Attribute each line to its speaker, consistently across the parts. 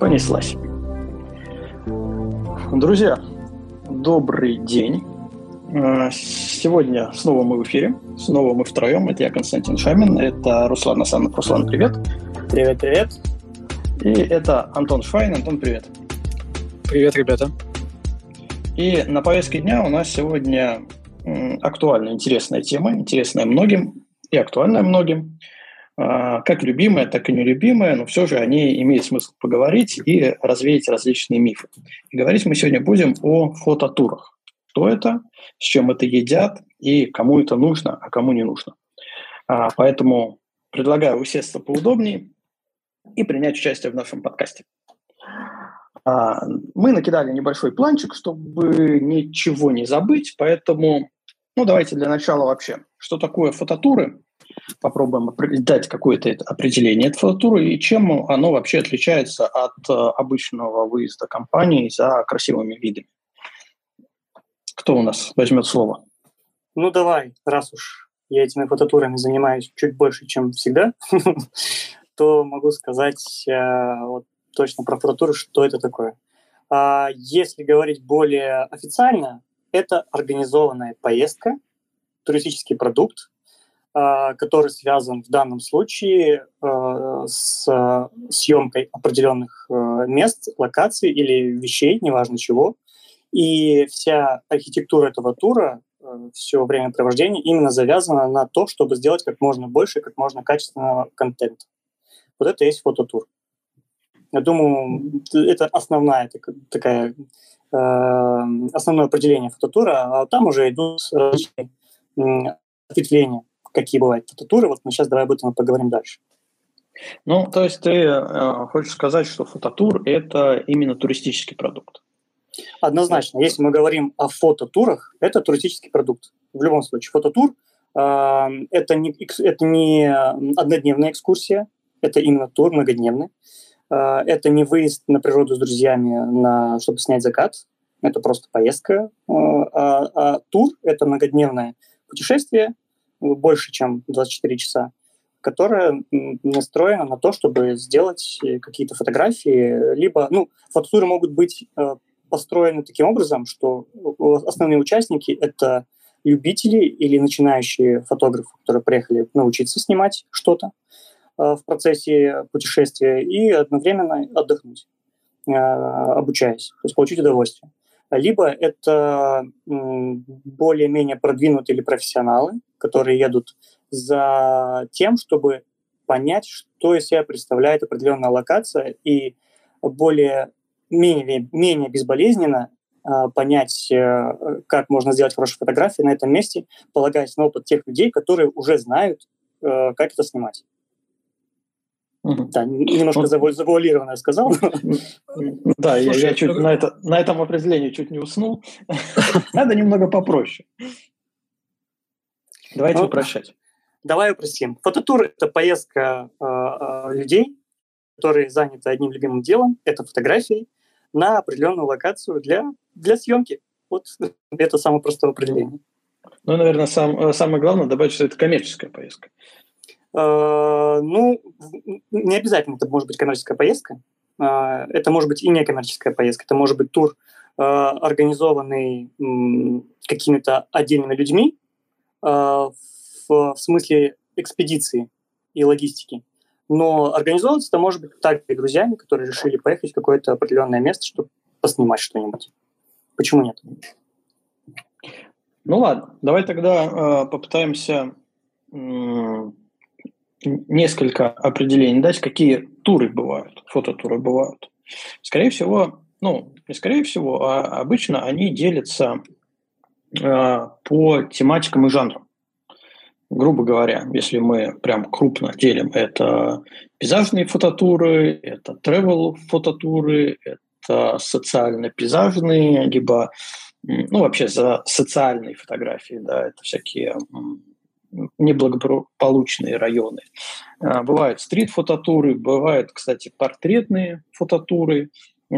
Speaker 1: Понеслась. Друзья, добрый день. Э, сегодня снова мы в эфире, снова мы втроем. Это я, Константин Шамин, это Руслан Асанов. Руслан, привет.
Speaker 2: Привет, привет.
Speaker 1: И это Антон Швайн. Антон, привет.
Speaker 3: Привет, ребята.
Speaker 1: И на повестке дня у нас сегодня актуальная, интересная тема, интересная многим и актуальная многим. А, как любимая, так и нелюбимая, но все же они имеют смысл поговорить и развеять различные мифы. И говорить мы сегодня будем о фототурах. Что это, с чем это едят и кому это нужно, а кому не нужно. А, поэтому предлагаю усесться поудобнее и принять участие в нашем подкасте. А, мы накидали небольшой планчик, чтобы ничего не забыть, поэтому ну, давайте для начала вообще. Что такое фототуры? Попробуем дать какое-то определение этой фототуры и чем оно вообще отличается от э, обычного выезда компании за красивыми видами. Кто у нас возьмет слово?
Speaker 2: Ну давай, раз уж я этими фототурами занимаюсь чуть больше, чем всегда, то могу сказать э, точно про фототуры, что это такое. А если говорить более официально, это организованная поездка, туристический продукт, который связан в данном случае а, с съемкой определенных а, мест, локаций или вещей, неважно чего. И вся архитектура этого тура, все времяпровождение именно завязано на то, чтобы сделать как можно больше, как можно качественного контента. Вот это и есть фототур. Я думаю, это основная такая, основное определение фототура, а там уже идут различные ответвления какие бывают фототуры. Вот мы сейчас давай об этом поговорим дальше.
Speaker 1: Ну, то есть ты э, хочешь сказать, что фототур – это именно туристический продукт?
Speaker 2: Однозначно. Если мы говорим о фототурах, это туристический продукт. В любом случае, фототур э, это, не, это не однодневная экскурсия, это именно тур многодневный. Э, это не выезд на природу с друзьями, на, чтобы снять закат. Это просто поездка. Э, а, а тур – это многодневное путешествие, больше, чем 24 часа, которая настроена на то, чтобы сделать э, какие-то фотографии, либо, ну, фототуры могут быть э, построены таким образом, что основные участники — это любители или начинающие фотографы, которые приехали научиться снимать что-то э, в процессе путешествия и одновременно отдохнуть, обучаясь, то есть получить удовольствие либо это более-менее продвинутые или профессионалы, которые едут за тем, чтобы понять, что из себя представляет определенная локация и более менее, менее безболезненно э, понять, э, как можно сделать хорошие фотографии на этом месте, полагаясь на опыт тех людей, которые уже знают, э, как это снимать. Да, немножко вот. завуалированно сказал.
Speaker 1: Да, я, я чуть на, это, на этом определении чуть не уснул. Надо немного попроще. Давайте ну, упрощать.
Speaker 2: Давай упростим. Фототур – это поездка э, э, людей, которые заняты одним любимым делом, это фотографии, на определенную локацию для, для съемки. Вот это самое простое определение.
Speaker 1: Ну, наверное, сам, э, самое главное добавить, что это коммерческая поездка.
Speaker 2: Э, ну, не обязательно это может быть коммерческая поездка. Э, это может быть и некоммерческая поездка. Это может быть тур, э, организованный какими-то отдельными людьми в смысле экспедиции и логистики. Но организовываться это может быть так и друзьями, которые решили поехать в какое-то определенное место, чтобы поснимать что-нибудь. Почему нет?
Speaker 1: Ну ладно, давай тогда э, попытаемся несколько определений дать, какие туры бывают, фототуры бывают. Скорее всего, ну, не скорее всего, а обычно они делятся э, по тематикам и жанрам. Грубо говоря, если мы прям крупно делим, это пейзажные фототуры, это travel фототуры, это социально-пейзажные, либо ну, вообще за социальные фотографии, да, это всякие неблагополучные районы. А, бывают стрит-фототуры, бывают, кстати, портретные фототуры,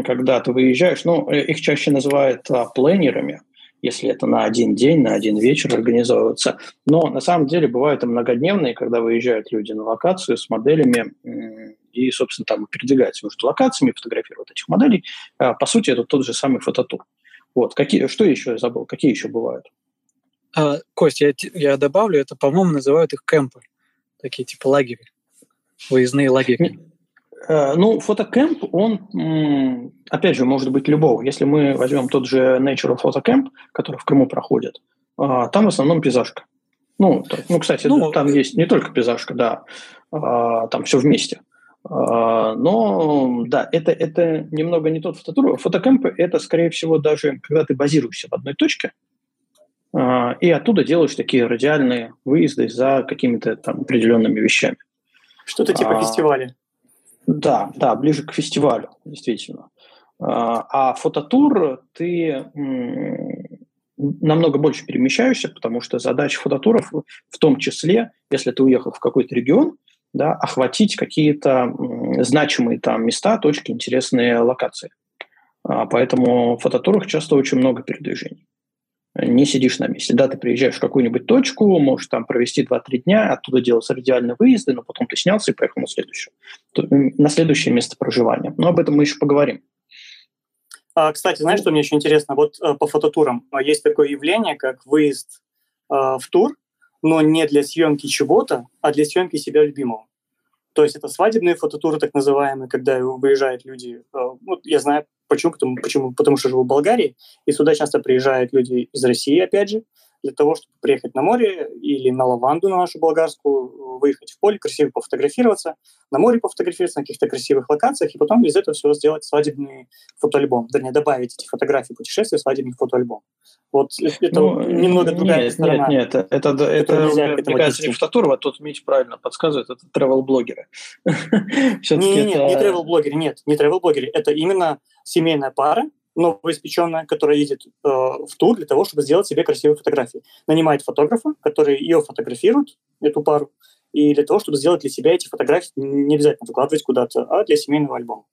Speaker 1: когда ты выезжаешь, ну, э, их чаще называют а, пленерами, если это на один день, на один вечер организовывается. Но на самом деле бывают и многодневные, когда выезжают люди на локацию с моделями, и, собственно, там передвигается между локациями, фотографирует этих моделей. А, по сути, это тот же самый фототур. Вот, какие, что еще я забыл? Какие еще бывают?
Speaker 3: А, Кость, я, я добавлю, это, по-моему, называют их кемпы, такие типа лагеря, выездные лагеря.
Speaker 1: Э, ну, фотокэмп, он, опять же, может быть любого. Если мы возьмем тот же Nature Photo Camp, который в Крыму проходит, а, там в основном пейзажка. Ну, ну кстати, ну, там есть не только пейзажка, да, а, там все вместе. А, но, да, это, это немного не тот фототур. Фотокэмпы – это, скорее всего, даже когда ты базируешься в одной точке, и оттуда делаешь такие радиальные выезды за какими-то там определенными вещами.
Speaker 2: Что-то типа а, фестиваля.
Speaker 1: Да, да, ближе к фестивалю, действительно. А фототур ты намного больше перемещаешься, потому что задача фототуров в том числе, если ты уехал в какой-то регион, да, охватить какие-то значимые там места, точки, интересные локации. А, поэтому в фототурах часто очень много передвижений. Не сидишь на месте. Да, ты приезжаешь в какую-нибудь точку, можешь там провести 2-3 дня, оттуда делать радиальные выезды, но потом ты снялся и поехал на следующее, на следующее место проживания. Но об этом мы еще поговорим.
Speaker 2: А, кстати, знаешь, что мне еще интересно? Вот э, по фототурам а, есть такое явление, как выезд э, в тур, но не для съемки чего-то, а для съемки себя любимого. То есть это свадебные фототуры, так называемые, когда выезжают люди. Э, ну, я знаю, почему, потому, почему, потому что живу в Болгарии, и сюда часто приезжают люди из России, опять же, для того, чтобы приехать на море или на лаванду на нашу болгарскую, выехать в поле, красиво пофотографироваться, на море пофотографироваться на каких-то красивых локациях, и потом из этого всего сделать свадебный фотоальбом. Вернее, добавить эти фотографии путешествия в свадебный фотоальбом. Вот это ну, немного другая
Speaker 1: нет,
Speaker 2: сторона.
Speaker 1: Нет, нет, это, это, это мне кажется, не фототур, а тут Мич правильно подсказывает, это travel-блогеры.
Speaker 2: Нет, не travel-блогеры, нет, не travel-блогеры. Это именно семейная пара, новоиспеченная, которая едет э, в тур для того, чтобы сделать себе красивые фотографии. Нанимает фотографа, который ее фотографирует, эту пару, и для того, чтобы сделать для себя эти фотографии, не обязательно выкладывать куда-то, а для семейного альбома.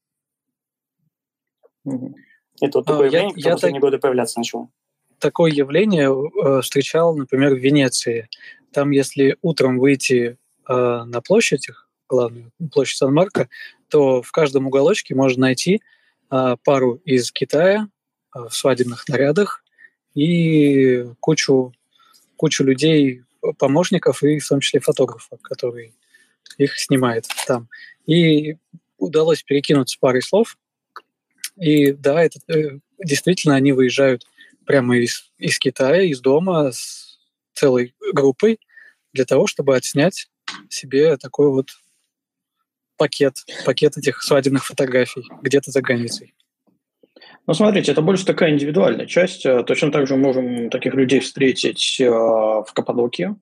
Speaker 2: Mm-hmm. Это вот а, такое а, явление, я, которое я последние так... годы появляться начало.
Speaker 3: Такое явление э, встречал, например, в Венеции. Там, если утром выйти э, на площадь, главную площадь Сан-Марко, то в каждом уголочке можно найти пару из Китая а, в свадебных нарядах и кучу, кучу людей, помощников и в том числе фотографа, который их снимает там. И удалось перекинуться парой слов. И да, это, э, действительно они выезжают прямо из, из Китая, из дома с целой группой для того, чтобы отснять себе такой вот пакет, пакет этих свадебных фотографий где-то за границей.
Speaker 1: Ну, смотрите, это больше такая индивидуальная часть. Э, точно так же можем таких людей встретить э, в Каппадокии.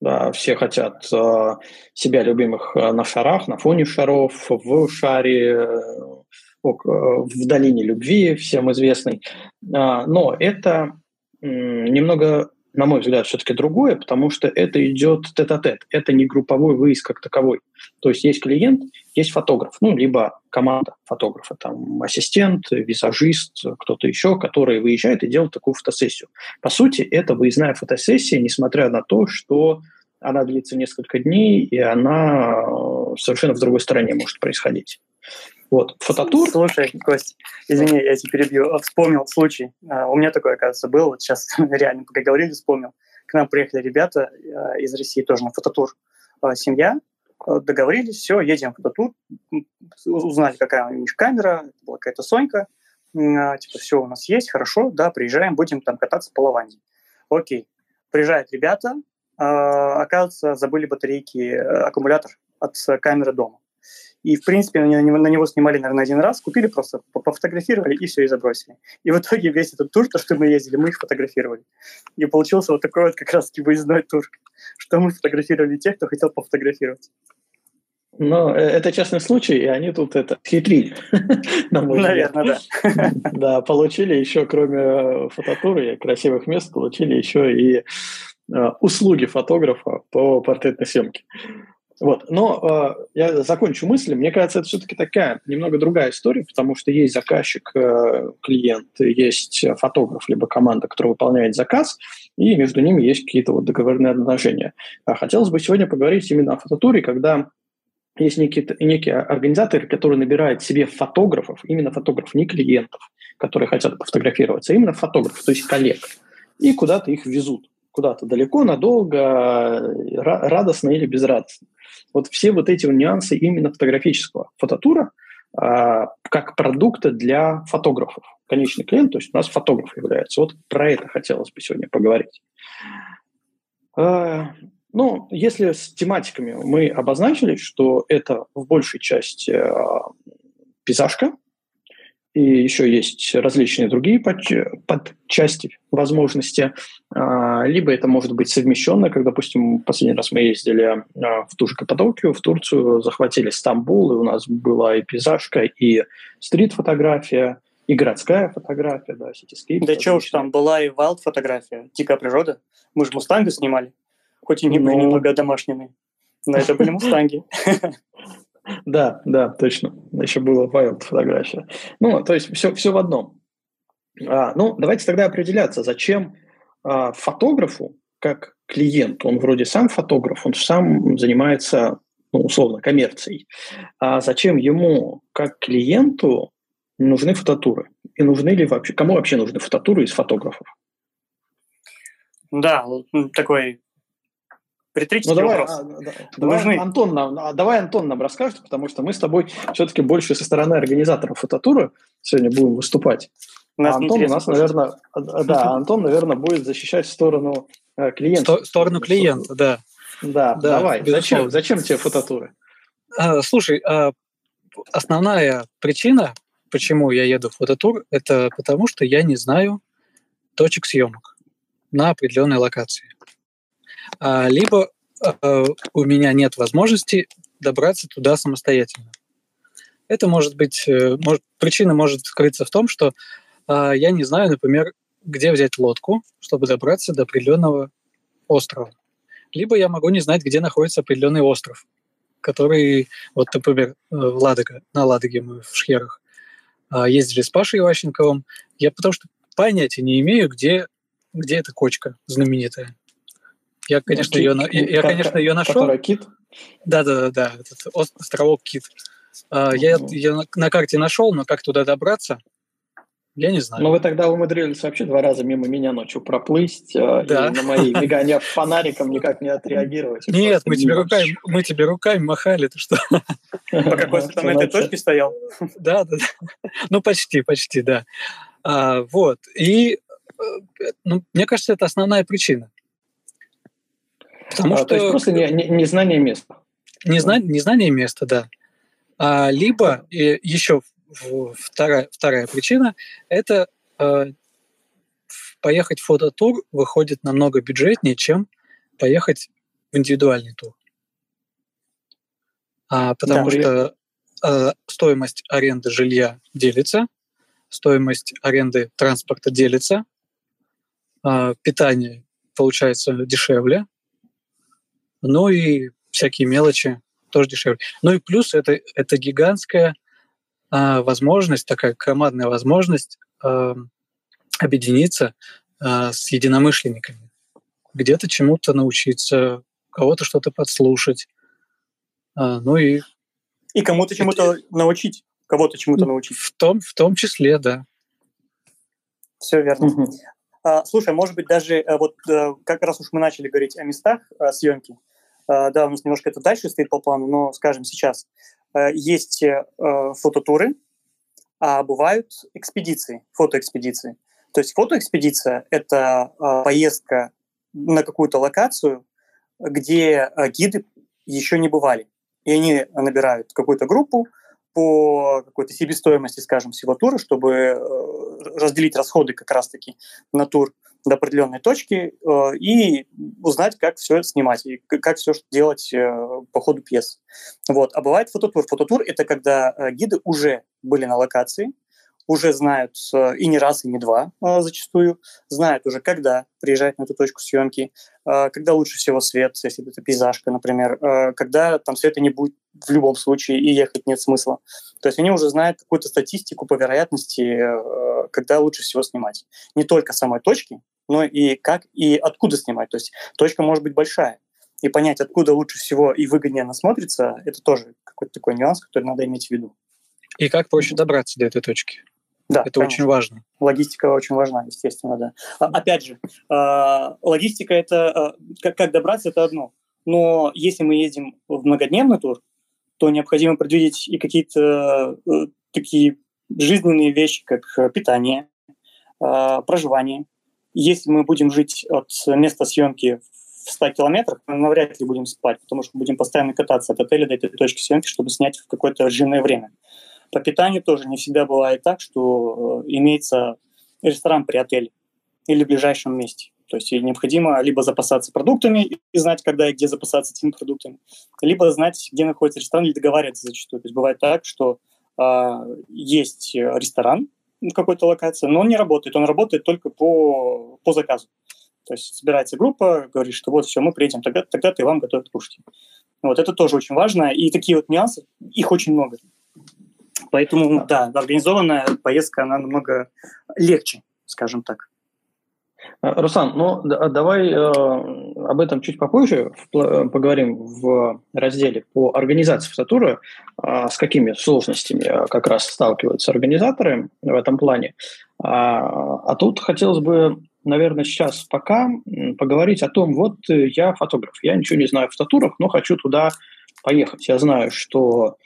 Speaker 1: Да, все хотят э, себя любимых на шарах, на фоне шаров, в шаре, в долине любви, всем известный. Но это немного на мой взгляд, все-таки другое, потому что это идет тет-а-тет. Это не групповой выезд как таковой. То есть есть клиент, есть фотограф, ну, либо команда фотографа, там, ассистент, визажист, кто-то еще, который выезжает и делает такую фотосессию. По сути, это выездная фотосессия, несмотря на то, что она длится несколько дней, и она э, совершенно в другой стороне может происходить. Вот, фототур.
Speaker 2: Слушай, Кость, извини, я тебя перебью. Вспомнил случай. А, у меня такой, оказывается, был. Вот сейчас реально, пока говорили, вспомнил. К нам приехали ребята а, из России тоже на фототур. А, семья, договорились, все, едем в фототур. Узнали, какая у них камера. была какая-то Сонька. Типа, все у нас есть, хорошо, да, приезжаем, будем там кататься по лаванде. Окей. Приезжают ребята, оказывается, забыли батарейки, э, аккумулятор от камеры дома. И, в принципе, на него, на него снимали, наверное, один раз, купили просто, пофотографировали и все, и забросили. И в итоге весь этот тур, то, что мы ездили, мы их фотографировали. И получился вот такой вот как раз-таки выездной тур, что мы фотографировали тех, кто хотел пофотографировать.
Speaker 1: Но э, это частный случай, и они тут это хитрили.
Speaker 2: Наверное,
Speaker 1: да. Да, получили еще, кроме э, фототуры и красивых мест, получили еще и э, услуги фотографа по портретной съемке. Вот. Но э, я закончу мысль. Мне кажется, это все-таки такая немного другая история, потому что есть заказчик, э, клиент, есть фотограф, либо команда, которая выполняет заказ, и между ними есть какие-то вот договорные отношения. А хотелось бы сегодня поговорить именно о фототуре, когда есть некий, некий организатор, который набирает себе фотографов, именно фотографов, не клиентов, которые хотят пофотографироваться, а именно фотографов, то есть коллег, и куда-то их везут, куда-то далеко, надолго, радостно или безрадостно. Вот все вот эти нюансы именно фотографического. Фототура а, как продукта для фотографов. Конечный клиент, то есть у нас фотограф является. Вот про это хотелось бы сегодня поговорить. А, ну, если с тематиками мы обозначили, что это в большей части э, пейзажка, и еще есть различные другие подчасти, возможности. А, либо это может быть совмещенно, как, допустим, последний раз мы ездили а, в ту же Каппадокию, в Турцию, захватили Стамбул, и у нас была и пейзажка, и стрит-фотография, и городская фотография, да,
Speaker 2: ситискейп. Да что уж там, была и вайлд-фотография, дикая природа. Мы же Мустанга снимали хоть и не были ну... немного домашними. Но это были мустанги.
Speaker 1: Да, да, точно. Еще была Wild фотография. Ну, то есть все, все в одном. А, ну, давайте тогда определяться, зачем а, фотографу, как клиенту, он вроде сам фотограф, он сам занимается, ну, условно, коммерцией. А зачем ему, как клиенту, нужны фототуры? И нужны ли вообще, кому вообще нужны фототуры из фотографов?
Speaker 2: Да, такой Риторический ну, давай, вопрос. А,
Speaker 1: да, давай, Антон нам, а, давай Антон нам расскажет, потому что мы с тобой все-таки больше со стороны организаторов фототура сегодня будем выступать. Нас а Антон у нас, наверное, да, Антон, наверное, будет защищать сторону э, клиента.
Speaker 3: Сто, сторону клиента, да.
Speaker 1: Да, да давай. Зачем, зачем тебе фототуры?
Speaker 3: А, слушай, а, основная причина, почему я еду в фототур, это потому что я не знаю точек съемок на определенной локации. А, либо а, у меня нет возможности добраться туда самостоятельно. Это может быть, э, может, причина может скрыться в том, что а, я не знаю, например, где взять лодку, чтобы добраться до определенного острова. Либо я могу не знать, где находится определенный остров, который, вот, например, э, в Ладога, на Ладоге мы в Шхерах ездили с Пашей Иващенковым, я потому что понятия не имею, где, где эта кочка знаменитая. Я, конечно, ее, я, я, конечно, ее нашел. Которая
Speaker 1: кит?
Speaker 3: Да, да, да, да, этот островок кит. А, я ее на, карте нашел, но как туда добраться, я не знаю.
Speaker 1: Но вы тогда умудрились вообще два раза мимо меня ночью проплыть а, да. и на мои мигания фонариком никак не отреагировать.
Speaker 3: Нет, мы тебе, руками, мы тебе руками махали, ты что?
Speaker 2: По какой-то там этой точке стоял?
Speaker 3: Да, да, да. Ну, почти, почти, да. А, вот. И э, ну, мне кажется, это основная причина.
Speaker 1: Потому а, что... То есть просто не, не, незнание места.
Speaker 3: Незнание, незнание места, да. А, либо и еще вторая, вторая причина – это э, поехать в фототур выходит намного бюджетнее, чем поехать в индивидуальный тур. А, потому да, что э, стоимость аренды жилья делится, стоимость аренды транспорта делится, э, питание получается дешевле, ну и всякие мелочи тоже дешевле. Ну и плюс это, это гигантская а, возможность, такая командная возможность а, объединиться а, с единомышленниками, где-то чему-то научиться, кого-то что-то подслушать. А, ну и...
Speaker 2: И кому-то чему-то научить, кого-то чему-то научить.
Speaker 3: В том, в том числе, да.
Speaker 2: Все верно. Угу. А, слушай, может быть, даже э, вот э, как раз уж мы начали говорить о местах съемки, Э, да, у нас немножко это дальше стоит по плану, но, скажем, сейчас э, есть э, фототуры, а бывают экспедиции, фотоэкспедиции. То есть фотоэкспедиция – это поездка на какую-то локацию, где гиды еще не бывали. И они набирают какую-то группу по какой-то себестоимости, скажем, всего тура, чтобы разделить расходы как раз-таки на тур до определенной точки э, и узнать, как все снимать и как все делать э, по ходу пьес. Вот. А бывает фототур. Фототур — это когда э, гиды уже были на локации, уже знают э, и не раз, и не два э, зачастую, знают уже, когда приезжать на эту точку съемки, э, когда лучше всего свет, если это пейзажка, например, когда там света не будет в любом случае и ехать нет смысла. То есть они уже знают какую-то статистику по вероятности, когда лучше всего снимать. Не только самой точки, но и как и откуда снимать. То есть точка может быть большая. и понять, откуда лучше всего и выгоднее она смотрится, это тоже какой-то такой нюанс, который надо иметь в виду.
Speaker 3: И как проще добраться до этой точки?
Speaker 2: Да,
Speaker 3: это конечно. очень важно.
Speaker 2: Логистика очень важна, естественно, да. А, опять же, э, логистика это э, как, добраться это одно, но если мы едем в многодневный тур, то необходимо предвидеть и какие-то э, такие жизненные вещи, как питание, э, проживание. Если мы будем жить от места съемки в 100 километрах, мы навряд ли будем спать, потому что будем постоянно кататься от отеля до этой точки съемки, чтобы снять в какое-то режимное время. По питанию тоже не всегда бывает так, что э, имеется ресторан при отеле или в ближайшем месте. То есть необходимо либо запасаться продуктами и знать, когда и где запасаться этими продуктами, либо знать, где находится ресторан, или договариваться зачастую. То есть бывает так, что э, есть ресторан в какой-то локации, но он не работает. Он работает только по, по заказу. То есть собирается группа, говорит, что вот все, мы приедем, тогда, тогда ты вам готовят кушать. Вот это тоже очень важно. И такие вот нюансы, их очень много. Поэтому, да, организованная поездка, она намного легче, скажем так.
Speaker 1: Э, Руслан, ну давай э, об этом чуть попозже в, поговорим в разделе по организации фототура, э, с какими сложностями э, как раз сталкиваются организаторы в этом плане. А, а тут хотелось бы наверное, сейчас пока поговорить о том, вот э, я фотограф, я ничего не знаю в фототурах, но хочу туда поехать. Я знаю, что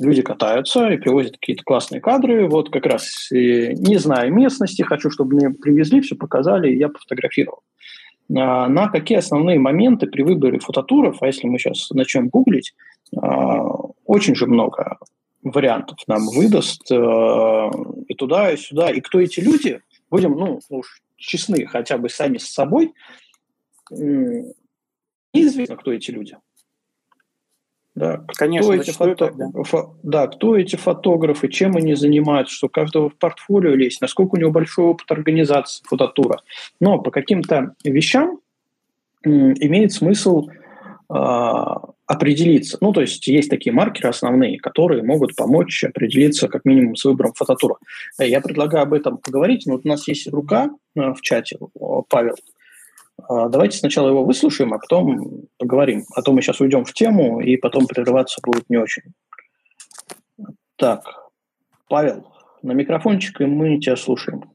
Speaker 1: люди катаются и привозят какие-то классные кадры. Вот как раз не знаю местности, хочу, чтобы мне привезли, все показали, и я пофотографировал. А, на какие основные моменты при выборе фототуров, а если мы сейчас начнем гуглить, а, очень же много вариантов нам выдаст э, и туда, и сюда. И кто эти люди, будем, ну, уж честны хотя бы сами с собой, неизвестно, кто эти люди. Да, Конечно, кто эти фото... да. Фо... да, кто эти фотографы, чем они занимаются, что каждого в портфолио есть, насколько у него большой опыт организации фототура. Но по каким-то вещам имеет смысл э, определиться. Ну, то есть есть такие маркеры основные, которые могут помочь определиться как минимум с выбором фототура. Я предлагаю об этом поговорить. Но вот у нас есть рука э, в чате, Павел. А, давайте сначала его выслушаем, а потом поговорим. А то мы сейчас уйдем в тему, и потом прерываться будет не очень. Так, Павел, на микрофончик, и мы тебя слушаем.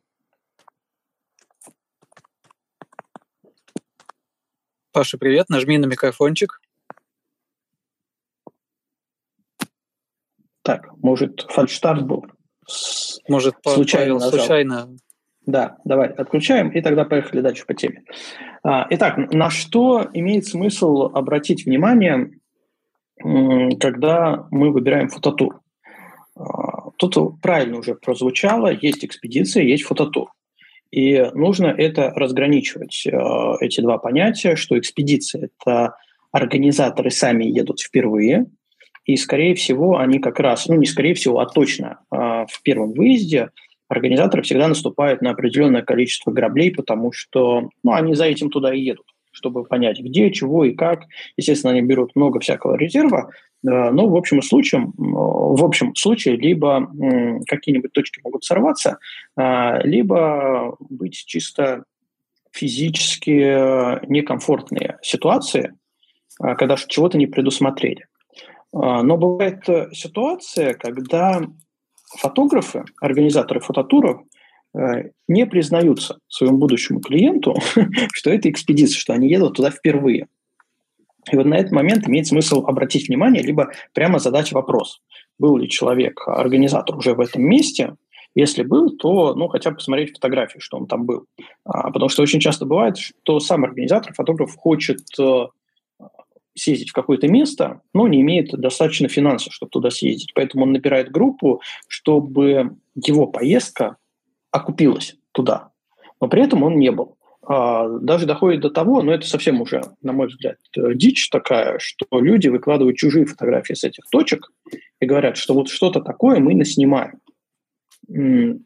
Speaker 3: Паша, привет. Нажми на микрофончик.
Speaker 1: Так, может, фальштарт был?
Speaker 3: Может, случайно, Павел случайно.
Speaker 1: Да, давай, отключаем, и тогда поехали дальше по теме. А, итак, на что имеет смысл обратить внимание, когда мы выбираем фототур? А, тут правильно уже прозвучало, есть экспедиция, есть фототур. И нужно это разграничивать, а, эти два понятия, что экспедиция – это организаторы сами едут впервые – и, скорее всего, они как раз, ну не скорее всего, а точно в первом выезде организаторы всегда наступают на определенное количество граблей, потому что ну, они за этим туда и едут, чтобы понять, где, чего и как. Естественно, они берут много всякого резерва, но в общем случае, в общем случае либо какие-нибудь точки могут сорваться, а, либо быть чисто физически некомфортные ситуации, когда чего-то не предусмотрели. Но бывает э, ситуация, когда фотографы, организаторы фототуров э, не признаются своему будущему клиенту, что это экспедиция, что они едут туда впервые. И вот на этот момент имеет смысл обратить внимание, либо прямо задать вопрос, был ли человек, организатор уже в этом месте, если был, то ну, хотя бы посмотреть фотографии, что он там был. А, потому что очень часто бывает, что сам организатор, фотограф хочет э, съездить в какое-то место, но не имеет достаточно финансов, чтобы туда съездить. Поэтому он набирает группу, чтобы его поездка окупилась туда. Но при этом он не был. А, даже доходит до того, но это совсем уже, на мой взгляд, дичь такая, что люди выкладывают чужие фотографии с этих точек и говорят, что вот что-то такое мы наснимаем.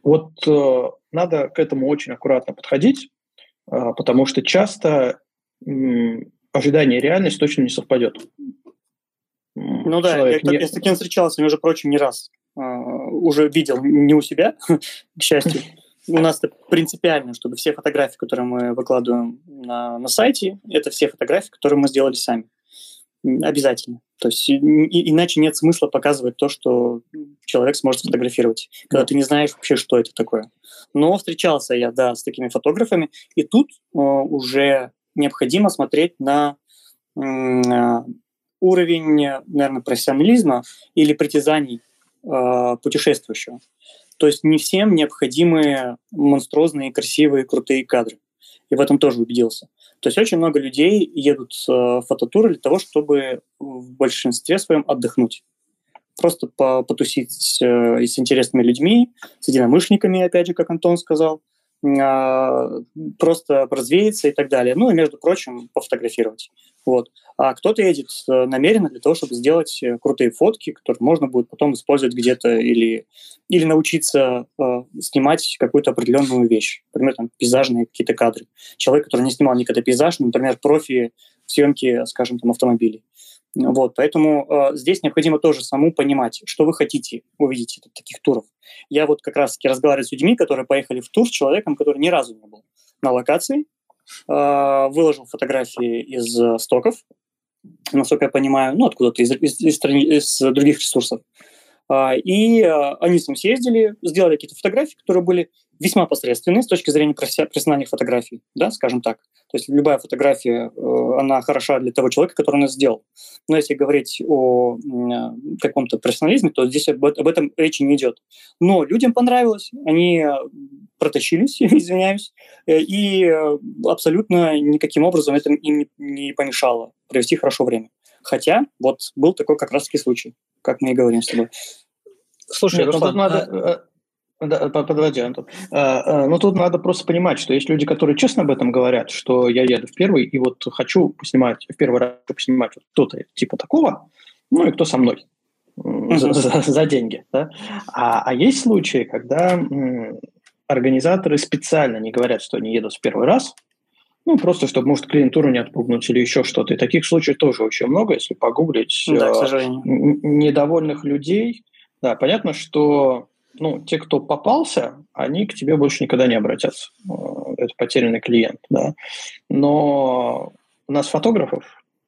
Speaker 1: Вот э, надо к этому очень аккуратно подходить, а, потому что часто ожидание и реальность точно не совпадет.
Speaker 2: Ну да, я, не... я с таким встречался, между прочим, не раз. Uh, уже видел не у себя, к счастью. У нас это принципиально, чтобы все фотографии, которые мы выкладываем на, на сайте, это все фотографии, которые мы сделали сами. Обязательно. То есть и, иначе нет смысла показывать то, что человек сможет сфотографировать, когда ты не знаешь вообще, что это такое. Но встречался я, да, с такими фотографами, и тут э, уже необходимо смотреть на э, уровень, наверное, профессионализма или притязаний э, путешествующего. То есть не всем необходимы монструозные, красивые, крутые кадры. И в этом тоже убедился. То есть очень много людей едут с э, фототуры для того, чтобы в большинстве своем отдохнуть. Просто потусить э, с интересными людьми, с единомышленниками, опять же, как Антон сказал – просто развеяться и так далее. Ну и, между прочим, пофотографировать. Вот. А кто-то едет э, намеренно для того, чтобы сделать э, крутые фотки, которые можно будет потом использовать где-то или, или научиться э, снимать какую-то определенную вещь. Например, там, пейзажные какие-то кадры. Человек, который не снимал никогда пейзаж, например, профи в съемке, скажем, там, автомобилей. Вот, поэтому э, здесь необходимо тоже саму понимать, что вы хотите увидеть от таких туров. Я вот как раз-таки разговариваю с людьми, которые поехали в тур с человеком, который ни разу не был на локации, э, выложил фотографии из э, стоков, насколько я понимаю, ну, откуда-то из, из, из, из других ресурсов. Э, и э, они с ним съездили, сделали какие-то фотографии, которые были весьма посредственные с точки зрения профессиональных фотографий, да, скажем так. То есть любая фотография, э, она хороша для того человека, который она сделал. Но если говорить о каком-то профессионализме, то здесь об, этом речи не идет. Но людям понравилось, они э, протащились, извиняюсь, э, и абсолютно никаким образом это им не помешало провести хорошо время. Хотя вот был такой как раз-таки случай, как мы и говорим с тобой.
Speaker 1: Слушай, Нет, Руслан, надо, а да, подожди, Антон. А, а, ну, тут надо просто понимать, что есть люди, которые честно об этом говорят, что я еду в первый, и вот хочу поснимать, в первый раз поснимать вот кто-то типа такого, ну и кто со мной за, за, за деньги. Да? А, а есть случаи, когда м, организаторы специально не говорят, что они едут в первый раз, ну, просто чтобы, может, клиентуру не отпугнуть или еще что-то. И таких случаев тоже очень много, если погуглить.
Speaker 2: Да, к э, сожалению.
Speaker 1: Недовольных людей. Да, понятно, что ну, те, кто попался, они к тебе больше никогда не обратятся. Э, это потерянный клиент, да. Но у нас фотографов,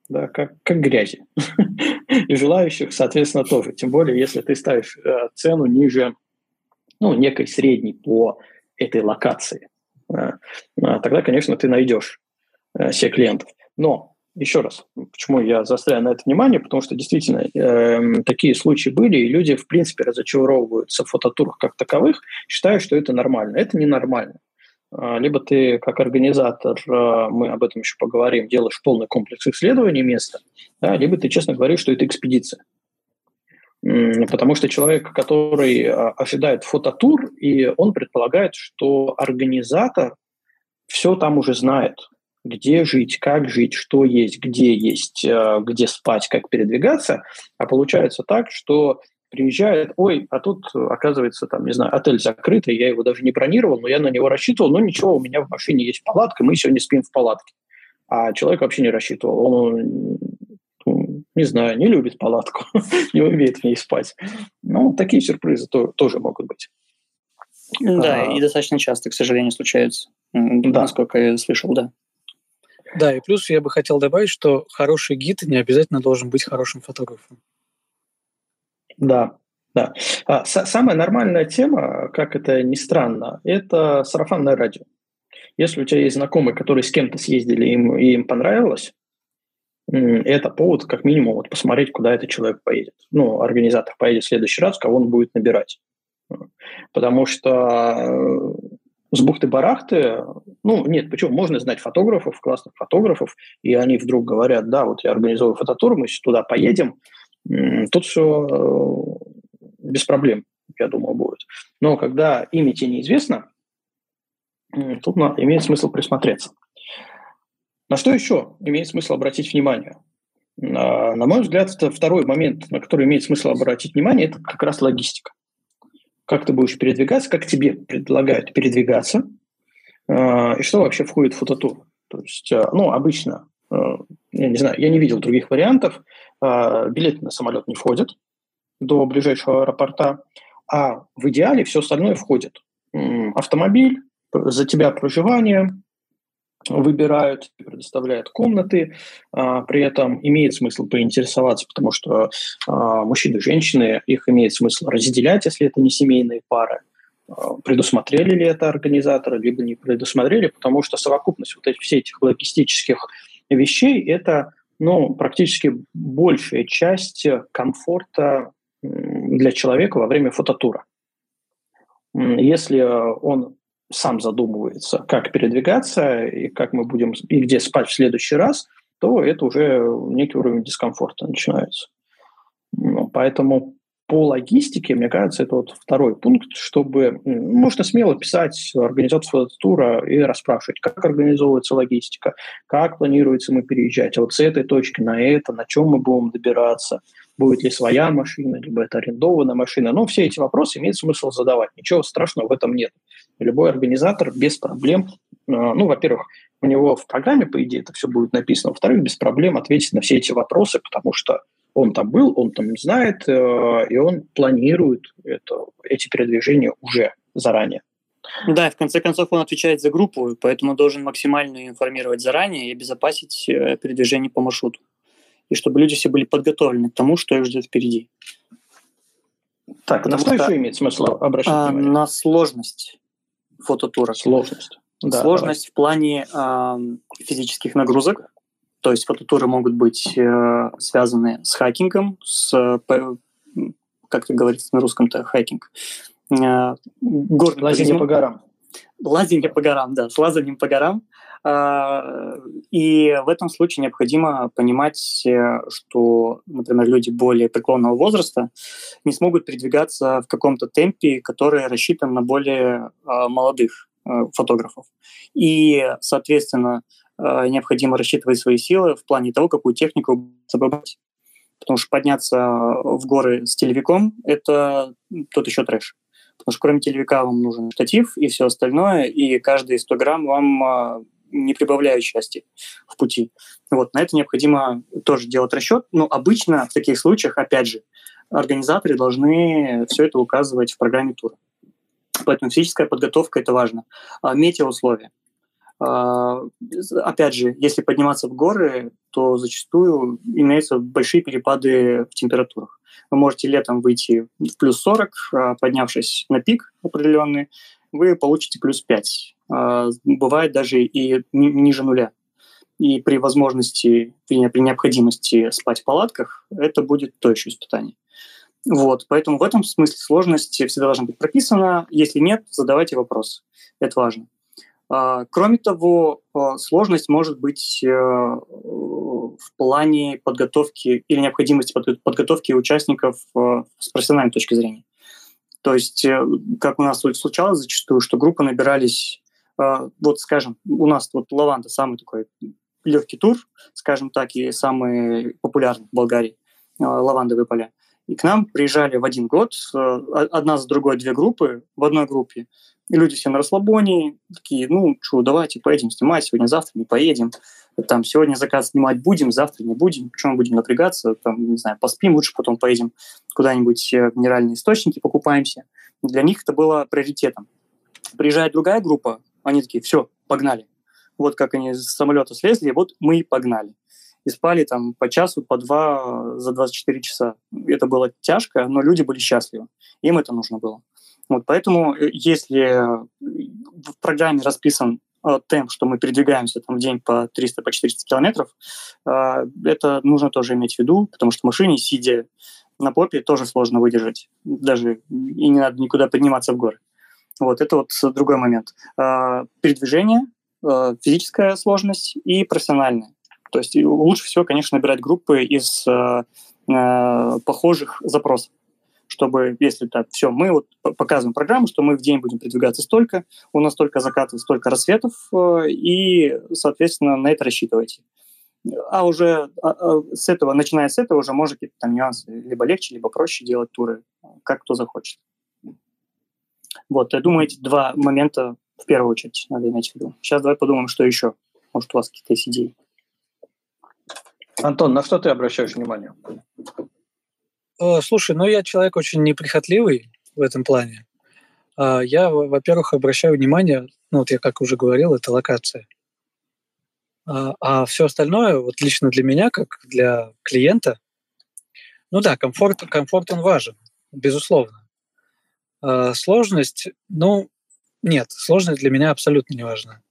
Speaker 1: да, как, как грязи. И желающих, соответственно, тоже. Тем более, если ты ставишь э, цену ниже, ну, некой средней по этой локации. Да, тогда, конечно, ты найдешь э, все клиентов. Но еще раз, почему я заостряю на это внимание, потому что действительно э, такие случаи были, и люди, в принципе, разочаровываются в фототурах как таковых, считая, что это нормально. Это ненормально. Э, либо ты, как организатор, э, мы об этом еще поговорим, делаешь полный комплекс исследований места, да, либо ты честно говоришь, что это экспедиция. Потому что человек, который а, ожидает фототур, и он предполагает, что организатор все там уже знает где жить, как жить, что есть, где есть, э, где спать, как передвигаться. А получается так, что приезжает, ой, а тут, оказывается, там, не знаю, отель закрытый, я его даже не бронировал, но я на него рассчитывал, но ничего, у меня в машине есть палатка, мы сегодня спим в палатке. А человек вообще не рассчитывал, он, не знаю, не любит палатку, не умеет в ней спать. Ну, такие сюрпризы тоже могут быть.
Speaker 2: Да, а, и достаточно часто, к сожалению, случаются, да. насколько я слышал, да.
Speaker 3: Да, и плюс я бы хотел добавить, что хороший гид не обязательно должен быть хорошим фотографом.
Speaker 1: Да, да. А, самая нормальная тема, как это ни странно, это сарафанное радио. Если у тебя есть знакомые, которые с кем-то съездили, им, и им понравилось, это повод, как минимум, вот посмотреть, куда этот человек поедет. Ну, организатор поедет в следующий раз, кого он будет набирать. Потому что с бухты-барахты, ну, нет, почему? Можно знать фотографов, классных фотографов, и они вдруг говорят, да, вот я организовываю фототур, мы туда поедем, тут все э, без проблем, я думаю, будет. Но когда имя тебе неизвестно, тут имеет смысл присмотреться. На что еще имеет смысл обратить внимание? На мой взгляд, это второй момент, на который имеет смысл обратить внимание, это как раз логистика как ты будешь передвигаться, как тебе предлагают передвигаться, э, и что вообще входит в фототур. То есть, э, ну, обычно, э, я не знаю, я не видел других вариантов, билеты на самолет не входят до ближайшего аэропорта, а в идеале все остальное входит. Автомобиль, за тебя проживание, выбирают, предоставляют комнаты. А, при этом имеет смысл поинтересоваться, потому что а, мужчины и женщины, их имеет смысл разделять, если это не семейные пары. А, предусмотрели ли это организаторы, либо не предусмотрели, потому что совокупность вот этих, всех этих логистических вещей – это ну, практически большая часть комфорта для человека во время фототура. Если он сам задумывается, как передвигаться и как мы будем и где спать в следующий раз, то это уже некий уровень дискомфорта начинается. Ну, поэтому по логистике, мне кажется, это вот второй пункт, чтобы можно смело писать организацию тура и расспрашивать, как организовывается логистика, как планируется мы переезжать, а вот с этой точки на это, на чем мы будем добираться, будет ли своя машина, либо это арендованная машина. Но все эти вопросы имеет смысл задавать. Ничего страшного в этом нет. Любой организатор без проблем, а, ну, во-первых, у него в программе, по идее, это все будет написано, во-вторых, без проблем ответить на все эти вопросы, потому что он там был, он там знает, э, и он планирует это, эти передвижения уже заранее.
Speaker 2: Да, в конце концов он отвечает за группу, поэтому должен максимально информировать заранее и обезопасить э, передвижение по маршруту. И чтобы люди все были подготовлены к тому, что их ждет впереди.
Speaker 1: Так, Потому на что, что еще имеет смысл обращать а, внимание?
Speaker 2: На сложность фототура.
Speaker 1: Сложность.
Speaker 2: Да, сложность давай. в плане э, физических нагрузок, то есть фототуры могут быть э, связаны с хакингом, с, э, как это говорится на русском-то, хакинг.
Speaker 1: Э, лазание по горам.
Speaker 2: Лазание по горам, да, с лазанием по горам. Э, и в этом случае необходимо понимать, э, что, например, люди более преклонного возраста не смогут передвигаться в каком-то темпе, который рассчитан на более э, молодых э, фотографов. И, соответственно, Э, необходимо рассчитывать свои силы в плане того, какую технику собрать. Потому что подняться в горы с телевиком – это тот еще трэш. Потому что кроме телевика вам нужен штатив и все остальное, и каждые 100 грамм вам а, не прибавляют счастья в пути. Вот, на это необходимо тоже делать расчет. Но обычно в таких случаях, опять же, организаторы должны все это указывать в программе тура. Поэтому физическая подготовка – это важно. А метеоусловия. А, опять же, если подниматься в горы, то зачастую имеются большие перепады в температурах. Вы можете летом выйти в плюс 40, а, поднявшись на пик определенный, вы получите плюс 5. А, бывает даже и ниже нуля. И при возможности, при необходимости спать в палатках, это будет то еще испытание. Вот, поэтому в этом смысле сложность всегда должна быть прописана. Если нет, задавайте вопрос. Это важно. А, кроме того, а, сложность может быть э, в плане подготовки или необходимости подготовки участников э, с профессиональной точки зрения. То есть, э, как у нас случалось зачастую, что группы набирались, вот скажем, у нас вот Лаванда самый такой легкий тур, скажем так, и самый популярный в Болгарии, лавандовые поля. И к нам приезжали в один год одна за другой две группы в одной группе. И люди все на расслабоне, такие, ну, что, давайте поедем снимать, сегодня-завтра не поедем. Там, сегодня заказ снимать будем, завтра не будем. Почему будем напрягаться? Там, не знаю, поспим, лучше потом поедем куда-нибудь э, минеральные источники покупаемся. Для них это было приоритетом. Приезжает другая группа, они такие, все, погнали. Вот как они с самолета слезли, вот мы и погнали. И спали там по часу, по два за 24 часа. Это было тяжко, но люди были счастливы. Им это нужно было. Вот поэтому, э, если в программе расписан э, темп, что мы передвигаемся там в день по 300, по 400 километров, э, это нужно тоже иметь в виду, потому что в машине, сидя на попе, тоже сложно выдержать. Даже и не надо никуда подниматься в горы. Вот, это вот другой момент. Передвижение, физическая сложность и профессиональная. То есть лучше всего, конечно, набирать группы из похожих запросов чтобы, если так, все, мы вот показываем программу, что мы в день будем передвигаться столько, у нас столько закатов, столько рассветов, э, и, соответственно, на это рассчитывайте. А уже а, а, с этого, начиная с этого, уже можно какие-то там нюансы либо легче, либо проще делать туры, как кто захочет. Вот, я думаю, эти два момента в первую очередь надо иметь в виду. Сейчас давай подумаем, что еще. Может, у вас какие-то есть идеи.
Speaker 1: Антон, на что ты обращаешь внимание?
Speaker 3: Э, слушай, ну я человек очень неприхотливый в этом плане. А, я, во-первых, обращаю внимание, ну вот я как уже говорил, это локация. А, а все остальное, вот лично для меня, как для клиента, ну да, комфорт, комфорт он важен, безусловно. А сложность, ну, нет, сложность для меня абсолютно не важна.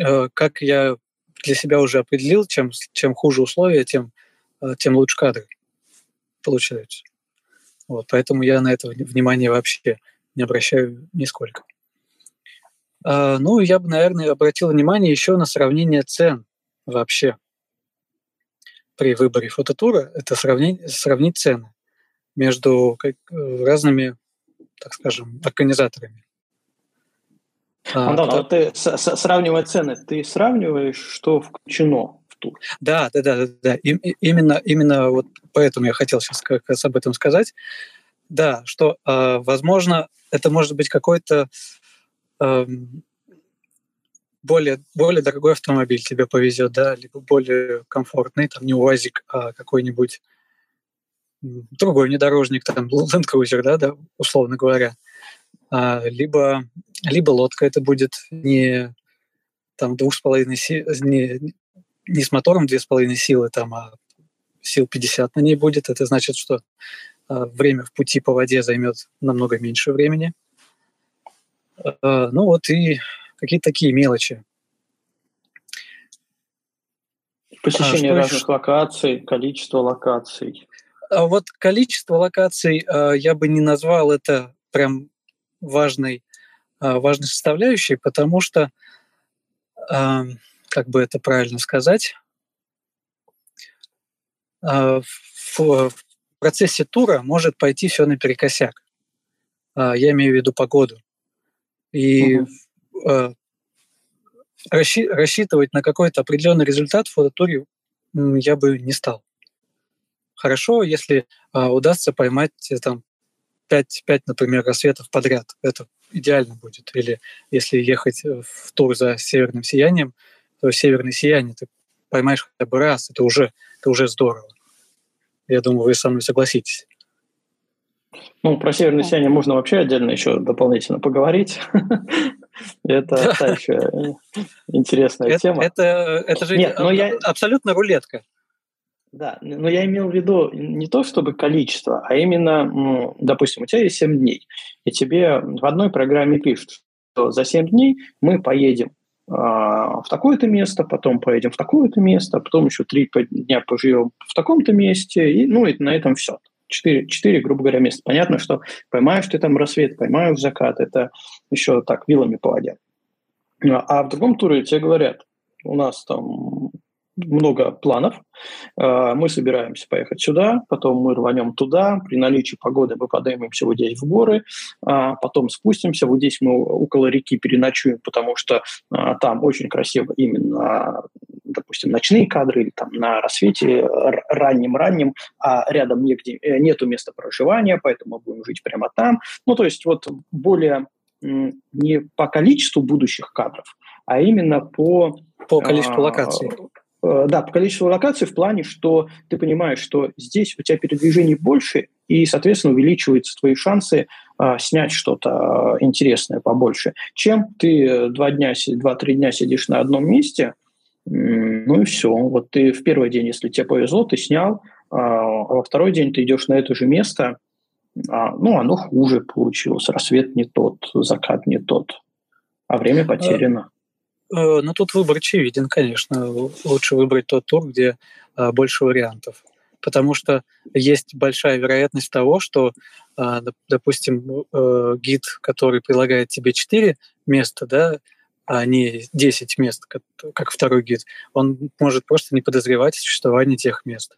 Speaker 3: Э, как я для себя уже определил, чем, чем хуже условия, тем, э, тем лучше кадры получаются. Вот, поэтому я на это внимание вообще не обращаю нисколько. А, ну, я бы, наверное, обратил внимание еще на сравнение цен вообще при выборе фототура. Это сравнить, сравнить цены между как, э, разными, так скажем, организаторами.
Speaker 1: А, Антон, а вот ты сравнивая цены, ты сравниваешь, что включено в тур?
Speaker 3: Да, да, да, да, да. И, именно, именно вот поэтому я хотел сейчас как раз об этом сказать. Да, что, э, возможно, это может быть какой-то э, более, более дорогой автомобиль тебе повезет, да, либо более комфортный, там не УАЗик, а какой-нибудь другой внедорожник, там Land Cruiser, да, да условно говоря. А, либо, либо лодка это будет не там двух с половиной не, не с мотором две с половиной силы, там, а сил 50 на ней будет. Это значит, что а, время в пути по воде займет намного меньше времени. А, ну вот и какие-то такие мелочи.
Speaker 1: Посещение а, разных еще? локаций, количество локаций.
Speaker 3: А вот количество локаций а, я бы не назвал это прям важной, важной составляющей, потому что, как бы это правильно сказать, а, в процессе тура может пойти все наперекосяк. А, я имею в виду погоду. И угу. рассчитывать на какой-то определенный результат в фототуре я бы не стал. Хорошо, если удастся поймать э, там 5, 5, например, рассветов подряд. Это идеально будет. Или если ехать э, в тур за северным сиянием, северное сияние ты поймаешь хотя бы раз, это уже, это уже здорово. Я думаю, вы со мной согласитесь.
Speaker 1: Ну, про северное сияние можно вообще отдельно еще дополнительно поговорить. Это та еще интересная тема.
Speaker 3: Это же абсолютно рулетка.
Speaker 1: Да, но я имел в виду не то чтобы количество, а именно, допустим, у тебя есть 7 дней, и тебе в одной программе пишут, что за 7 дней мы поедем в такое-то место, потом поедем в такое-то место, потом еще 3 дня поживем в таком-то месте, и, ну и на этом все. Четыре, четыре, грубо говоря, места. Понятно, что поймаешь ты там рассвет, поймаешь закат, это еще так вилами по воде. А в другом туре тебе говорят, у нас там много планов. А, мы собираемся поехать сюда, потом мы рванем туда. При наличии погоды мы поднимемся вот здесь в горы, а, потом спустимся. Вот здесь мы около реки переночуем, потому что а, там очень красиво именно, допустим, ночные кадры или там на рассвете ранним-ранним, а рядом негде, э, нету места проживания, поэтому мы будем жить прямо там. Ну, то есть вот более не по количеству будущих кадров, а именно по
Speaker 3: по количеству локаций.
Speaker 1: Э, да, по количеству локаций в плане, что ты понимаешь, что здесь у тебя передвижений больше, и, соответственно, увеличиваются твои шансы а, снять что-то а, интересное побольше, чем ты два дня, два-три дня сидишь на одном месте, ну и все. Вот ты в первый день, если тебе повезло, ты снял, а, а во второй день ты идешь на это же место, а, ну, оно хуже получилось, рассвет не тот, закат не тот, а время потеряно.
Speaker 3: Э, ну, тут выбор очевиден, конечно. Лучше выбрать тот тур, где а, больше вариантов. Потому что есть большая вероятность того, что, а, допустим, э, гид, который предлагает тебе 4 места, да, а не 10 мест, как второй гид, он может просто не подозревать о существовании тех мест.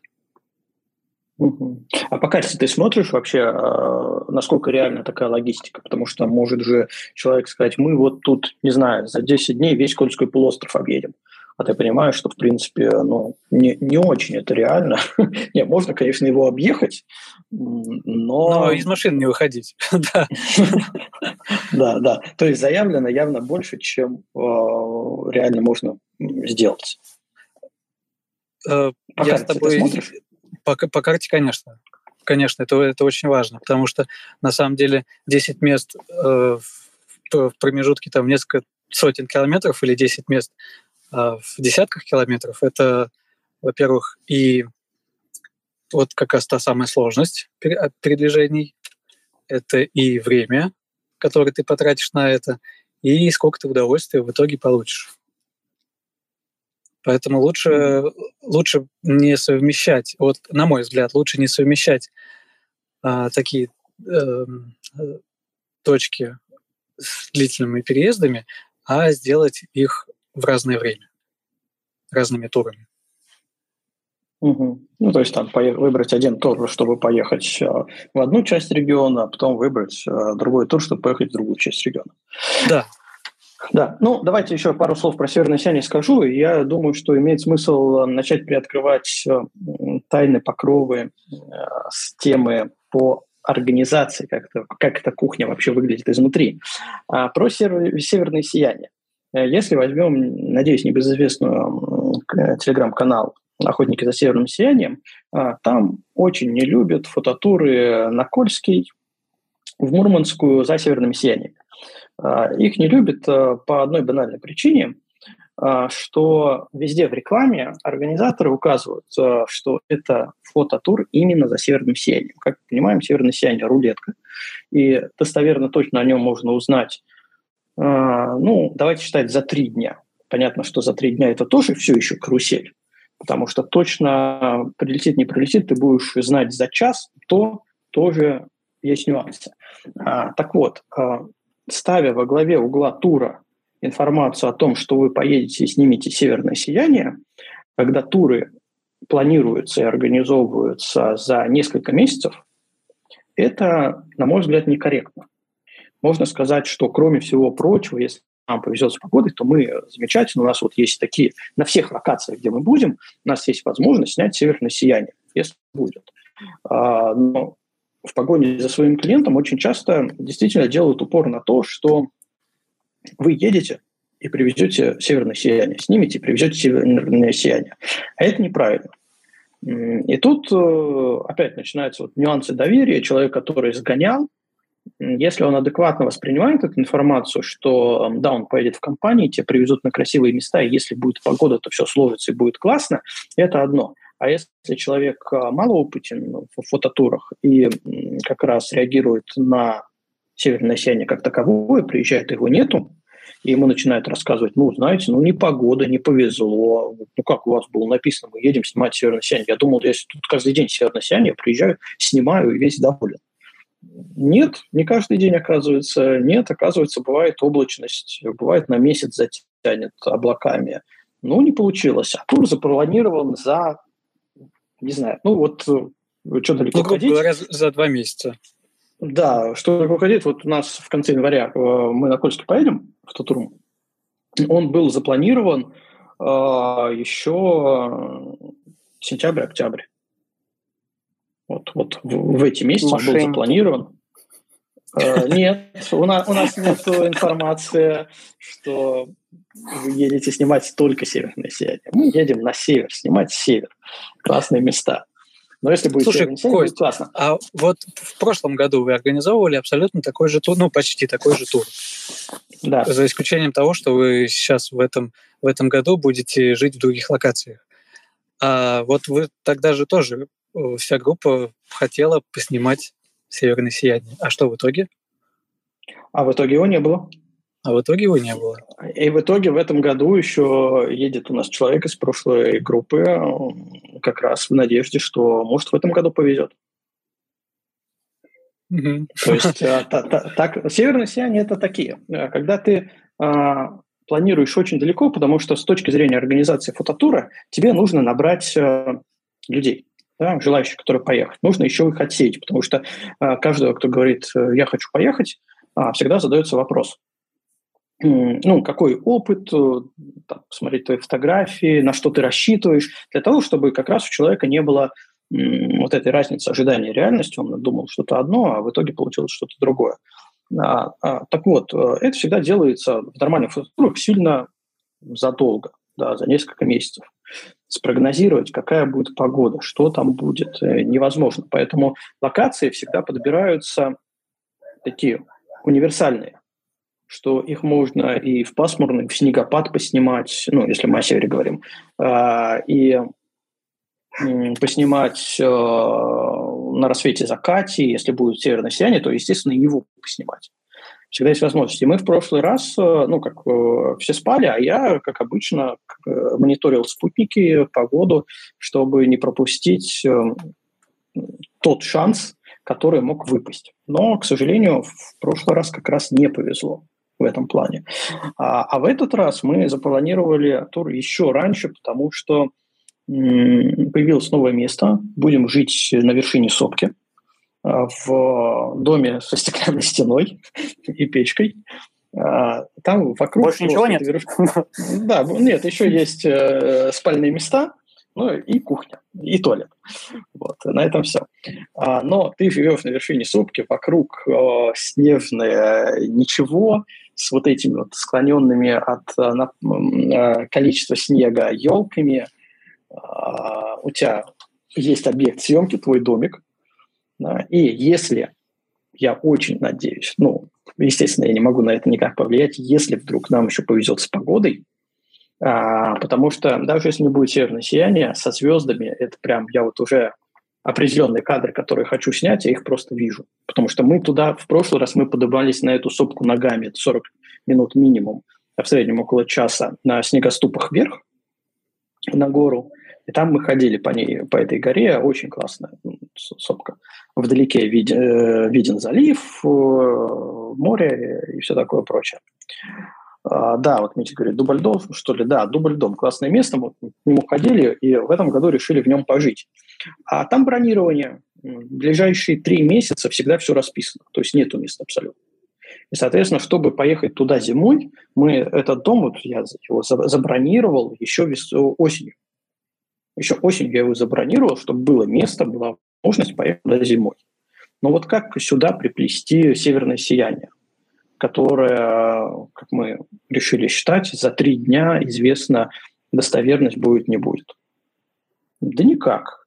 Speaker 1: А по карте ты смотришь вообще, а, насколько реальна такая логистика? Потому что может же человек сказать, мы вот тут, не знаю, за 10 дней весь Кольский полуостров объедем. А ты понимаешь, что, в принципе, ну, не, не очень это реально. не, можно, конечно, его объехать, но...
Speaker 3: Но из машины не выходить.
Speaker 1: да, да. То есть заявлено явно больше, чем а, реально можно сделать.
Speaker 3: Э, я с тобой по, по карте, конечно. Конечно, это, это очень важно, потому что на самом деле 10 мест э, в, в промежутке там несколько сотен километров или 10 мест А в десятках километров это, во-первых, и вот как раз та самая сложность передвижений, это и время, которое ты потратишь на это, и сколько ты удовольствия в итоге получишь. Поэтому лучше, лучше не совмещать, вот на мой взгляд, лучше не совмещать а, такие эм, э, точки с длительными переездами, а сделать их в разное время, разными турами.
Speaker 1: Угу. Ну, то есть там выбрать один тур, чтобы поехать э, в одну часть региона, а потом выбрать э, другой тур, чтобы поехать в другую часть региона.
Speaker 3: Да.
Speaker 1: Да, ну давайте еще пару слов про северное сияние скажу. Я думаю, что имеет смысл начать приоткрывать э, тайны покровы с темы по организации, как, это, как эта кухня вообще выглядит изнутри. А, про север, северное сияние. Если возьмем, надеюсь, небезызвестную телеграм-канал охотники за северным сиянием, там очень не любят фототуры на Кольский, в Мурманскую за северным сиянием. А, их не любят а, по одной банальной причине, что везде в рекламе организаторы указывают, что это фототур именно за северным сиянием. Как мы понимаем, северное сияние – рулетка. И достоверно точно о нем можно узнать, ну, давайте считать, за три дня. Понятно, что за три дня это тоже все еще карусель потому что точно прилетит, не прилетит, ты будешь знать за час, то тоже есть нюансы. А, так вот, а, ставя во главе угла тура информацию о том, что вы поедете и снимете «Северное сияние», когда туры планируются и организовываются за несколько месяцев, это, на мой взгляд, некорректно. Можно сказать, что кроме всего прочего, если нам повезет с погодой, то мы замечательно. У нас вот есть такие, на всех локациях, где мы будем, у нас есть возможность снять северное сияние, если будет. А, но в погоне за своим клиентом очень часто действительно делают упор на то, что вы едете и привезете северное сияние, снимете и привезете северное сияние. А это неправильно. И тут э, опять начинаются вот нюансы доверия. Человек, который сгонял, если он адекватно воспринимает эту информацию, что да, он поедет в компании, тебе привезут на красивые места, и если будет погода, то все сложится и будет классно, это одно. А если человек а, малоопытен в фототурах и как раз реагирует на северное сияние как таковое, приезжает, его нету, и ему начинают рассказывать, ну, знаете, ну, не погода, не повезло, ну, как у вас было написано, мы едем снимать северное сияние. Я думал, если тут каждый день северное сияние, я приезжаю, снимаю и весь доволен. Нет, не каждый день оказывается. Нет, оказывается, бывает облачность, бывает на месяц затянет облаками. Ну, не получилось. А тур запланирован за, не знаю, ну вот э, что далеко ну, ходить.
Speaker 3: говоря, за два месяца.
Speaker 1: Да, что далеко ходить. Вот у нас в конце января э, мы на Кольске поедем в тур. Он был запланирован э, еще сентябрь-октябрь. Вот, вот в, в эти месяцы он был запланирован. Э, нет, у нас, у нас нет информации, что вы едете снимать только северное сияние. Мы едем на север, снимать север. Классные места. Но если будет
Speaker 3: Слушай, сияние, Кость, будет классно. А вот в прошлом году вы организовывали абсолютно такой же тур, ну, почти такой же тур. Да. За исключением того, что вы сейчас в этом, в этом году будете жить в других локациях. А вот вы тогда же тоже Э, вся группа хотела поснимать «Северное сияние». А что в итоге?
Speaker 1: А в итоге его не было.
Speaker 3: А в итоге его не было.
Speaker 1: И в итоге в этом году еще едет у нас человек из прошлой группы, как раз в надежде, что, может, в этом году повезет. Mm-hmm. То есть э, так, северное сияние это такие. Э, когда ты а, планируешь очень далеко, потому что с точки зрения организации фототура тебе нужно набрать людей да, желающих, которые поехать. Нужно еще их отсеять, потому что э, каждого, кто говорит э, «я хочу поехать», э, всегда задается вопрос. Ну, какой опыт, э, там, посмотреть твои фотографии, на что ты рассчитываешь, для того, чтобы как раз у человека не было вот этой разницы ожидания и реальности. Он думал что-то одно, а в итоге получилось что-то другое. А, а, так вот, э, это всегда делается в нормальных фотографиях сильно задолго, да, за несколько месяцев спрогнозировать, какая будет погода, что там будет, э, невозможно. Поэтому локации всегда подбираются такие универсальные. что их можно и в пасмурный, в снегопад поснимать, ну, если мы о севере говорим, а, и поснимать э, на рассвете закате, если будет северное сияние, то, естественно, его поснимать. Всегда есть возможность. И мы в прошлый раз, э, ну, как э, все спали, а я, как обычно, мониторил спутники, погоду, чтобы не пропустить тот шанс, который мог выпасть. Но, к сожалению, в прошлый раз как раз не повезло в этом плане. А, а в этот раз мы запланировали тур еще раньше, потому что появилось новое место. Будем жить на вершине сопки в доме со стеклянной стеной и печкой. А, там вокруг...
Speaker 2: Больше ничего нет?
Speaker 1: Да, нет, еще есть э, спальные места, ну и кухня, и туалет. Вот, на этом все. А, но ты живешь на вершине сопки, вокруг э, снежное ничего, с вот этими вот склоненными от э, количества снега елками – а, у тебя есть объект съемки, твой домик, да, и если, я очень надеюсь, ну, естественно, я не могу на это никак повлиять, если вдруг нам еще повезет с погодой, а, потому что даже если не будет северное сияние, со звездами, это прям, я вот уже определенные кадры, которые хочу снять, я их просто вижу. Потому что мы туда, в прошлый раз мы подобрались на эту сопку ногами, это 40 минут минимум, а в среднем около часа на снегоступах вверх, на гору. И там мы ходили по ней, по этой горе, очень классная сопка. Вдалеке виден, э, виден залив, э, море и все такое прочее. А, да, вот Митя говорит, Дубльдом, что ли? Да, Дубльдом, классное место, мы к нему ходили и в этом году решили в нем пожить. А там бронирование. В ближайшие три месяца всегда все расписано, то есть нету места абсолютно. И, соответственно, чтобы поехать туда зимой, мы этот дом, вот я его забронировал еще осенью. Еще осенью я его забронировал, чтобы было место, была возможность поехать туда зимой. Но вот как сюда приплести северное сияние, которое, как мы решили считать, за три дня известно, достоверность будет, не будет? Да никак.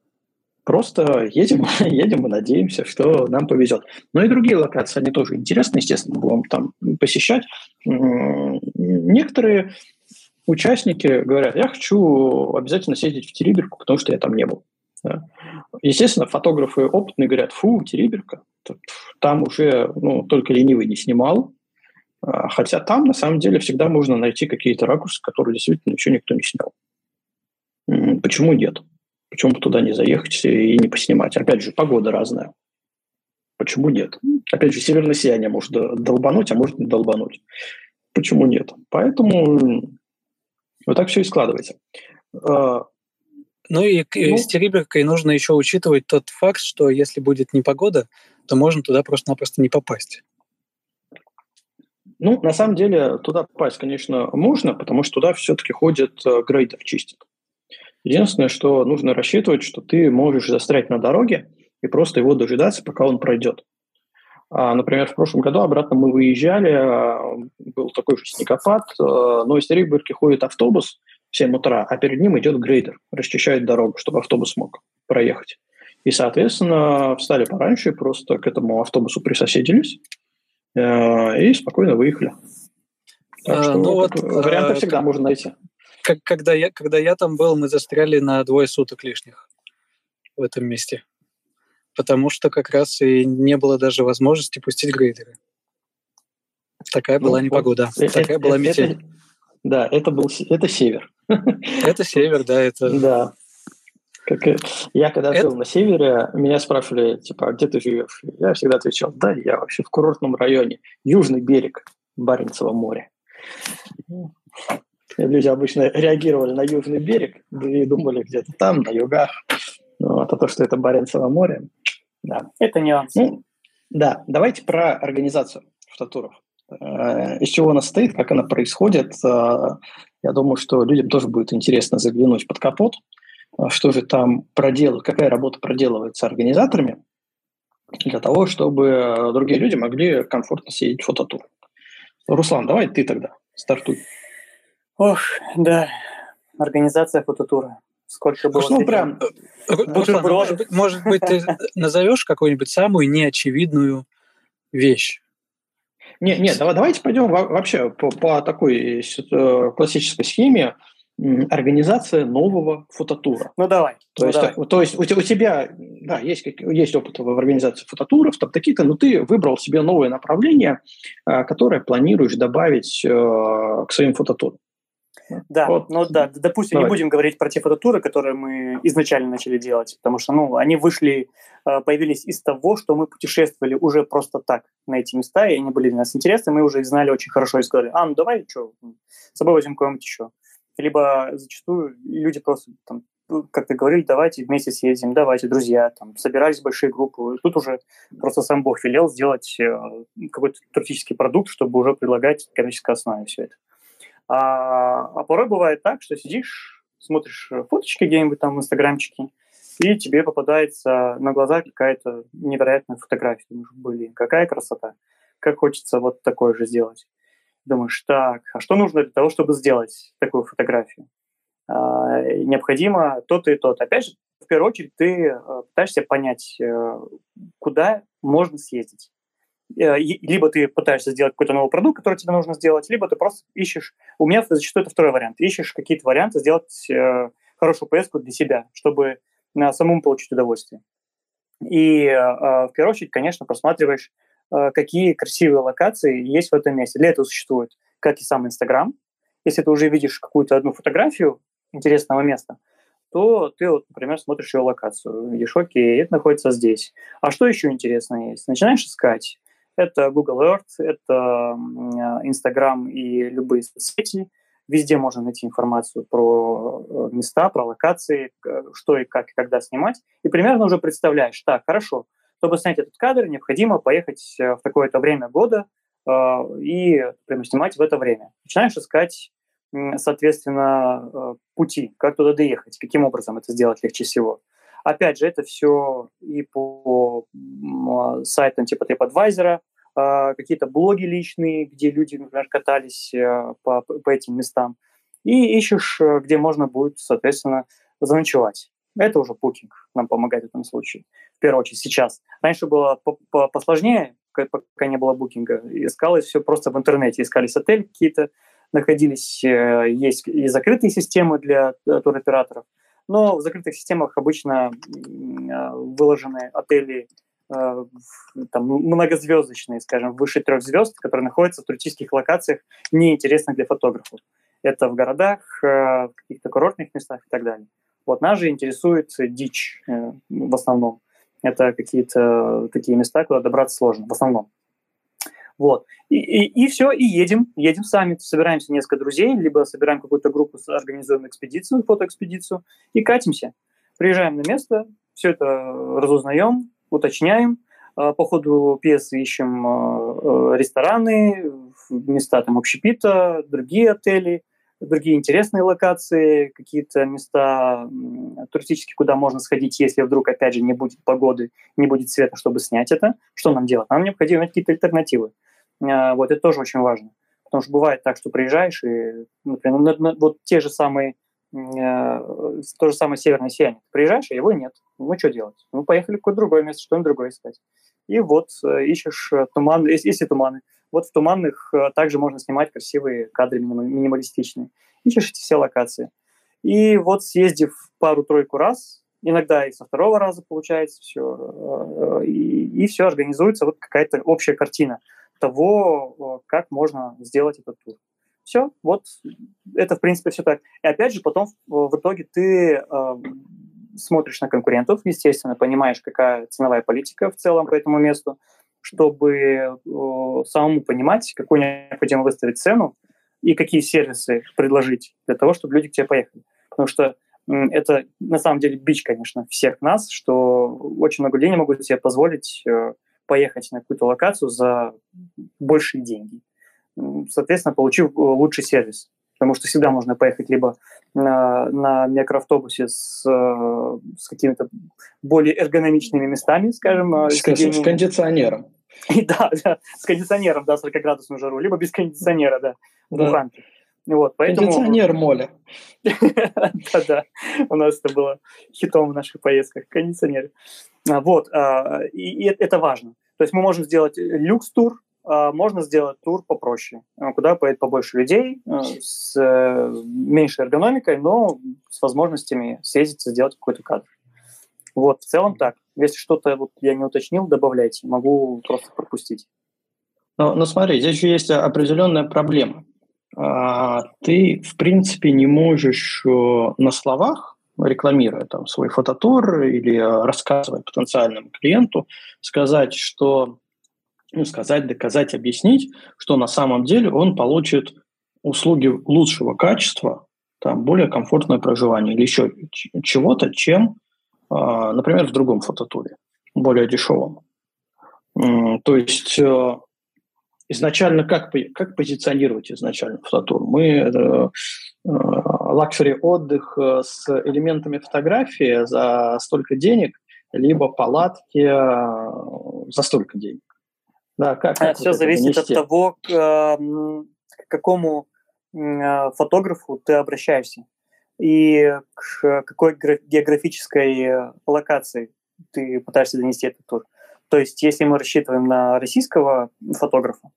Speaker 1: Просто едем, едем и надеемся, что нам повезет. Но и другие локации, они тоже интересны, естественно, будем там посещать. Некоторые участники говорят, я хочу обязательно съездить в Териберку, потому что я там не был. Да. Естественно, фотографы опытные говорят, фу, Териберка, там уже ну, только ленивый не снимал, а, хотя там на самом деле всегда можно найти какие-то ракурсы, которые действительно еще никто не снял. Почему нет? Почему бы туда не заехать и не поснимать? Опять же, погода разная. Почему нет? Опять же, северное сияние может долбануть, а может не долбануть. Почему нет? Поэтому вот так все и складывается. А,
Speaker 3: ну и ну, с Териберкой нужно еще учитывать тот факт, что если будет непогода, то можно туда просто-напросто не попасть.
Speaker 1: Ну, на самом деле, туда попасть, конечно, можно, потому что туда все-таки ходят э, грейдер чистят. Единственное, что нужно рассчитывать, что ты можешь застрять на дороге и просто его дожидаться, пока он пройдет. А, например, в прошлом году обратно мы выезжали, а, был такой же снегопад, а, но из Териберки ходит автобус в 7 утра, а перед ним идет грейдер, расчищает дорогу, чтобы автобус мог проехать. И, соответственно, встали пораньше, просто к этому автобусу присоседились и спокойно выехали. Так что ну вот, варианты всегда как, можно найти.
Speaker 3: Как, когда, я, когда я там был, мы застряли на двое суток лишних в этом месте потому что как раз и не было даже возможности пустить грейдеры. Такая ну, была непогода, вот, такая это, была метель.
Speaker 1: Это, да, это был это север.
Speaker 3: Это север, да, это.
Speaker 1: Да. Как, я когда это... жил на севере, меня спрашивали, типа, а где ты живешь? Я всегда отвечал, да, я вообще в курортном районе, южный берег Баренцева моря. Люди обычно реагировали на южный берег и думали где-то там, на югах. Ну, вот, а то, что это Баренцево море, да.
Speaker 2: Это нюанс. Ну,
Speaker 1: да, давайте про организацию фототуров. Э, из чего она состоит, как она происходит. Э, я думаю, что людям тоже будет интересно заглянуть под капот, э, что же там проделывают, какая работа проделывается организаторами для того, чтобы другие люди могли комфортно съездить фототур. Руслан, давай ты тогда стартуй.
Speaker 2: Ох, да, организация фототура. Сколько было?
Speaker 3: Ну, прям... Руслан, может, быть, может быть, ты назовешь какую-нибудь самую неочевидную вещь?
Speaker 1: Нет, нет, давай, давайте пойдем вообще по, по такой э, классической схеме организация нового фототура.
Speaker 2: Ну давай.
Speaker 1: То,
Speaker 2: ну,
Speaker 1: есть,
Speaker 2: давай.
Speaker 1: То есть у, у тебя да, есть, есть опыт в организации фототуров, там такие-то, но ты выбрал себе новое направление, э, которое планируешь добавить э, к своим фототурам.
Speaker 2: Да, вот. ну да, допустим, Давай. не будем говорить про те фототуры, которые мы изначально начали делать, потому что, ну, они вышли, э, появились из того, что мы путешествовали уже просто так на эти места, и они были для нас интересны, мы уже их знали очень хорошо и сказали, а, ну давай, что, с собой возьмем кого-нибудь еще. Либо зачастую люди просто там ну, как ты говорили, давайте вместе съездим, давайте, друзья, там, собирались большие группы. Тут уже просто сам Бог велел сделать э, какой-то туристический продукт, чтобы уже предлагать коммерческой основе все это. А, а порой бывает так, что сидишь, смотришь фоточки где-нибудь там в инстаграмчике, и тебе попадается на глаза какая-то невероятная фотография. Думаешь, блин, какая красота. Как хочется вот такое же сделать. Думаешь, так, а что нужно для того, чтобы сделать такую фотографию? А, необходимо то-то и то-то. Опять же, в первую очередь ты э, пытаешься понять, э, куда можно съездить. Э, либо ты пытаешься сделать какой-то новый продукт, который тебе нужно сделать, либо ты просто ищешь, у меня зачастую это второй вариант, ищешь какие-то варианты сделать э, хорошую поездку для себя, чтобы на самому получить удовольствие. И э, в первую очередь, конечно, просматриваешь, э, какие красивые локации есть в этом месте. Для этого существует как и сам Инстаграм. Если ты уже видишь какую-то одну фотографию интересного места, то ты, вот, например, смотришь ее локацию, видишь, окей, это находится здесь. А что еще интересно есть? Начинаешь искать. Это Google Earth, это Instagram и любые соцсети. Везде можно найти информацию про э, места, про локации, что и как и когда снимать. И примерно уже представляешь, так, хорошо, чтобы снять этот кадр, необходимо поехать э, в такое-то время года э, и, например, снимать в это время. Начинаешь искать, соответственно, пути, как туда доехать, каким образом это сделать легче всего. Опять же, это все и по сайтам типа TripAdvisor, а, какие-то блоги личные, где люди, например, катались э, по, по этим местам, и ищешь, э, где можно будет, соответственно, заночевать. Это уже Booking нам помогает в этом случае. В первую очередь сейчас. Раньше было посложнее, пока не было букинга. Искалось все просто в интернете. Искались отели какие-то, находились, э, есть и закрытые системы для туроператоров, но в закрытых системах обычно выложены отели Э, там, многозвездочные, скажем, выше трех звезд, которые находятся в туристических локациях, неинтересных для фотографов. Это в городах, э, в каких-то курортных местах и так далее. Вот нас же интересует дичь э, в основном. Это какие-то такие места, куда добраться сложно, в основном. Вот. И, и, и все, и едем. Едем сами. Собираемся несколько друзей, либо собираем какую-то группу, организуем экспедицию, фотоэкспедицию, и катимся. Приезжаем на место, все это разузнаем, уточняем. А, по ходу пьесы ищем а, а, рестораны, места там общепита, другие отели, другие интересные локации, какие-то места туристические, куда можно сходить, если вдруг, опять же, не будет погоды, не будет света, чтобы снять это. Что нам делать? Нам необходимо какие-то альтернативы. Вот это тоже очень важно. Потому что бывает так, что приезжаешь, и, например, вот те же самые Э, то же самое северное сияние. приезжаешь, а его нет. Ну, что делать? Ну, поехали в какое-то другое место, что-нибудь другое искать. И вот э, ищешь э, туман, есть, есть и туманы. Вот в туманных также можно снимать красивые кадры минималистичные. Ищешь эти все локации. И вот съездив пару-тройку раз, иногда и со второго раза получается все, и, и все организуется вот какая-то общая картина того, как можно сделать этот тур. Все, вот это, в принципе, все так. И опять же, потом в итоге ты э, смотришь на конкурентов, естественно, понимаешь, какая ценовая политика в целом по этому месту, чтобы э, самому понимать, какую необходимо выставить цену и какие сервисы предложить для того, чтобы люди к тебе поехали. Потому что это на самом деле бич, конечно, всех нас, что очень много людей не могут себе позволить э, поехать на какую-то локацию за большие деньги соответственно, получив э, лучший сервис. Потому что всегда можно поехать либо на, на микроавтобусе с, э, с какими-то более эргономичными местами, скажем.
Speaker 1: Э, с, с кондиционером.
Speaker 2: И, да, да, с кондиционером, да, 40-градусную жару, либо без кондиционера, да, в да. буханке.
Speaker 1: Вот, поэтому... Кондиционер моля.
Speaker 2: Да-да, у нас это было хитом в наших поездках, кондиционер. А, вот, а, и это важно. То есть мы можем сделать люкс-тур, а, можно сделать тур попроще, а, куда поедет побольше людей, а, с э, меньшей эргономикой, но с возможностями съездиться, сделать какой-то кадр. Вот, в целом так. Если что-то вот я не уточнил, добавляйте. Могу просто пропустить.
Speaker 1: Но, но смотри, здесь же есть определенная проблема. Ты, в принципе, не можешь э, на словах, рекламируя там свой фототур или рассказывая потенциальному клиенту, сказать, что ну, сказать, доказать, объяснить, что на самом деле он получит услуги лучшего качества, там, более комфортное проживание или еще чего-то, чем, а, например, в другом фототуре, более дешевом. То есть э, изначально как, как позиционировать изначально фототур? Мы э, э, luxury отдых с элементами фотографии за столько денег, либо палатки за столько денег.
Speaker 2: Да, как, как Все вот зависит от того, к, к какому фотографу ты обращаешься и к какой географической э, локации ты пытаешься донести этот тур. То есть, если мы рассчитываем на российского фотографа,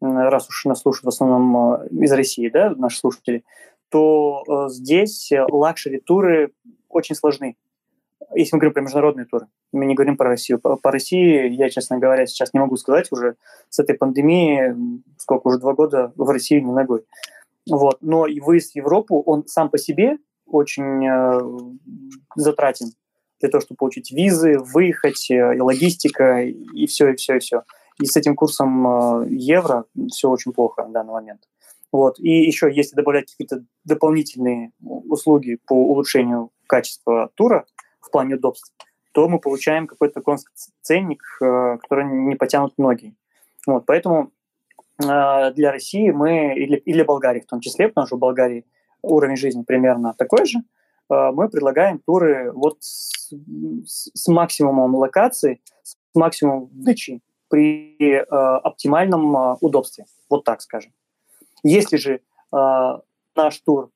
Speaker 2: раз уж нас слушают в основном э, из России, да, наши слушатели, то э, здесь лакшери-туры очень сложны если мы говорим про международные туры, мы не говорим про Россию. По, по России я, честно говоря, сейчас не могу сказать уже с этой пандемией, сколько уже два года в Россию не ногой. Вот. Но и выезд в Европу, он сам по себе очень э, затратен для того, чтобы получить визы, выехать, э, и логистика, и все, и все, и все. И с этим курсом э, евро все очень плохо в данный момент. Вот. И еще, если добавлять какие-то дополнительные услуги по улучшению качества тура, в плане удобств, то мы получаем какой-то ценник, э, который не потянут многие. Вот, поэтому э, для России мы, или, для Болгарии в том числе, потому что в Болгарии уровень жизни примерно такой же, э, мы предлагаем туры вот с, с максимумом локаций, с максимумом выдачи при э, оптимальном э, удобстве, вот так скажем. Если же э, наш тур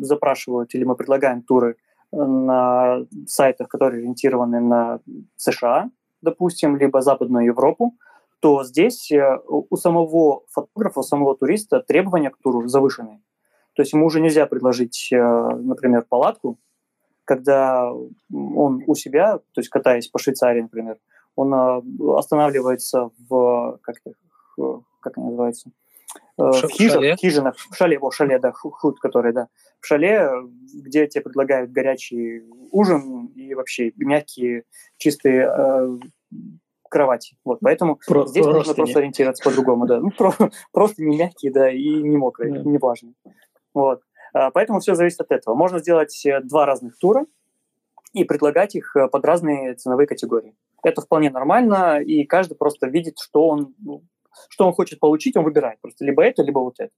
Speaker 2: запрашивают или мы предлагаем туры на сайтах, которые ориентированы на США, допустим, либо Западную Европу, то здесь э, у самого фотографа, у самого туриста требования к туру завышенные. То есть ему уже нельзя предложить, э, например, палатку, когда он у себя, то есть катаясь по Швейцарии, например, он э, останавливается в, как, как они называются, в, хижах, шале. хижинах, в шале, о, шале, да, худ, который, да, в шале, где тебе предлагают горячий ужин и вообще мягкие, чистые э, кровати. Вот, поэтому про, здесь нужно просто ориентироваться по-другому, да. Ну, про, просто не мягкие, да, и не мокрые, да. неважно. Вот. А, поэтому все зависит от этого. Можно сделать э, два разных тура и предлагать их э, под разные ценовые категории. Это вполне нормально, и каждый просто видит, что он ну, что он хочет получить, он выбирает просто либо это, либо вот это.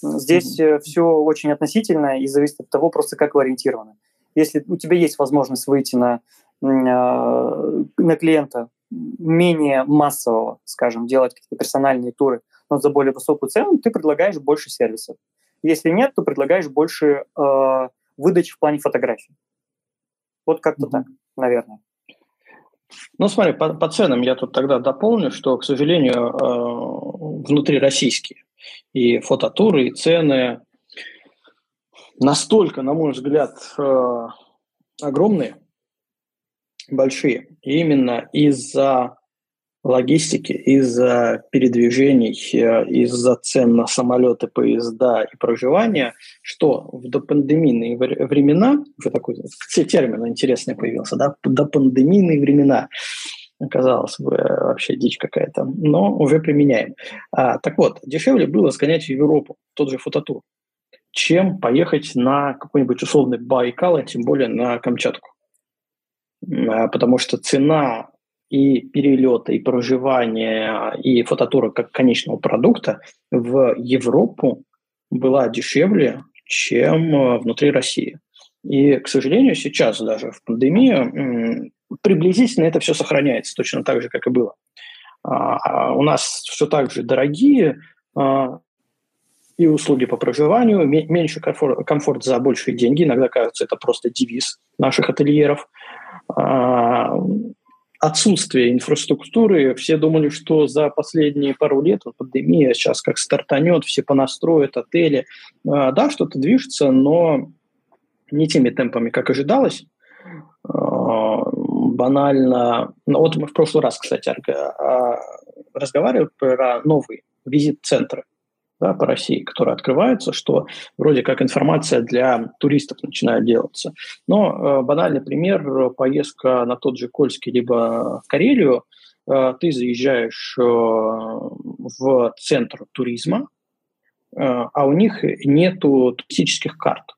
Speaker 2: Здесь mm-hmm. все очень относительно и зависит от того, просто как вы ориентированы. Если у тебя есть возможность выйти на, а, на клиента менее массового, скажем, делать какие-то персональные туры, но за более высокую цену, ты предлагаешь больше сервисов. Если нет, то предлагаешь больше э, выдачи в плане фотографий. Вот как-то mm-hmm. так, наверное.
Speaker 1: Ну, смотри, по, по ценам я тут тогда дополню, что, к сожалению, э, внутри российские и фототуры, и цены настолько, на мой взгляд, э, огромные, большие. Именно из-за логистики, из-за передвижений, э, из-за цен на самолеты, поезда и проживания, что в допандемийные времена, уже такой термин интересный появился, да, допандемийные времена, казалось бы, вообще дичь какая-то, но уже применяем. А, так вот, дешевле было сгонять в Европу, тот же фототур, чем поехать на какой-нибудь условный Байкал, а тем более на Камчатку. А, потому что цена и перелета, и проживания, и фототура как конечного продукта в Европу была дешевле, чем э, внутри России. И, к сожалению, сейчас даже в пандемию приблизительно это все сохраняется точно так же, как и было. А, а у нас все так же дорогие а, и услуги по проживанию, меньше комфорт, комфорт за большие деньги. Иногда кажется, это просто девиз наших ательеров. Отсутствие инфраструктуры. Все думали, что за последние пару лет вот пандемия сейчас как стартанет, все понастроят отели. А, да, что-то движется, но не теми темпами, как ожидалось. А, банально. Ну, вот мы в прошлый раз, кстати, разговаривали про новые визит-центры да, по России, которые открываются, что вроде как информация для туристов начинает делаться. Но э, банальный пример, поездка на тот же Кольский либо в Карелию, э, ты заезжаешь э, в центр туризма, э, а у них нету туристических карт.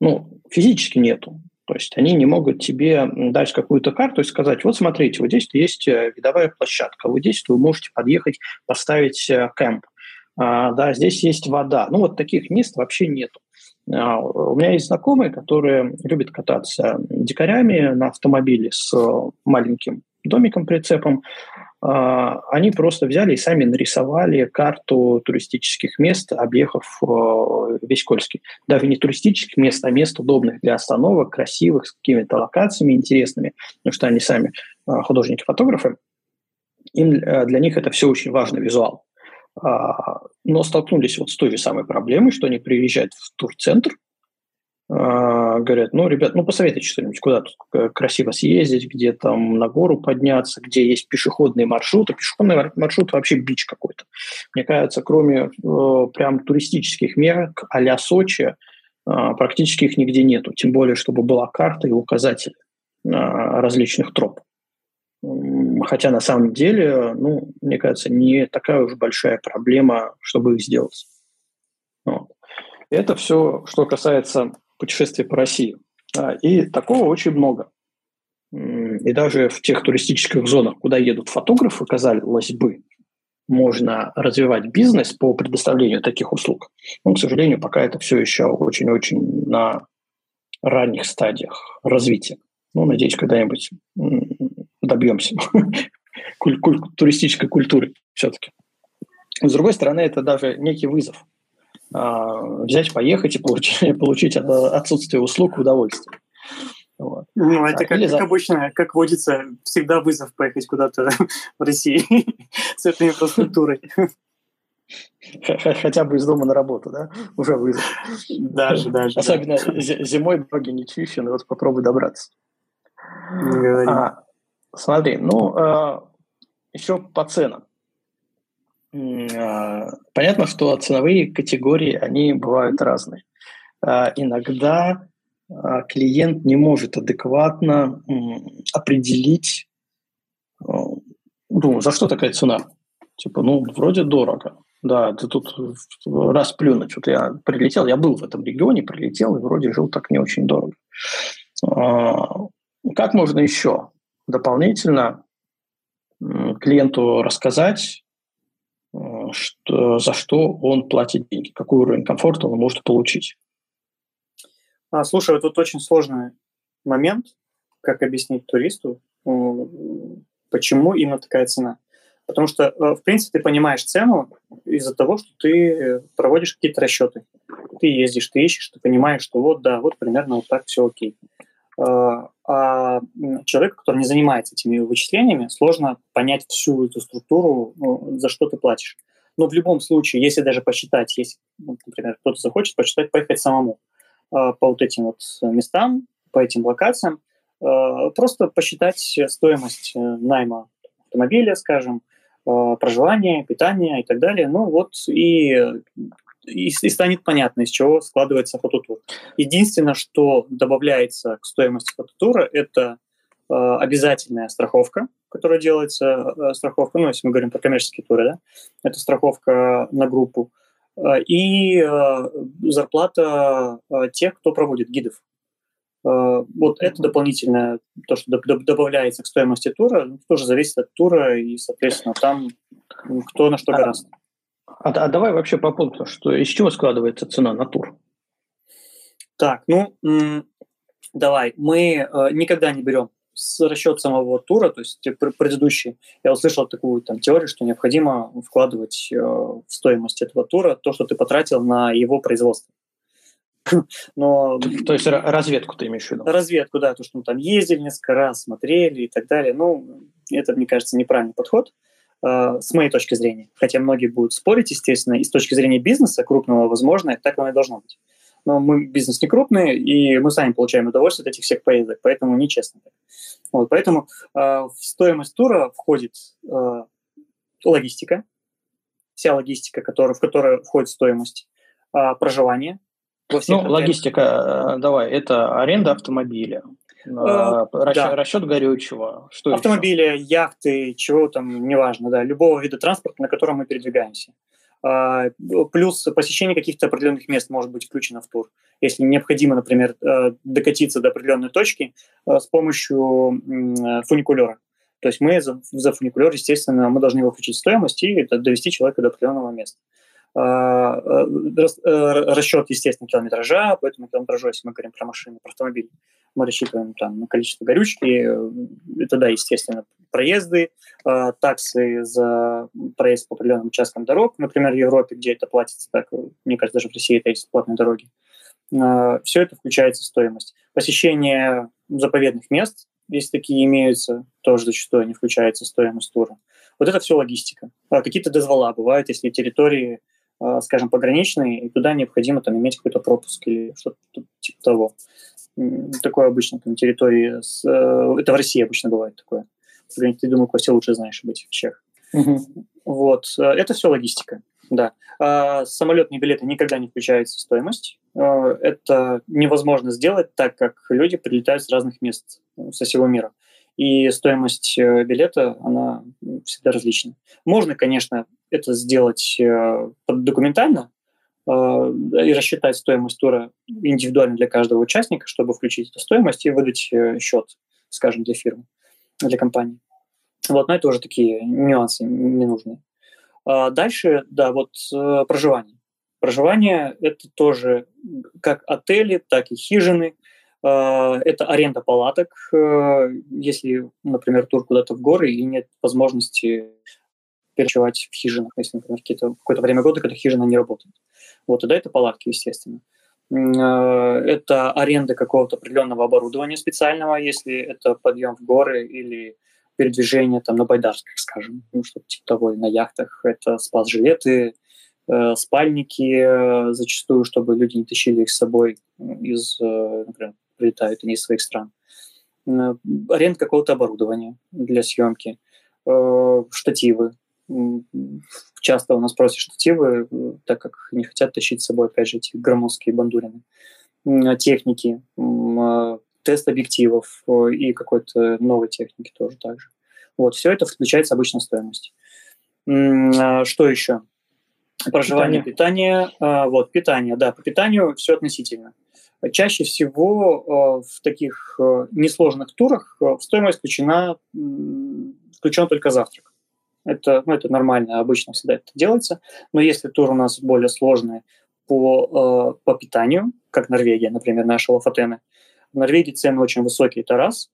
Speaker 1: Ну, физически нету. То есть они не могут тебе дать какую-то карту и сказать, вот смотрите, вот здесь есть э, видовая площадка, вот здесь вы можете подъехать, поставить э, кемп. А, да, здесь есть вода. Ну, вот таких мест вообще нету. А, у меня есть знакомые, которые любят кататься дикарями на автомобиле с маленьким домиком, прицепом. А, они просто взяли и сами нарисовали карту туристических мест, объехав весь Кольский. Даже не туристических мест, а мест удобных для остановок, красивых, с какими-то локациями интересными, потому что они сами художники-фотографы. Им, э, для них это все очень важный визуал. А, но столкнулись вот с той же самой проблемой, что они приезжают в турцентр, а, говорят, ну, ребят, ну, посоветуйте что-нибудь, куда тут красиво съездить, где там на гору подняться, где есть пешеходные маршруты. Пешеходный маршрут вообще бич какой-то. Мне кажется, кроме э, прям туристических мерок а-ля Сочи, практически их нигде нету. Тем более, чтобы была карта и указатели э, различных троп. Хотя на самом деле, ну, мне кажется, не такая уж большая проблема, чтобы их сделать. Вот. Это все, что касается путешествий по России. И такого очень много. И даже в тех туристических зонах, куда едут фотографы, казалось бы, можно развивать бизнес по предоставлению таких услуг. Но, к сожалению, пока это все еще очень-очень на ранних стадиях развития. Ну, надеюсь, когда-нибудь добьемся куль- куль- туристической культуры все-таки. С другой стороны, это даже некий вызов. А, взять, поехать и получить, получить от отсутствия услуг удовольствие.
Speaker 2: Вот. Ну, это как, как обычно, как водится, всегда вызов поехать куда-то в России с этой инфраструктурой.
Speaker 1: Хотя бы из дома на работу, да? Уже вызов.
Speaker 2: Даже, даже.
Speaker 1: Особенно да. зимой дороги не чищены, вот попробуй добраться. Не говори. А, Смотри, ну, э, еще по ценам. Э, понятно, что ценовые категории, они бывают разные. Э, иногда клиент не может адекватно определить, ну, за что такая цена. Типа, ну, вроде дорого. Да, ты тут расплюнуть. Вот я прилетел, я был в этом регионе, прилетел и вроде жил так не очень дорого. Как можно еще дополнительно клиенту рассказать, э, что, за что он платит деньги, какой уровень комфорта он может получить.
Speaker 2: А, слушай, вот тут очень сложный момент, как объяснить туристу, почему именно такая цена. Потому что, э, в принципе, ты понимаешь цену из-за того, что ты проводишь какие-то расчеты. Ты ездишь, ты ищешь, ты понимаешь, что вот, да, вот примерно вот так все окей. А, а человеку, который не занимается этими вычислениями, сложно понять всю эту структуру, ну, за что ты платишь. Но в любом случае, если даже посчитать, если, ну, например, кто-то захочет посчитать, поехать самому а, по вот этим вот местам, по этим локациям, а, просто посчитать стоимость э, найма автомобиля, скажем, проживания, питания и так далее. Ну вот и и, и станет понятно, из чего складывается фототур. Единственное, что добавляется к стоимости фототура, это э, обязательная страховка, которая делается, э, страховка, ну, если мы говорим про коммерческие туры, да, это страховка на группу, э, и э, зарплата э, тех, кто проводит гидов. Э, вот это дополнительное, то, что добавляется к стоимости тура, тоже зависит от тура, и, соответственно, там кто на что а, гораздо.
Speaker 1: А, а давай вообще по пункту, что из чего складывается цена на тур?
Speaker 2: Так, ну, давай. Мы э, никогда не берем с расчет самого тура, то есть предыдущий. Я услышал такую там теорию, что необходимо вкладывать э, в стоимость этого тура то, что ты потратил на его производство.
Speaker 1: Но... То есть разведку ты имеешь в виду?
Speaker 2: Разведку, да, то, что мы там ездили несколько раз, смотрели и так далее. Ну, Это, мне кажется, неправильный подход э, с моей точки зрения. Хотя многие будут спорить, естественно, и с точки зрения бизнеса крупного, возможно, так оно и должно быть. Но мы бизнес не крупный, и мы сами получаем удовольствие от этих всех поездок, поэтому нечестно. Вот, поэтому э, в стоимость тура входит э, логистика, вся логистика, которая, в которую входит стоимость, э, проживание.
Speaker 1: ну, отелях. логистика, э, давай, это аренда автомобиля, Э, расчет, да. расчет горючего.
Speaker 2: Что Автомобили, еще? яхты, чего там, неважно, да, любого вида транспорта, на котором мы передвигаемся. А, плюс посещение каких-то определенных мест может быть включено в тур. Если необходимо, например, э, докатиться до определенной точки э, с помощью фуникулера. То есть мы за, за фуникулер, естественно, мы должны его включить в стоимость и довести человека до определенного места. А, расчет, естественно, километража, поэтому километражу, если мы говорим про машину, про автомобиль, мы рассчитываем там на количество горючки, это, да, естественно, проезды, э, таксы за проезд по определенным участкам дорог, например, в Европе, где это платится так, мне кажется, даже в России это есть платные дороги. Э, все это включается в стоимость. Посещение заповедных мест, если такие имеются, тоже зачастую не включается в стоимость тура. Вот это все логистика. А какие-то дозвола бывают, если территории, э, скажем, пограничные, и туда необходимо там иметь какой-то пропуск или что-то типа того такое обычно на территории, с, э, это в России обычно бывает такое. Ты, думаю, Костя лучше знаешь об этих вещах. Угу. Вот, э, это все логистика, да. А самолетные билеты никогда не включаются в стоимость. Э, это невозможно сделать, так как люди прилетают с разных мест со всего мира. И стоимость билета, она всегда различна. Можно, конечно, это сделать документально, Э, и рассчитать стоимость тура индивидуально для каждого участника, чтобы включить эту стоимость и выдать э, счет, скажем, для фирмы, для компании. Вот, но это уже такие нюансы ненужные. А дальше, да, вот э, проживание. Проживание – это тоже как отели, так и хижины. Это аренда палаток, если, например, тур куда-то в горы и нет возможности перечевать в хижинах, если, например, какое-то время года, когда хижина не работает. Вот, тогда это палатки, естественно. Э, это аренда какого-то определенного оборудования специального, если это подъем в горы или передвижение там на байдарках, скажем, ну, что-то типа того, на яхтах. Это спас-жилеты, э, спальники э, зачастую, чтобы люди не тащили их с собой из, например, прилетают они из своих стран. Аренда какого-то оборудования для съемки, штативы, часто у нас просят штативы, так как не хотят тащить с собой, опять же, эти громоздкие бандурины. Техники, а, тест объективов и какой-то новой техники тоже так же. Вот, все это включается обычно в стоимость. А, что еще? Проживание, питание. питание. А, вот, питание, да, по питанию все относительно. Чаще всего в таких несложных турах в стоимость включена, включен только завтрак. Это, ну, это нормально, обычно всегда это делается. Но если тур у нас более сложный по, э, по питанию, как Норвегия, например, наши Лафатены, в Норвегии цены очень высокие, это раз.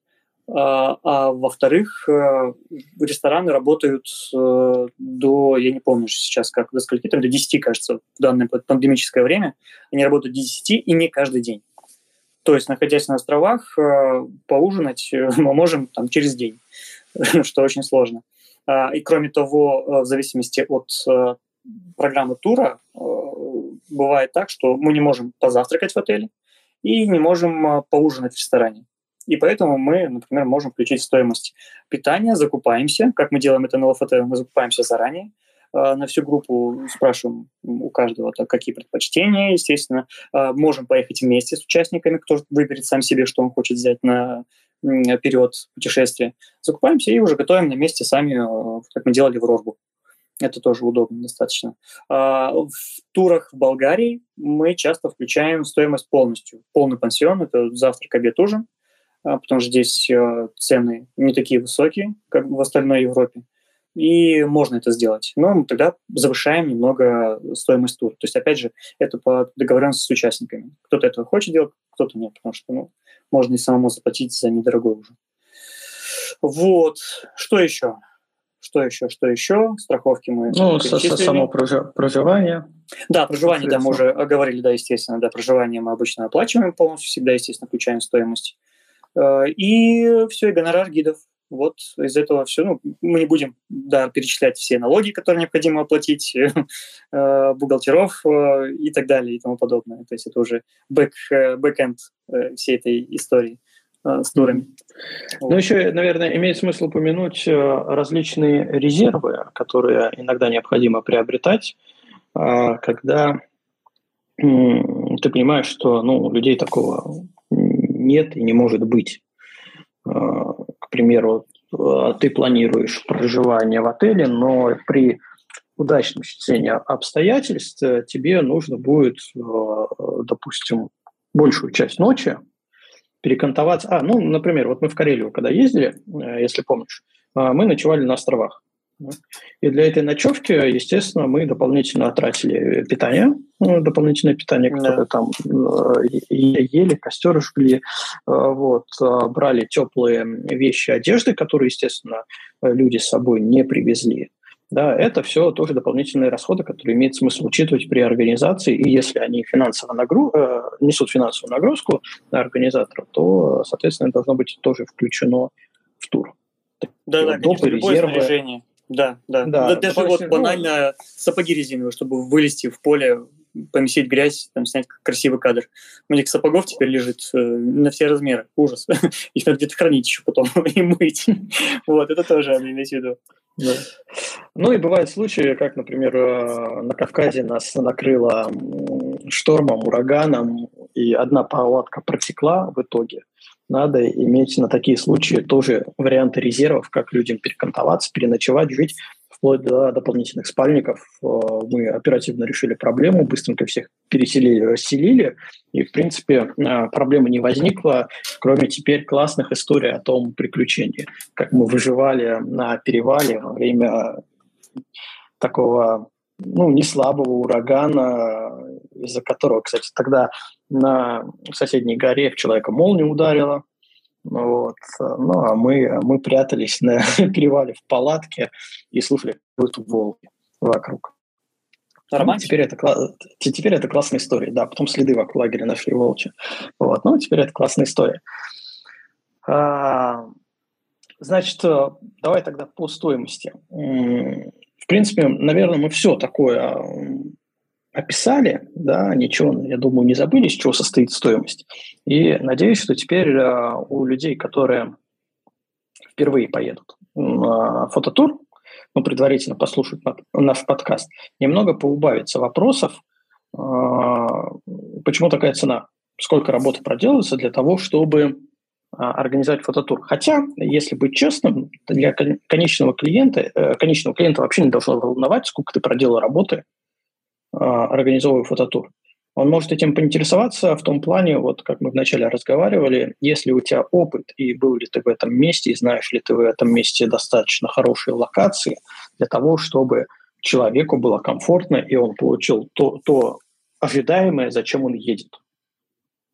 Speaker 2: А, а во-вторых, э, рестораны работают э, до, я не помню сейчас, как до скольки, там до 10, кажется, в данное пандемическое время. Они работают до 10 и не каждый день. То есть, находясь на островах, э, поужинать мы можем там через день, что очень сложно. А, и кроме того, э, в зависимости от э, программы тура, э, бывает так, что мы не можем позавтракать в отеле и не можем поужинать в ресторане. И поэтому мы, например, можем включить стоимость питания, закупаемся, как мы делаем это на ЛФТ, мы закупаемся заранее, на всю группу спрашиваем у каждого, так, какие предпочтения, естественно. Можем поехать вместе с участниками, кто выберет сам себе, что он хочет взять на период путешествия, закупаемся и уже готовим на месте сами, э, как мы делали в Рожбу. Это тоже удобно достаточно. А в турах в Болгарии мы часто включаем стоимость полностью. Полный пансион – это завтрак, обед, ужин, а, потому что здесь э, цены не такие высокие, как в остальной Европе. И можно это сделать. Но мы тогда завышаем немного стоимость тура. То есть, опять же, это по договоренности с участниками. Кто-то этого хочет делать, кто-то нет, потому что ну, можно и самому заплатить за недорогой ужин. Вот. Что еще? Что еще? Что еще? Страховки мы
Speaker 1: Ну, само проживание.
Speaker 2: Да, проживание, да, мы уже говорили, да, естественно, да, проживание мы обычно оплачиваем полностью, всегда, естественно, включаем стоимость. Э, и все, и гонорар гидов. Вот из этого все, ну, мы не будем да, перечислять все налоги, которые необходимо оплатить, э, бухгалтеров э, и так далее и тому подобное. То есть это уже бэк, э, бэкэнд всей этой истории с турами.
Speaker 1: Ну, еще, наверное, имеет смысл упомянуть различные резервы, которые иногда необходимо приобретать, когда ты понимаешь, что ну, у людей такого нет и не может быть. Примеру, Э, ты планируешь проживание в отеле, но при удачном стечении обстоятельств э, тебе нужно будет, э, допустим, большую часть ночи перекантоваться. А, ну, например, вот мы в Карелию, когда ездили, если помнишь, мы ночевали на островах. И для этой ночевки, естественно, мы дополнительно тратили питание, ну, дополнительное питание, которое да. там э, ели, костер жгли, э, вот, э, брали теплые вещи, одежды, которые, естественно, люди с собой не привезли. Да, это все тоже дополнительные расходы, которые имеет смысл учитывать при организации, и если они финансово нагру... несут финансовую нагрузку на организаторов, то, соответственно, должно быть тоже включено в тур.
Speaker 2: Да, да, конечно, любое резервы. снаряжение да, да. да, да даже вот банально сапоги резиновые, чтобы вылезти в поле, поместить грязь, там, снять красивый кадр. У них сапогов теперь лежит э, на все размеры. Ужас. Их надо где-то хранить еще потом и мыть. вот, это тоже надо иметь в виду.
Speaker 1: Да. Ну и бывают случаи, как, например, э, на Кавказе нас накрыло штормом, ураганом, и одна палатка протекла в итоге надо иметь на такие случаи тоже варианты резервов, как людям перекантоваться, переночевать, жить вплоть до дополнительных спальников. Э, мы оперативно решили проблему, быстренько всех переселили, расселили, и, в принципе, э, проблемы не возникло, кроме теперь классных историй о том приключении, как мы выживали на перевале во время такого ну, не слабого урагана, из-за которого, кстати, тогда на соседней горе в человека молния ударила. Вот. Ну, а мы, мы прятались на перевале в палатке и слушали какую-то волки вокруг. Ну, теперь это, теперь это классная история. Да, потом следы вокруг лагеря нашли волчи. Вот. Ну, теперь это классная история. А, значит, давай тогда по стоимости. В принципе, наверное, мы все такое описали, да, ничего, я думаю, не забыли, из чего состоит стоимость. И надеюсь, что теперь э, у людей, которые впервые поедут на фототур, ну, предварительно послушать наш подкаст, немного поубавится вопросов, э, почему такая цена, сколько работы проделывается для того, чтобы э, организовать фототур. Хотя, если быть честным, для конечного клиента, конечного клиента вообще не должно волновать, сколько ты проделал работы, а, организовываю фототур. Он может этим поинтересоваться в том плане, вот как мы вначале разговаривали, если у тебя опыт и был ли ты в этом месте, и знаешь ли ты в этом месте достаточно хорошие локации для того, чтобы человеку было комфортно, и он получил то, то ожидаемое, зачем он едет.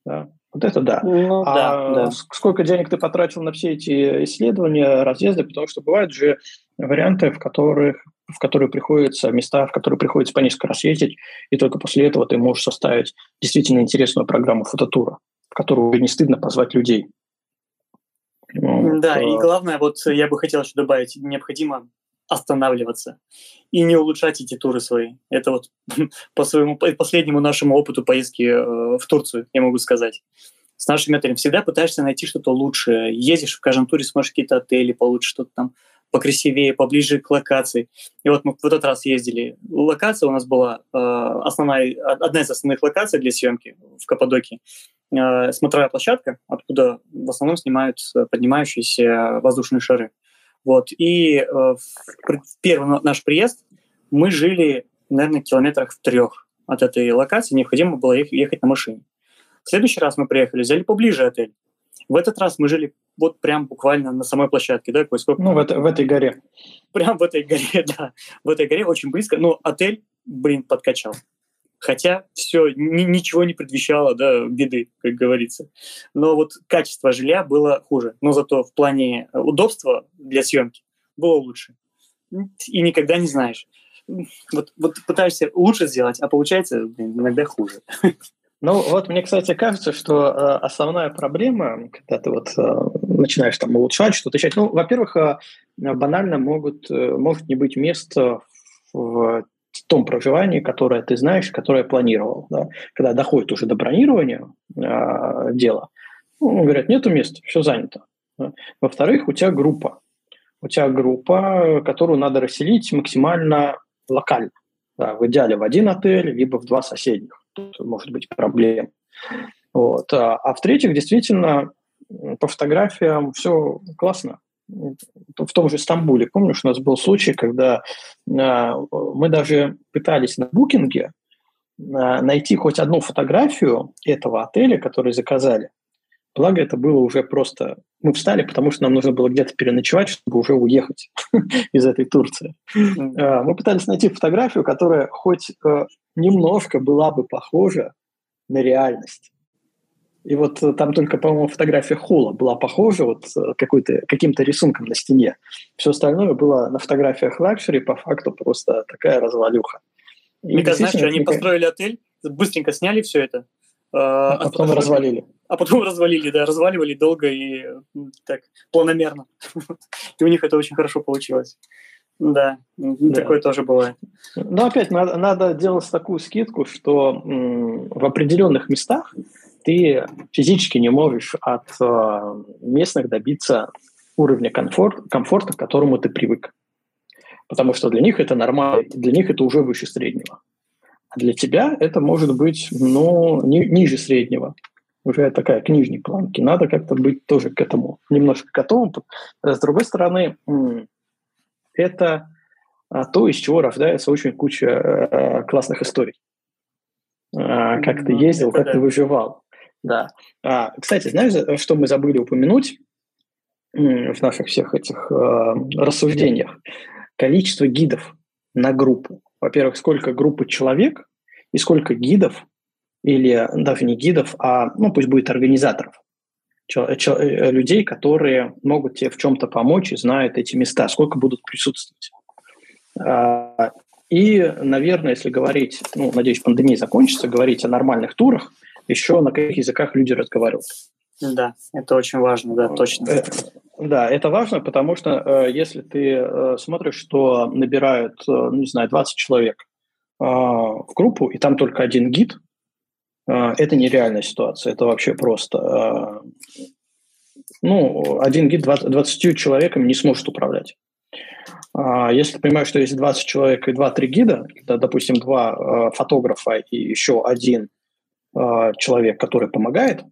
Speaker 1: Да? Вот это да. Ну, а да, да. сколько денег ты потратил на все эти исследования, разъезды, потому что бывают же варианты, в которых в которые приходится, места, в которые приходится по несколько раз ездить, и только после этого ты можешь составить действительно интересную программу фототура, в которую не стыдно позвать людей.
Speaker 2: Вот. Да, и главное, вот я бы хотел еще добавить, необходимо останавливаться и не улучшать эти туры свои. Это вот по своему по последнему нашему опыту поездки э, в Турцию, я могу сказать. С нашими отелями всегда пытаешься найти что-то лучшее. Ездишь в каждом туре, смотришь какие-то отели получше, что-то там покрасивее, поближе к локации. И вот мы в этот раз ездили. Локация у нас была э, основная, одна из основных локаций для съемки в Каппадокии. Э, смотровая площадка, откуда в основном снимают поднимающиеся воздушные шары. Вот. И э, в первый наш приезд мы жили, наверное, километрах в трех от этой локации. Необходимо было ехать на машине. В следующий раз мы приехали, взяли поближе отель. В этот раз мы жили вот прям буквально на самой площадке, да, какой сколько?
Speaker 1: Ну, в, это, в этой горе.
Speaker 2: Прям в этой горе, да. В этой горе очень близко. Но отель, блин, подкачал. Хотя все, ни, ничего не предвещало, да, беды, как говорится. Но вот качество жилья было хуже. Но зато в плане удобства для съемки было лучше. И никогда не знаешь. Вот, вот пытаешься лучше сделать, а получается, блин, иногда хуже.
Speaker 1: Ну, вот мне, кстати, кажется, что э, основная проблема, когда ты вот э, начинаешь там улучшать, что-то начать, ну, во-первых, э, банально могут, э, может не быть места в том проживании, которое ты знаешь, которое планировал. Да? Когда доходит уже до бронирования э, дела, ну, говорят, нету места, все занято. Да? Во-вторых, у тебя группа. У тебя группа, которую надо расселить максимально локально. Да, в идеале в один отель, либо в два соседних может быть проблем. Вот. А, а в-третьих, действительно, по фотографиям все классно. В том же Стамбуле, помнишь, у нас был случай, когда э, мы даже пытались на букинге э, найти хоть одну фотографию этого отеля, который заказали. Благо, это было уже просто... Мы встали, потому что нам нужно было где-то переночевать, чтобы уже уехать из этой Турции. Mm-hmm. Мы пытались найти фотографию, которая хоть немножко была бы похожа на реальность. И вот э, там только, по-моему, фотография Холла была похожа вот э, какой-то, каким-то рисунком на стене. Все остальное было на фотографиях luxury, по факту просто такая развалюха.
Speaker 2: И знаешь, что они построили отель, быстренько сняли все это.
Speaker 1: А, а потом развалили.
Speaker 2: А потом развалили, да, разваливали долго и так планомерно. И у них это очень хорошо получилось. Да, да, такое тоже бывает.
Speaker 1: Но опять надо, надо делать такую скидку, что м, в определенных местах ты физически не можешь от э, местных добиться уровня комфорт, комфорта, к которому ты привык. Потому что для них это нормально, для них это уже выше среднего. Для тебя это может быть ну, ни, ниже среднего. Уже такая к нижней планке. Надо как-то быть тоже к этому немножко готовым. С другой стороны, это а, то, из чего рождается очень куча э, классных историй. А, как ты ездил, как ты выживал. Да. А, кстати, знаешь, что мы забыли упомянуть в наших всех этих э, рассуждениях? Количество гидов на группу. Во-первых, сколько группы человек и сколько гидов, или даже не гидов, а, ну, пусть будет организаторов. Э, людей, которые могут тебе в чем-то помочь и знают эти места, сколько будут присутствовать. А, и, наверное, если говорить, ну, надеюсь, пандемия закончится, говорить о нормальных турах, еще на каких языках люди разговаривают.
Speaker 2: Да, это очень важно, да, точно.
Speaker 1: Э, да, это важно, потому что э, если ты смотришь, что набирают, ну, не знаю, 20 человек в группу, и там только один гид, а, это нереальная ситуация, это вообще просто... А, ну, один гид 20, 20 человеками не сможет управлять. А, если ты понимаешь, что есть 20 человек и 2-3 гида, да, допустим, два фотографа и еще один человек, который помогает,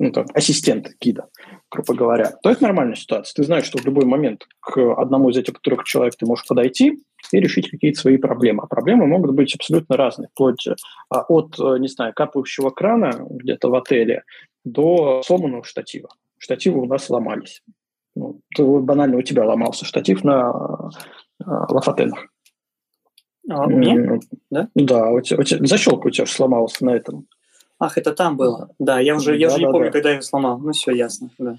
Speaker 1: ну, там, ассистент гида, грубо говоря, то это нормальная ситуация. Ты знаешь, что в любой момент к одному из этих трех человек ты можешь подойти, и решить какие-то свои проблемы. А проблемы могут быть абсолютно разные, вплоть а, от, э, не знаю, капающего крана где-то в отеле до сломанного штатива. Штативы у нас сломались. Ну, банально у тебя ломался штатив на а, лафатенах.
Speaker 2: А, мне? Да?
Speaker 1: Да, у тебя, у тебя, защелка у тебя сломалась на этом.
Speaker 2: Ах, это там было. Да, я уже, я да, уже не да, помню, да. когда я его сломал. Ну, все ясно. Да.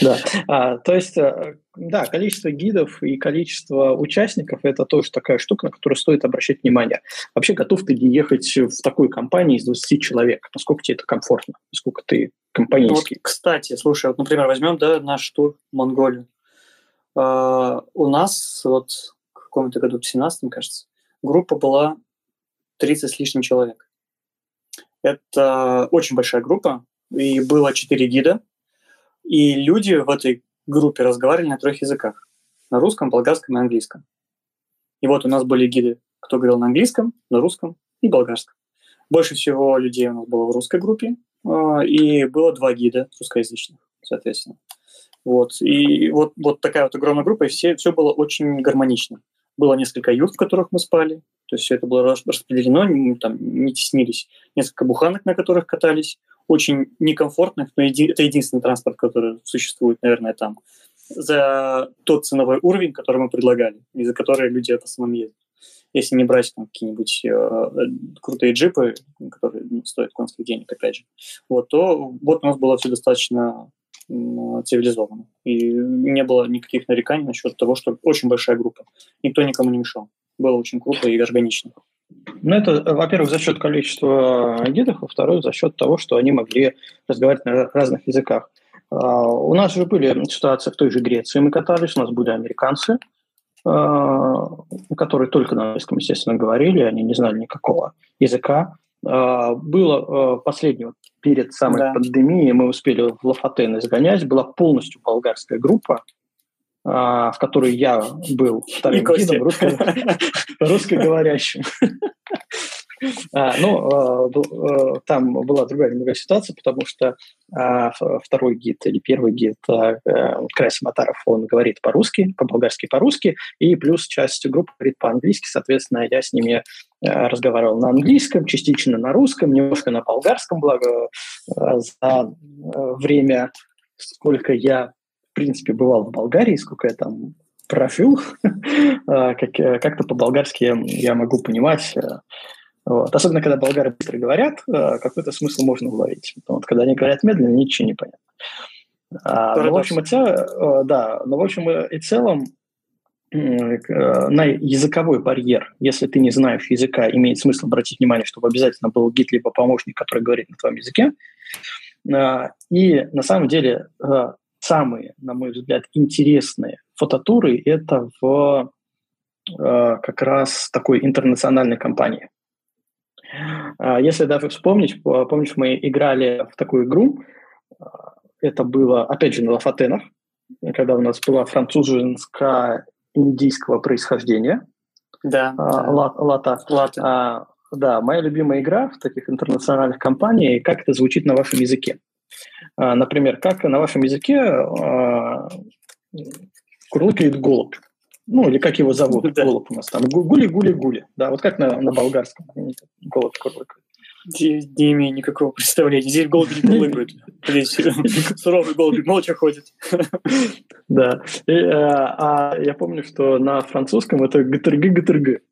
Speaker 1: Да, а, то есть, э, да, количество гидов и количество участников – это тоже такая штука, на которую стоит обращать внимание. Вообще, готов ты ли ехать в такой компании из 20 человек? Насколько тебе это комфортно? Насколько ты компанейский?
Speaker 2: Вот, кстати, слушай, вот, например, возьмем да, наш тур в Монголию. Uh, у нас вот в каком-то году, в 17 кажется, группа была 30 с лишним человек. Это очень большая группа, и было 4 гида – и люди в этой группе разговаривали на трех языках. На русском, болгарском и английском. И вот у нас были гиды, кто говорил на английском, на русском и болгарском. Больше всего людей у нас было в русской группе, а, и было два гида русскоязычных, соответственно. Вот. И вот, вот такая вот огромная группа, и все, все было очень гармонично. Было несколько юрт, в которых мы спали, то есть все это было распределено, мы там не теснились. Несколько буханок, на которых катались очень некомфортных, но еди- это единственный транспорт, который существует, наверное, там, за тот ценовой уровень, который мы предлагали, и за который люди в основном ездят. Если не брать там какие-нибудь э, крутые джипы, которые ну, стоят конских денег, опять же, вот, то вот у нас было все достаточно э, цивилизованно. И не было никаких нареканий насчет того, что очень большая группа. Никто никому не мешал. Было очень круто и органично.
Speaker 1: Ну, это, во-первых, за счет количества гидов, во-вторых, за счет того, что они могли разговаривать на разных языках. А, у нас же были ситуации в той же Греции, мы катались, у нас были американцы, а, которые только на английском, естественно, говорили, они не знали никакого языка. А, было последнего перед самой да. пандемией, мы успели в Лафатен изгонять, была полностью болгарская группа, в которой я был вторым гидом, русско, русскоговорящим. А, ну, а, а, там была другая немного ситуация, потому что второй гид или первый гид Красим Матаров, он говорит по-русски, по-болгарски по-русски, и плюс часть группы говорит по-английски, соответственно, я с ними разговаривал на английском, частично на русском, немножко на болгарском, благо за время, сколько я, в принципе, бывал в Болгарии, сколько я там прожил, как-то по-болгарски я могу понимать вот. Особенно, когда болгары быстро говорят, э, какой-то смысл можно уловить. Вот, когда они говорят медленно, ничего не понятно. А, ну, в общем и целом, э, да, но в общем и целом э, на языковой барьер, если ты не знаешь языка, имеет смысл обратить внимание, чтобы обязательно был гид либо помощник, который говорит на твоем языке. И на самом деле самые, на мой взгляд, интересные фототуры это в как раз такой интернациональной компании. А, если даже вспомнить, помнишь, мы играли в такую игру, а, это было, опять же, на Лафатенах, когда у нас была французско-индийского происхождения.
Speaker 2: Да.
Speaker 1: А, лата. Лата. А, да, моя любимая игра в таких интернациональных компаниях, как это звучит на вашем языке. А, например, как на вашем языке а, курлыкает голубь ну, или как его зовут, да. голубь у нас там, гули-гули-гули, да, вот как на, на болгарском голубь курлыкает.
Speaker 2: Не, не имею никакого представления. Здесь голуби не курлыкают. Здесь суровый голубь молча ходит.
Speaker 1: Да. И, а, а я помню, что на французском это ГТРГ, ГТРГ.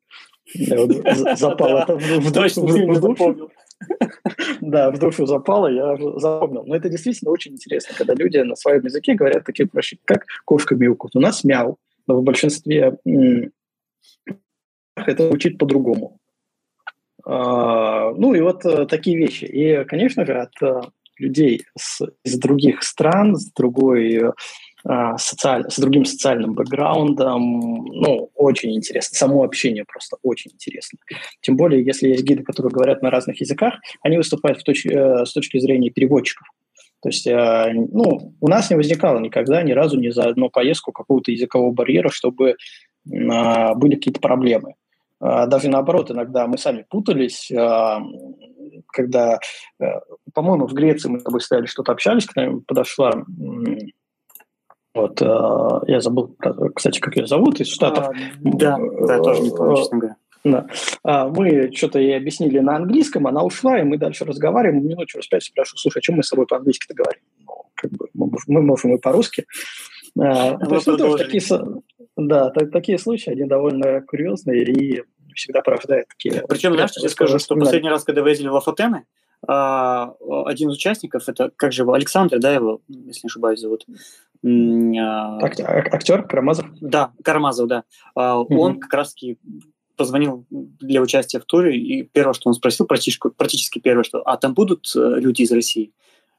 Speaker 1: Запало это в душу. Да, в душу запало, я запомнил. Но это действительно очень интересно, когда люди на своем языке говорят такие прощи, как кошка мяукает. У нас мяу, в большинстве это звучит по-другому. А, ну и вот э, такие вещи. И, конечно же, от э, людей с, из других стран, с другой а, социаль, с другим социальным бэкграундом, ну, очень интересно. Само общение просто очень интересно. Тем более, если есть гиды, которые говорят на разных языках, они выступают в точ, э, с точки зрения переводчиков. То есть, э, ну, у нас не возникало никогда ни разу ни за одну поездку какого-то языкового барьера, чтобы а, были какие-то проблемы. А, даже наоборот, иногда мы сами путались, а, когда, э, по-моему, в Греции мы с тобой стояли, что-то общались, к нам подошла вот, я забыл, кстати, как ее зовут, из Штатов. А,
Speaker 2: да, да, тоже не помню, честно говоря.
Speaker 1: Да. А, мы что-то ей объяснили на английском, она ушла, и мы дальше разговариваем. Минут через пять спрашиваю, слушай, о чем мы с тобой по-английски-то говорим? Ну, как бы, мы, можем и по-русски. А, то есть, ну, такие, да, так, такие случаи, они довольно курьезные и всегда порождают такие...
Speaker 2: Причем, знаешь, я скажу, что последний раз, когда вы ездили в Лафатены, а, один из участников, это, как же его, Александр, да, его, если не ошибаюсь, зовут?
Speaker 1: А, Актер Карамазов?
Speaker 2: Да, Карамазов, да. Он как раз-таки позвонил для участия в туре, и первое, что он спросил, практически, практически первое, что «А там будут э, люди из России?»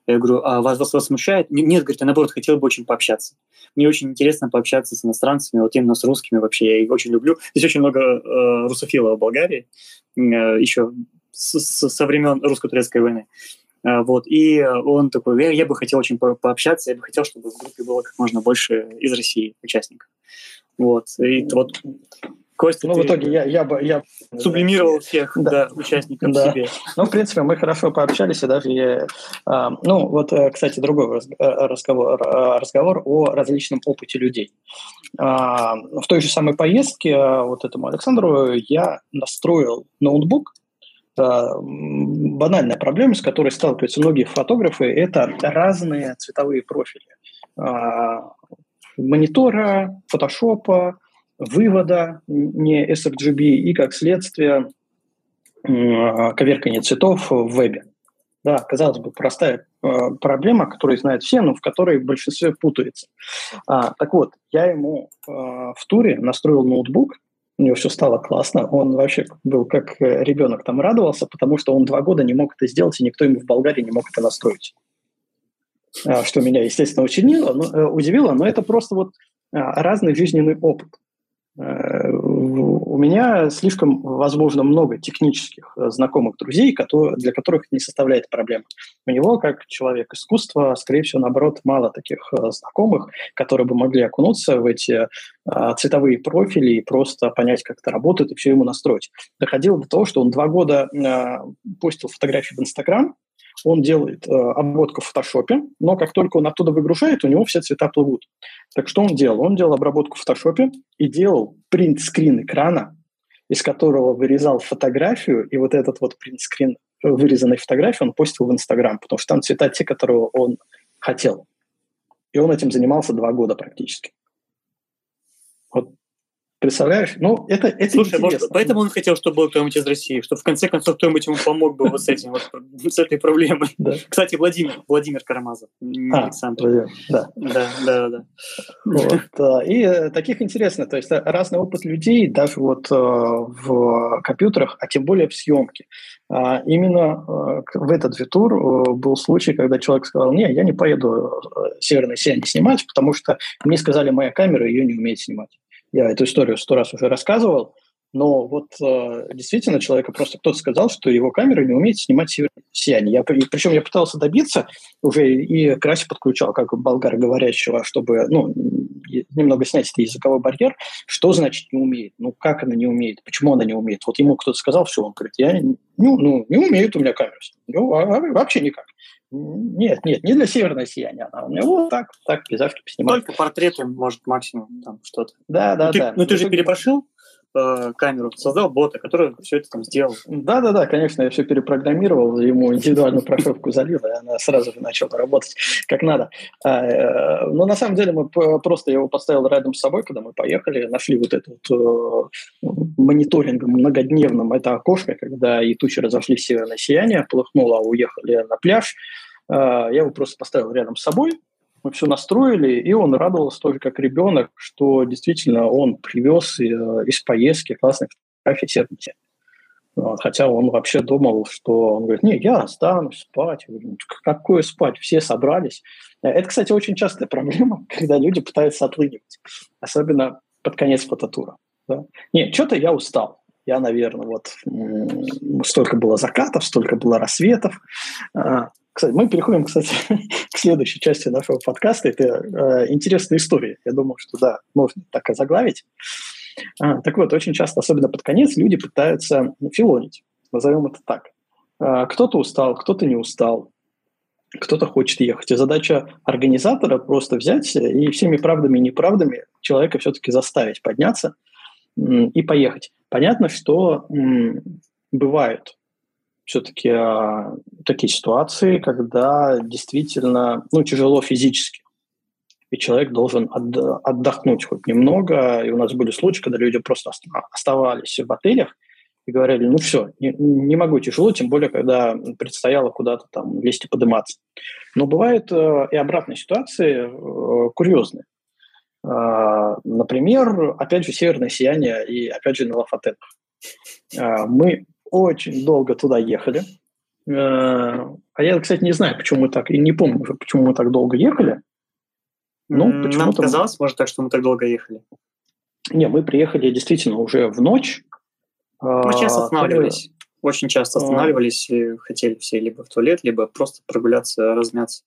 Speaker 2: Я говорю, а вас, вас, вас смущает? Нет, говорит, я наоборот хотел бы очень пообщаться. Мне очень интересно пообщаться с иностранцами, вот именно с русскими вообще, я их очень люблю. Здесь очень много э, русофилов в Болгарии, э, еще с, со времен русско-турецкой войны. Э, вот, и он такой, я, я бы хотел очень по пообщаться, я бы хотел, чтобы в группе было как можно больше из России участников. Вот, и вот
Speaker 1: Костя, ну, в итоге я, я бы... Я,
Speaker 2: сублимировал всех да. Да, участников да. себе.
Speaker 1: Ну, в принципе, мы хорошо пообщались, и даже... Я, а, ну, вот, э, кстати, другой э, разговор, э, разговор о различном опыте людей. А, в той же самой поездке вот этому Александру я настроил ноутбук, банальная проблема, с которой сталкиваются многие фотографы, это разные цветовые профили а, монитора, фотошопа, вывода, не sRGB, и как следствие коверкания цветов в вебе. Да, казалось бы, простая э, проблема, которую знают все, но в которой большинство путается. А, так вот, я ему э, в туре настроил ноутбук, у него все стало классно, он вообще был как э, ребенок там радовался, потому что он два года не мог это сделать, и никто ему в Болгарии не мог это настроить. А, что меня, естественно, учинило, но, э, удивило, но это просто вот а, разный жизненный опыт. Э, у меня слишком, возможно, много технических э, знакомых друзей, для которых не составляет проблем. У него, как человек искусства, скорее всего, наоборот, мало таких э, знакомых, которые бы могли окунуться в эти цветовые профили и просто понять, как это работает, и все ему настроить. Доходило до того, что он два года постил фотографии в Инстаграм, он делает э, обработку в фотошопе, но как только он оттуда выгружает, у него все цвета плывут. Так что он делал? Он делал обработку в фотошопе и делал принт-скрин экрана, из которого вырезал фотографию, и вот этот вот принт-скрин э, вырезанной фотографии он постил в Инстаграм, потому что там цвета те, которые он хотел. И он этим занимался два года практически. Вот Представляешь? Ну, это, это
Speaker 2: Слушай, может, поэтому он хотел, чтобы был кто-нибудь из России, чтобы в конце концов кто-нибудь ему помог бы вот с этим, вот, с этой проблемой. Да. Кстати, Владимир, Владимир Карамазов, не а, Александр. Владимир, да. Да, да, да.
Speaker 1: Вот, и э, таких интересно, то есть э, разный опыт людей, даже вот э, в компьютерах, а тем более в съемке. А именно в этот витур был случай, когда человек сказал, не, я не поеду «Северное сияние» снимать, потому что мне сказали, моя камера ее не умеет снимать. Я эту историю сто раз уже рассказывал, но вот э, действительно человека просто кто-то сказал, что его камера не умеет снимать сияние. Я, причем я пытался добиться уже и красе подключал, как болгар говорящего, чтобы ну, немного снять этот языковой барьер. Что значит не умеет? Ну, как она не умеет? Почему она не умеет? Вот ему кто-то сказал, все, он говорит, я ну, ну, не умеет у меня камера. Ну, а, а, вообще никак. Нет, нет, не для северного сияния. Она у меня вот так, так пейзажки поснимать.
Speaker 2: Только портреты, может, максимум там что-то.
Speaker 1: Да, да,
Speaker 2: ну,
Speaker 1: ты, да.
Speaker 2: Ну, ты же перепрошил э, камеру, создал бота, который все это там сделал.
Speaker 1: Да, да, да, конечно, я все перепрограммировал, ему индивидуальную прошивку залил, и она сразу же начала работать как надо. А, э, но на самом деле мы просто его поставил рядом с собой, когда мы поехали, нашли вот этот вот, э, мониторингом многодневным это окошко, когда и тучи разошлись северное сияние, полыхнуло, а уехали на пляж, а, я его просто поставил рядом с собой, мы все настроили, и он радовался тоже как ребенок, что действительно он привез э, из поездки классных фотографий сердца. Вот, хотя он вообще думал, что он говорит, не, я останусь спать. Говорю, «Ну, какое спать? Все собрались. Это, кстати, очень частая проблема, когда люди пытаются отлынивать, особенно под конец фототура. Да? Не, что-то я устал. Я, наверное, вот столько было закатов, столько было рассветов. Кстати, мы переходим, кстати, к следующей части нашего подкаста. Это э, интересная история. Я думаю, что да, можно так и заглавить. А, так вот, очень часто, особенно под конец, люди пытаются филонить. Назовем это так. А, кто-то устал, кто-то не устал, кто-то хочет ехать. И задача организатора просто взять и всеми правдами и неправдами человека все-таки заставить подняться и поехать. Понятно, что бывают все-таки а, такие ситуации, когда действительно ну, тяжело физически. И человек должен отдохнуть хоть немного. И у нас были случаи, когда люди просто оставались в отелях и говорили, ну все, не, не могу, тяжело, тем более, когда предстояло куда-то там лезть и подниматься. Но бывают э, и обратные ситуации, э, курьезные. Э, например, опять же, северное сияние и опять же на Лафатенах. Э, мы очень долго туда ехали. Э, а я, кстати, не знаю, почему мы так, и не помню почему мы так долго ехали.
Speaker 2: Ну, Нам казалось, может, так, что мы так долго ехали.
Speaker 1: Не, мы приехали действительно уже в ночь.
Speaker 2: Мы часто останавливались. Очень часто останавливались и хотели все либо в туалет, либо просто прогуляться, размяться.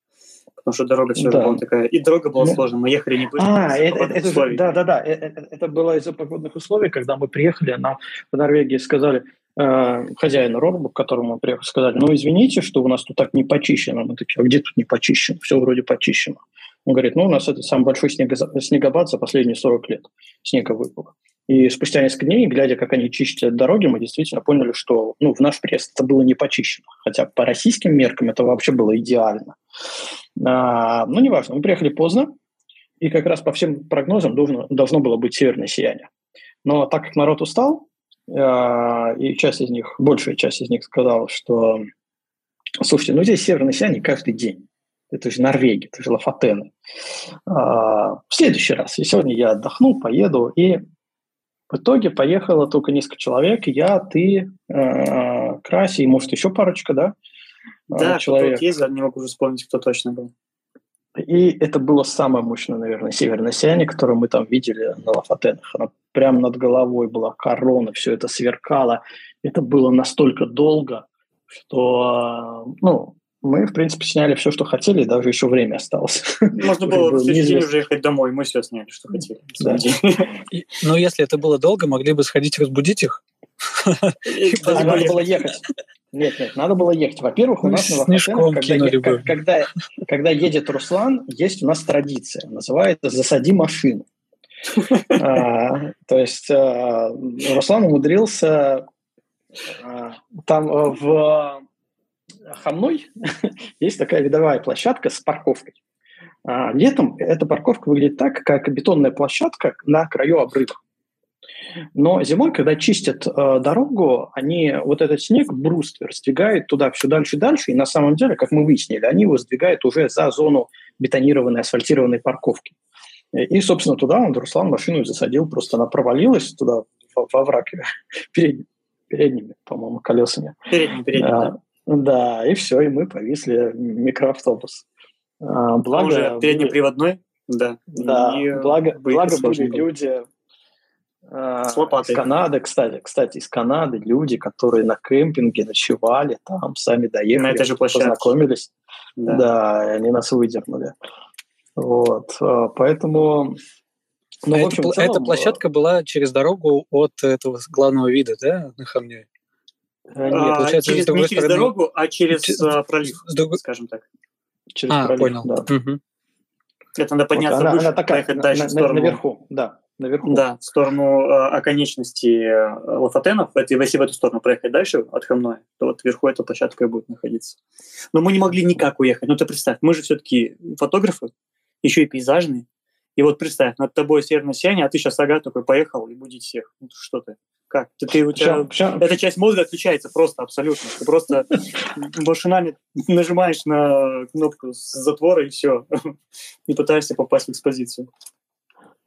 Speaker 2: Потому что дорога все да. была такая. И дорога была ну, сложная. Мы ехали не быстро.
Speaker 1: А, это, это, да, да, да. Это, это было из-за погодных условий, когда мы приехали, нам в Норвегии сказали, э, хозяина Рорбу, к которому мы приехали, сказали, ну, извините, что у нас тут так не почищено. Мы такие, а где тут не почищено? Все вроде почищено. Он говорит, ну, у нас это самый большой снего, за последние 40 лет. Снега выпало. И спустя несколько дней, глядя, как они чистят дороги, мы действительно поняли, что ну, в наш приезд это было не почищено. Хотя по российским меркам это вообще было идеально. А, но неважно, мы приехали поздно, и как раз по всем прогнозам должно, должно было быть северное сияние. Но так как народ устал, и часть из них, большая часть из них сказала, что слушайте, ну здесь северное сияние каждый день. Это же Норвегия, это же Лафатены. А, в следующий раз, и сегодня я отдохну, поеду, и В итоге поехало только несколько человек, я, ты, э, Краси и, может, еще парочка, да?
Speaker 2: Да, человек. кто ездил, не могу уже вспомнить, кто точно был.
Speaker 1: И это было самое мощное, наверное, северное сияние, которое мы там видели на Лафатенах. Оно прямо над головой была корона, все это сверкало. Это было настолько долго, что, ну, мы, в принципе, сняли все, что хотели, даже еще время осталось.
Speaker 2: Можно было в следующий день уже ехать домой, мы все сняли, что хотели. Да.
Speaker 3: Но если это было долго, могли бы сходить разбудить их.
Speaker 1: Надо было ехать. Нет, нет, надо было ехать. Во-первых, у нас на когда, когда, когда едет Руслан, есть у нас традиция, называется «засади машину». А, то есть а, Руслан умудрился а, там в Хамной есть такая видовая площадка с парковкой. Летом эта парковка выглядит так, как бетонная площадка на краю обрыва. Но зимой, когда чистят э, дорогу, они вот этот снег, бруствер, сдвигают туда все дальше и дальше, и на самом деле, как мы выяснили, они его сдвигают уже за зону бетонированной, асфальтированной парковки. И, собственно, туда он, Руслан, машину засадил, просто она провалилась туда, во враг перед, передними, по-моему, колесами.
Speaker 2: Передними, передними, а,
Speaker 1: да. Да, и все, и мы повисли микроавтобус.
Speaker 2: А, благо, уже переднеприводной? Да.
Speaker 1: Да, и благо, благо были люди, с лопатой. Из Канады, кстати, кстати, из Канады люди, которые на кемпинге ночевали, там сами доехали, на
Speaker 2: этой же площадке.
Speaker 1: познакомились, да. да, и они нас выдернули. Вот, а, поэтому...
Speaker 3: Ну, а общем, эта, целом, эта площадка была через дорогу от этого главного вида, да, на Хамне?
Speaker 2: Нет, а, получается, через, не через дорогу, а через, через пролив, с друг... скажем так.
Speaker 3: Через а, пролив, понял. Да. Угу.
Speaker 2: Это надо подняться вот, выше, она, она такая,
Speaker 1: поехать дальше на, в сторону. Наверху, да
Speaker 2: наверху. Да, в сторону э, оконечности э, Лафатенов. Это, если в эту сторону проехать дальше, от Хамной, то вот вверху эта площадка и будет находиться. Но мы не могли никак уехать. Ну ты представь, мы же все-таки фотографы, еще и пейзажные. И вот представь, над тобой северное сияние, а ты сейчас, ага, такой поехал и будить всех. Ну, что ты? Как? Ты, ты, у тебя, причем, причем... Эта часть мозга отключается просто абсолютно. Ты просто машинально нажимаешь на кнопку затвора и все. И пытаешься попасть в экспозицию.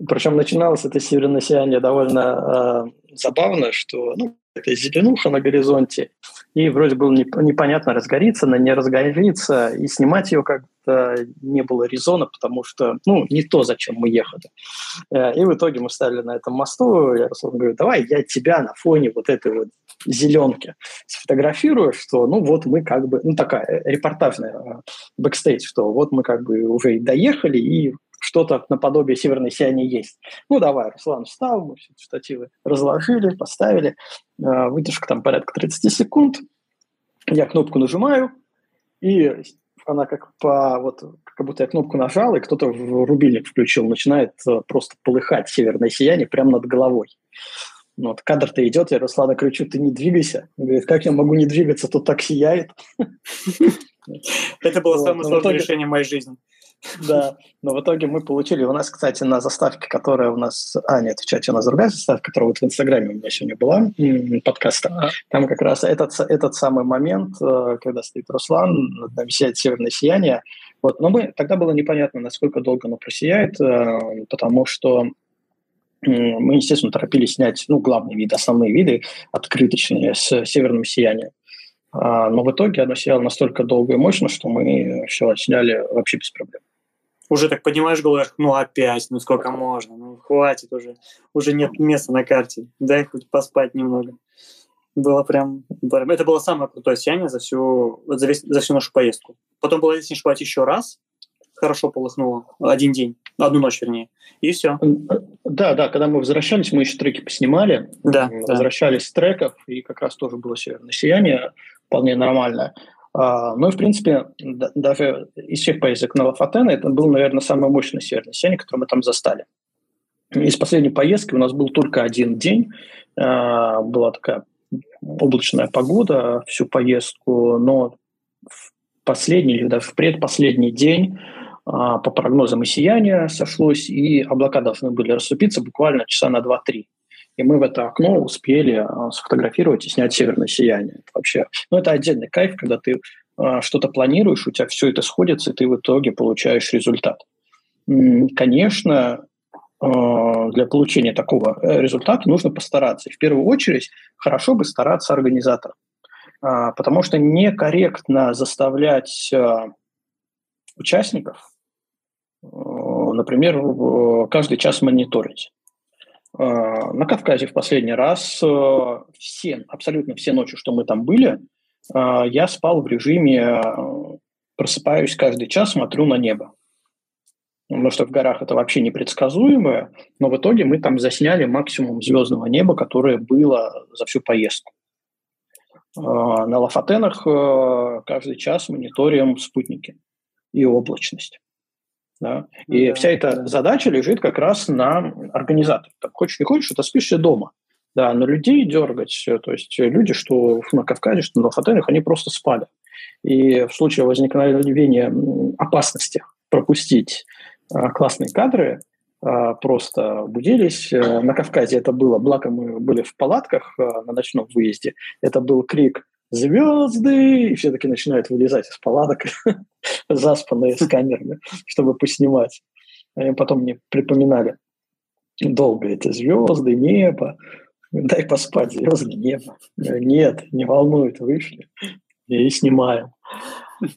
Speaker 1: Причем начиналось это северное сияние довольно э, забавно, что ну, это зеленуха на горизонте, и вроде было непонятно, разгорится она, не разгорится, и снимать ее как-то не было резона, потому что, ну, не то, зачем мы ехали. Э, и в итоге мы стали на этом мосту, я Руслан говорю, давай я тебя на фоне вот этой вот зеленки сфотографирую, что, ну, вот мы как бы, ну, такая репортажная э, бэкстейдж, что вот мы как бы уже доехали, и что-то наподобие северной сияния есть. Ну, давай, Руслан встал, мы все штативы разложили, поставили. Э, выдержка там порядка 30 секунд. Я кнопку нажимаю, и она как по вот как будто я кнопку нажал, и кто-то в рубильник включил, начинает э, просто полыхать северное сияние прямо над головой. Ну, вот кадр-то идет, я Руслана кричу, ты не двигайся. Он говорит, как я могу не двигаться, тут так сияет.
Speaker 2: Это было самое сложное решение в моей жизни.
Speaker 1: Да, но в итоге мы получили, у нас, кстати, на заставке, которая у нас, а, нет, в чате у нас другая заставка, которая вот в Инстаграме у меня сегодня была, подкаста, там как раз этот, этот самый момент, э, когда стоит Руслан, нами сияет северное сияние, вот, но мы, тогда было непонятно, насколько долго оно просияет, э, потому что мы, естественно, торопились снять, ну, главные виды, основные виды, открыточные, с северным сиянием. А, но в итоге оно сияло настолько долго и мощно, что мы все сняли вообще без проблем
Speaker 2: уже так поднимаешь голову, ну опять, ну сколько можно, ну хватит уже, уже нет места на карте, дай хоть поспать немного. Было прям, это было самое крутое сияние за всю, за, весь, за всю нашу поездку. Потом было, если не ошибаюсь, еще раз, хорошо полыхнуло, один день, одну ночь вернее, и все.
Speaker 1: Да, да, когда мы возвращались, мы еще треки поснимали,
Speaker 2: да,
Speaker 1: возвращались да. с треков, и как раз тоже было северное сияние, вполне нормальное. А, ну и, в принципе, даже из всех поездок на Лафатена это был, наверное, самое мощное северное сияние, которое мы там застали. Из последней поездки у нас был только один день. А, была такая облачная погода всю поездку, но в последний или даже в предпоследний день а, по прогнозам и сияние сошлось, и облака должны были расступиться буквально часа на 2-3 и мы в это окно успели а, сфотографировать и снять северное сияние. Это вообще, ну, это отдельный кайф, когда ты а, что-то планируешь, у тебя все это сходится, и ты в итоге получаешь результат. Конечно, а, для получения такого результата нужно постараться. И в первую очередь хорошо бы стараться организаторам, потому что некорректно заставлять участников, например, каждый час мониторить. На Кавказе в последний раз все, абсолютно все ночи, что мы там были, я спал в режиме просыпаюсь каждый час, смотрю на небо. Потому что в горах это вообще непредсказуемое, но в итоге мы там засняли максимум звездного неба, которое было за всю поездку. На Лафатенах э, каждый час мониторим спутники и облачность. Да? И да, вся эта да. задача лежит как раз на организаторе. Так, хочешь не хочешь, это спишь дома. Да, на людей дергать, то есть люди, что на Кавказе, что на Лафатенах, они просто спали. И в случае возникновения опасности пропустить а, классные кадры, а, просто будились. Э, на Кавказе это было, благо мы были в палатках а, на ночном выезде, это был крик «Звезды!» И все таки начинают вылезать из палаток, заспанные с камерами, чтобы поснимать. Они потом мне припоминали долго эти звезды, небо. Дай поспать, звезды, небо. Нет, не волнует, вышли и снимаем.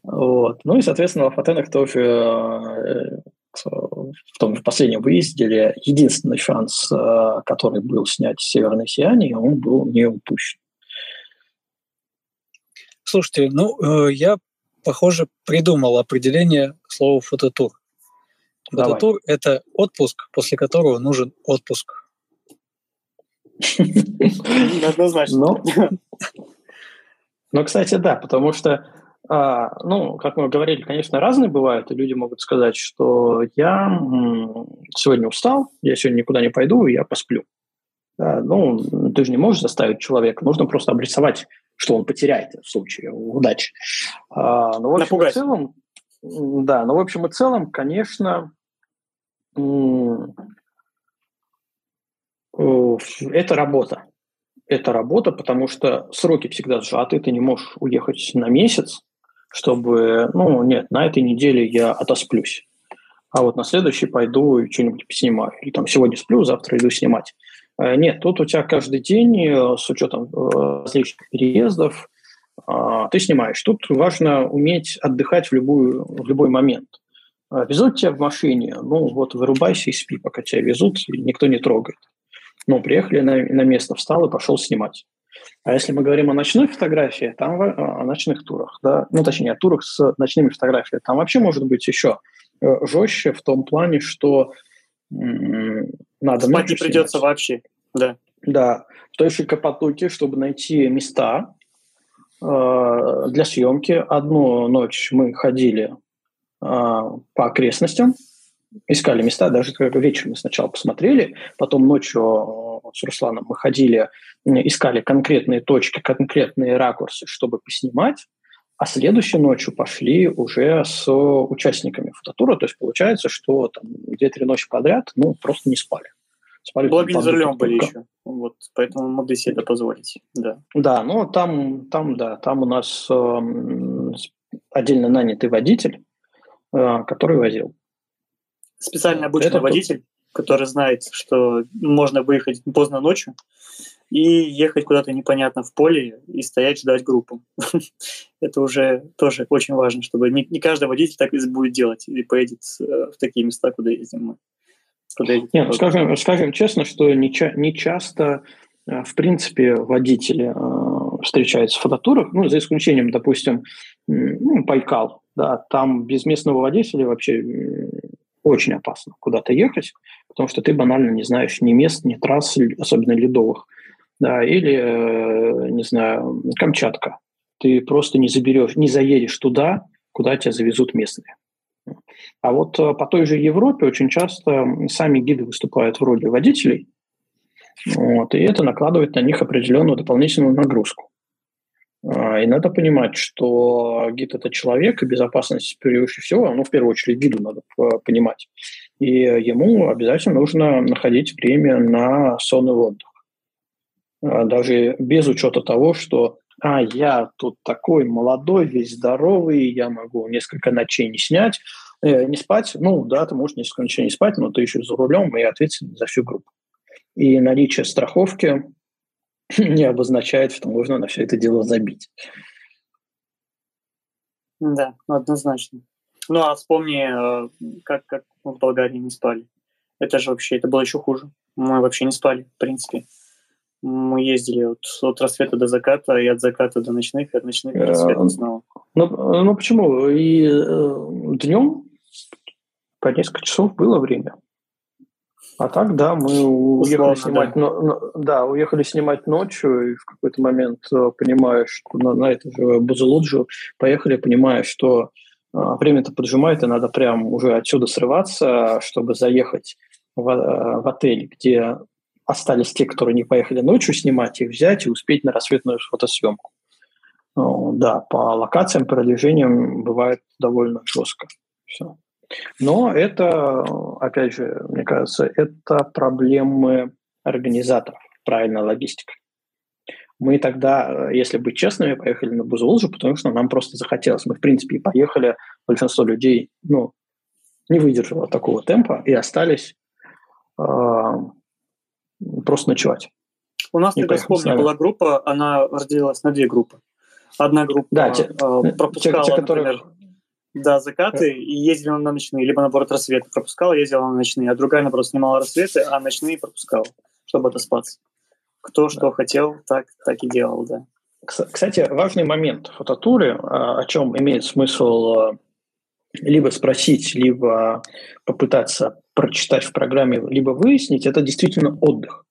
Speaker 1: Вот. Ну и, соответственно, в Атенах тоже э, в том же последнем выезде единственный шанс, э, который был снять «Северное сияние», он был не упущен.
Speaker 3: Слушайте, ну, э, я, похоже, придумал определение слова «фототур». Фототур – это отпуск, после которого нужен отпуск.
Speaker 1: Однозначно. Ну, кстати, да, потому что, а, ну, как мы говорили, конечно, разные бывают, и люди могут сказать, что я сегодня устал, я сегодня никуда не пойду, и я посплю. Ну, ты же не можешь заставить человека, нужно просто обрисовать, что он потеряет в случае удачи. А, ну, в общем Напугать. и целом, да, ну, в общем и целом, конечно, это работа это работа, потому что сроки всегда сжаты, ты не можешь уехать на месяц, чтобы, ну, нет, на этой неделе я отосплюсь, а вот на следующий пойду и что-нибудь поснимаю. Или там сегодня сплю, завтра иду снимать. Э, нет, тут у тебя каждый день э, с учетом э, различных переездов ты снимаешь. Тут важно уметь отдыхать в, любую, в любой момент. Везут тебя в машине, ну вот вырубайся и спи, пока тебя везут, и никто не трогает. Ну, приехали на, на место, встал и пошел снимать. А если мы говорим о ночной фотографии, там о ночных турах, да, ну, точнее, о турах с ночными фотографиями, там вообще может быть еще жестче в том плане, что надо
Speaker 2: Спать не придется снимать. вообще, да.
Speaker 1: Да, в той же Каппадокии, чтобы найти места э, для съемки. Одну ночь мы ходили э, по окрестностям, искали места, даже вечером мы сначала посмотрели, потом ночью э, с Русланом мы ходили, искали конкретные точки, конкретные ракурсы, чтобы поснимать, а следующей ночью пошли уже с участниками фототура, то есть получается, что там две-три ночи подряд, ну, просто не спали.
Speaker 2: Спали Благо не за рулем были еще, вот, поэтому могли себе это позволить, да.
Speaker 1: Да, ну, там, там, да, там у нас э, отдельно нанятый водитель, э, который возил
Speaker 2: специально обученный Это водитель, который знает, что можно выехать поздно ночью и ехать куда-то непонятно в поле и стоять ждать группу. Это уже тоже очень важно, чтобы не, не каждый водитель так и будет делать или поедет э, в такие места, куда ездим мы.
Speaker 1: Нет, ну, скажем, скажем честно, что не, ча- не часто, э, в принципе, водители э, встречаются в фототурах, ну, за исключением, допустим, ну, Байкал, да, там без местного водителя вообще очень опасно куда-то ехать, потому что ты банально не знаешь ни мест, ни трасс, особенно ледовых. Да, или, э, не знаю, Камчатка. Ты просто не заберешь, не заедешь туда, куда тебя завезут местные. А вот э, по той же Европе очень часто сами гиды выступают в роли водителей, вот, и это накладывает на них определенную дополнительную нагрузку. А, и надо понимать, что гид – это человек, и безопасность превыше всего, ну, в первую очередь, гиду надо понимать. И ему обязательно нужно находить время на сон и отдых. А, даже без учета того, что а я тут такой молодой, весь здоровый, я могу несколько ночей не снять, э, не спать, ну да, ты можешь несколько ночей не спать, но ты еще за рулем и ответственен за всю группу. И наличие страховки не обозначает, что можно на все это дело забить.
Speaker 2: Да, однозначно. Ну а вспомни, э, как, как мы в Болгарии не спали. Это же вообще, это было еще хуже. Мы вообще не спали, в принципе. Мы ездили от, от рассвета до заката, и от заката до ночных, и от ночных до рассвета э, снова.
Speaker 1: Ну, ну почему? И э, днем по несколько часов было время. А так, да, мы уехали Условно, снимать, да. Но, но, да, уехали снимать ночью, и в какой-то момент э, понимаешь, что на, на это же Бузулуджу поехали, понимая, что э, время-то поджимает, и надо прям уже отсюда срываться, чтобы заехать в, э, в отель, где остались те, которые не поехали ночью снимать, их взять и успеть на рассветную фотосъемку. Ну, да, по локациям, по бывает довольно жестко. Все. Но это, опять же, мне кажется, это проблемы организаторов, правильная логистика. Мы тогда, если быть честными, поехали на Бузулжу, потому что нам просто захотелось. Мы, в принципе, поехали, большинство людей ну, не выдержало такого темпа и остались э, просто ночевать.
Speaker 2: У нас, тогда, вспомню, была группа, она разделилась на две группы. Одна группа
Speaker 1: да, те,
Speaker 2: э, пропускала, те, те, которые... например, да, закаты и ездили на ночные, либо наоборот рассветы пропускала, ездила на ночные, а другая, наоборот, снимала рассветы, а ночные пропускала, чтобы отоспаться. Кто что хотел, так, так и делал, да.
Speaker 1: Кстати, важный момент фототуры, а, о чем имеет смысл а, либо спросить, либо попытаться прочитать в программе, либо выяснить, это действительно отдых.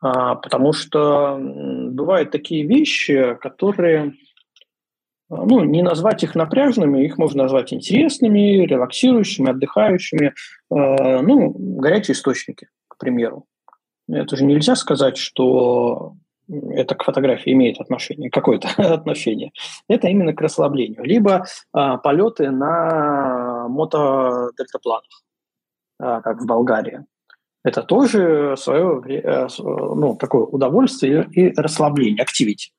Speaker 1: А, потому что бывают такие вещи, которые а, ну, не назвать их напряженными, их можно назвать интересными, релаксирующими, отдыхающими. Э, ну, горячие источники, к примеру. Это же нельзя сказать, что это к фотографии имеет отношение, какое-то отношение. Это именно к расслаблению. Либо полеты на мотодельтапланах, как в Болгарии. Это тоже свое э, ну, такое удовольствие и расслабление, активити.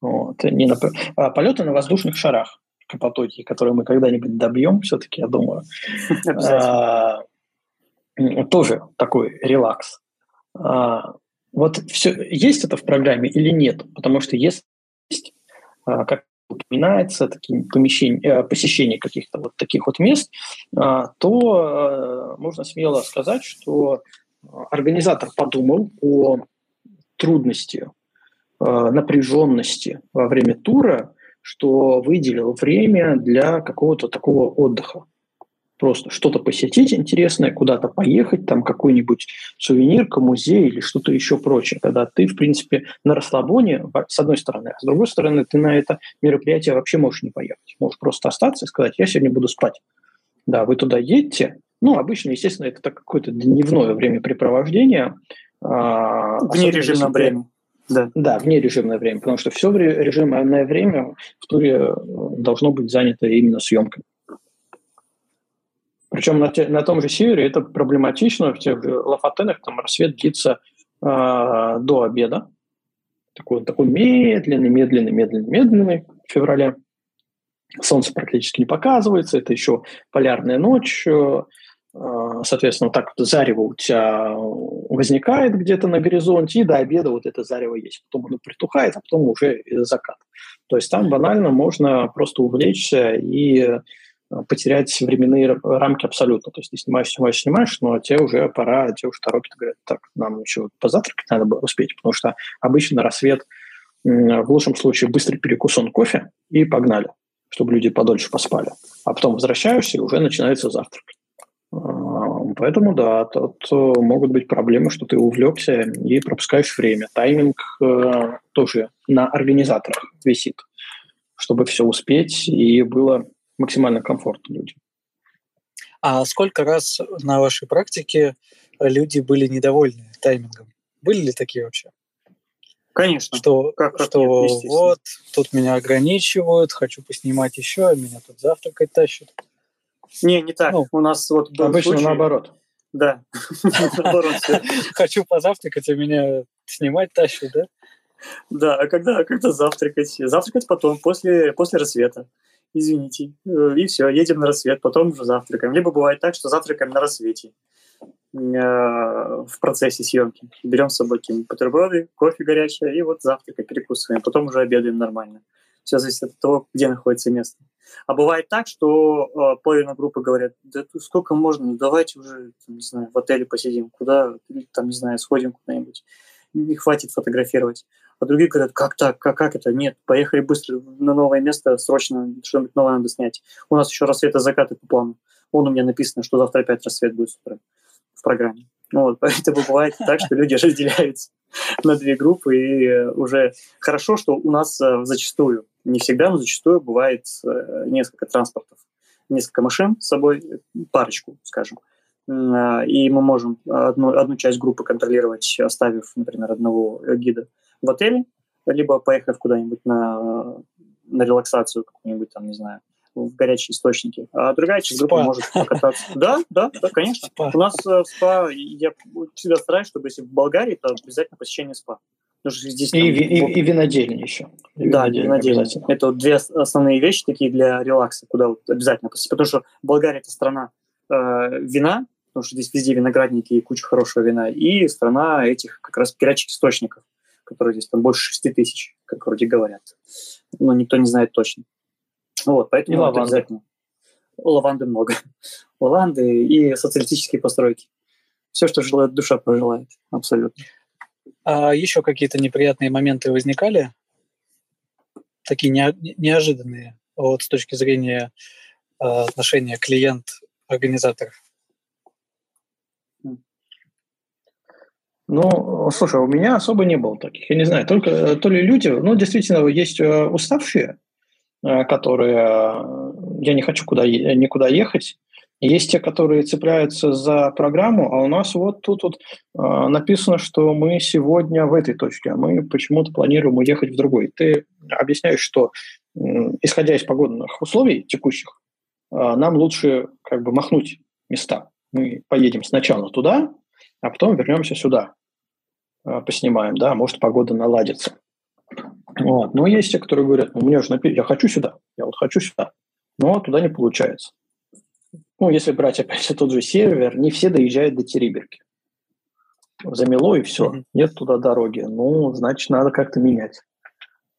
Speaker 1: Вот. Не на, а полеты на воздушных шарах Каппадокии, которые мы когда-нибудь добьем, все-таки, я думаю. А, тоже такой релакс. А, вот все, есть это в программе или нет? Потому что есть, а, как упоминается, такие помещения, посещение каких-то вот таких вот мест, а, то а, можно смело сказать, что организатор подумал о трудности Э, напряженности во время тура, что выделил время для какого-то такого отдыха. Просто что-то посетить интересное, куда-то поехать, там какой-нибудь сувенирка, музей или что-то еще прочее, когда ты, в принципе, на расслабоне, с одной стороны, а с другой стороны, ты на это мероприятие вообще можешь не поехать. Можешь просто остаться и сказать, я сегодня буду спать. Да, вы туда едете, ну, обычно, естественно, это какое-то дневное времяпрепровождение.
Speaker 2: А, Вне режимное время.
Speaker 1: Да. да, вне режимное время, потому что все режимное время в туре э, должно быть занято именно съемкой. Причем на, те, на том же севере это проблематично, в тех же Лафатенах там рассвет длится э, до обеда. Такой, такой медленный, медленный, медленный, медленный в феврале. Солнце практически не показывается, это еще полярная ночь, э, а, соответственно, так вот зарево у тебя возникает где-то на горизонте, и до обеда вот это зарево есть. Потом оно притухает, а потом уже закат. То есть там банально можно просто увлечься и потерять временные рамки абсолютно. То есть ты снимаешь, снимаешь, снимаешь, но тебе уже пора, тебе уже торопит, говорят, так, нам еще позавтракать надо бы успеть, потому что обычно рассвет в лучшем случае быстрый перекусон кофе и погнали, чтобы люди подольше поспали. А потом возвращаешься, и уже начинается завтрак. Поэтому, да, тут э, могут быть проблемы, что ты увлекся и пропускаешь время. Тайминг э, тоже на организаторах висит, чтобы все успеть и было максимально комфортно людям.
Speaker 3: А сколько раз на вашей практике люди были недовольны таймингом? Были ли такие вообще?
Speaker 2: Конечно.
Speaker 3: Что, как, как что нет, вот, тут меня ограничивают, хочу поснимать еще, а меня тут завтракать тащат.
Speaker 2: Не, не так. Ну, У нас вот
Speaker 1: был обычно случай... наоборот.
Speaker 2: Да.
Speaker 3: Хочу позавтракать, а меня снимать тащат, да?
Speaker 2: Да, а когда, а когда завтракать? Завтракать потом, после, после рассвета. Извините. Э, и все, едем на рассвет, потом уже завтракаем. Либо бывает так, что завтракаем на рассвете э, в процессе съемки. Берем с собой бутерброды, кофе горячее, и вот завтрак перекусываем. Потом уже обедаем нормально. Все зависит от того, где находится место. А бывает так, что э, половина группы говорят, да тут сколько можно, ну давайте уже, там, не знаю, в отеле посидим, куда, там, не знаю, сходим куда-нибудь. Не хватит фотографировать. А другие говорят, как так, как, как это? Нет, поехали быстро на новое место, срочно что-нибудь новое надо снять. У нас еще рассвет и закаты по плану. Вон у меня написано, что завтра опять рассвет будет с утра в программе. Ну, вот, поэтому бывает так, что люди разделяются на две группы, и уже хорошо, что у нас э, зачастую не всегда, но зачастую бывает э, несколько транспортов, несколько машин с собой, парочку, скажем. И мы можем одну, одну часть группы контролировать, оставив, например, одного гида в отеле, либо поехав куда-нибудь на, на релаксацию, какую-нибудь там, не знаю, в горячие источники. А другая часть группы может покататься. Да, да, да, конечно. Спа. У нас в спа, я всегда стараюсь, чтобы если в Болгарии, то обязательно посещение спа.
Speaker 1: Здесь, и, там, и, вот... и винодельня еще.
Speaker 2: И да, винодельня. Это вот две основные вещи такие для релакса, куда вот обязательно посетить. Потому что Болгария – это страна э, вина, потому что здесь везде виноградники и куча хорошего вина, и страна этих как раз горячих источников, которые здесь там больше 6 тысяч, как вроде говорят. Но никто не знает точно. Вот, поэтому и лаванды. обязательно. Лаванды много. Лаванды и социалистические постройки. Все, что желает душа, пожелает. Абсолютно.
Speaker 3: А еще какие-то неприятные моменты возникали? Такие не, неожиданные вот с точки зрения э, отношения клиент-организатор?
Speaker 1: Ну, слушай, у меня особо не было таких. Я не знаю, только то ли люди, ну, действительно, есть э, уставшие, э, которые э, я не хочу куда, никуда ехать, есть те, которые цепляются за программу, а у нас вот тут вот написано, что мы сегодня в этой точке, а мы почему-то планируем уехать в другой. Ты объясняешь, что исходя из погодных условий текущих, нам лучше как бы махнуть места. Мы поедем сначала туда, а потом вернемся сюда, э, поснимаем, да, может погода наладится. Вот. Но есть те, которые говорят, ну, мне уже напи- я хочу сюда, я вот хочу сюда, но туда не получается ну, если брать, опять же, тот же сервер, не все доезжают до Териберки. Замело и все, mm-hmm. нет туда дороги. Ну, значит, надо как-то менять.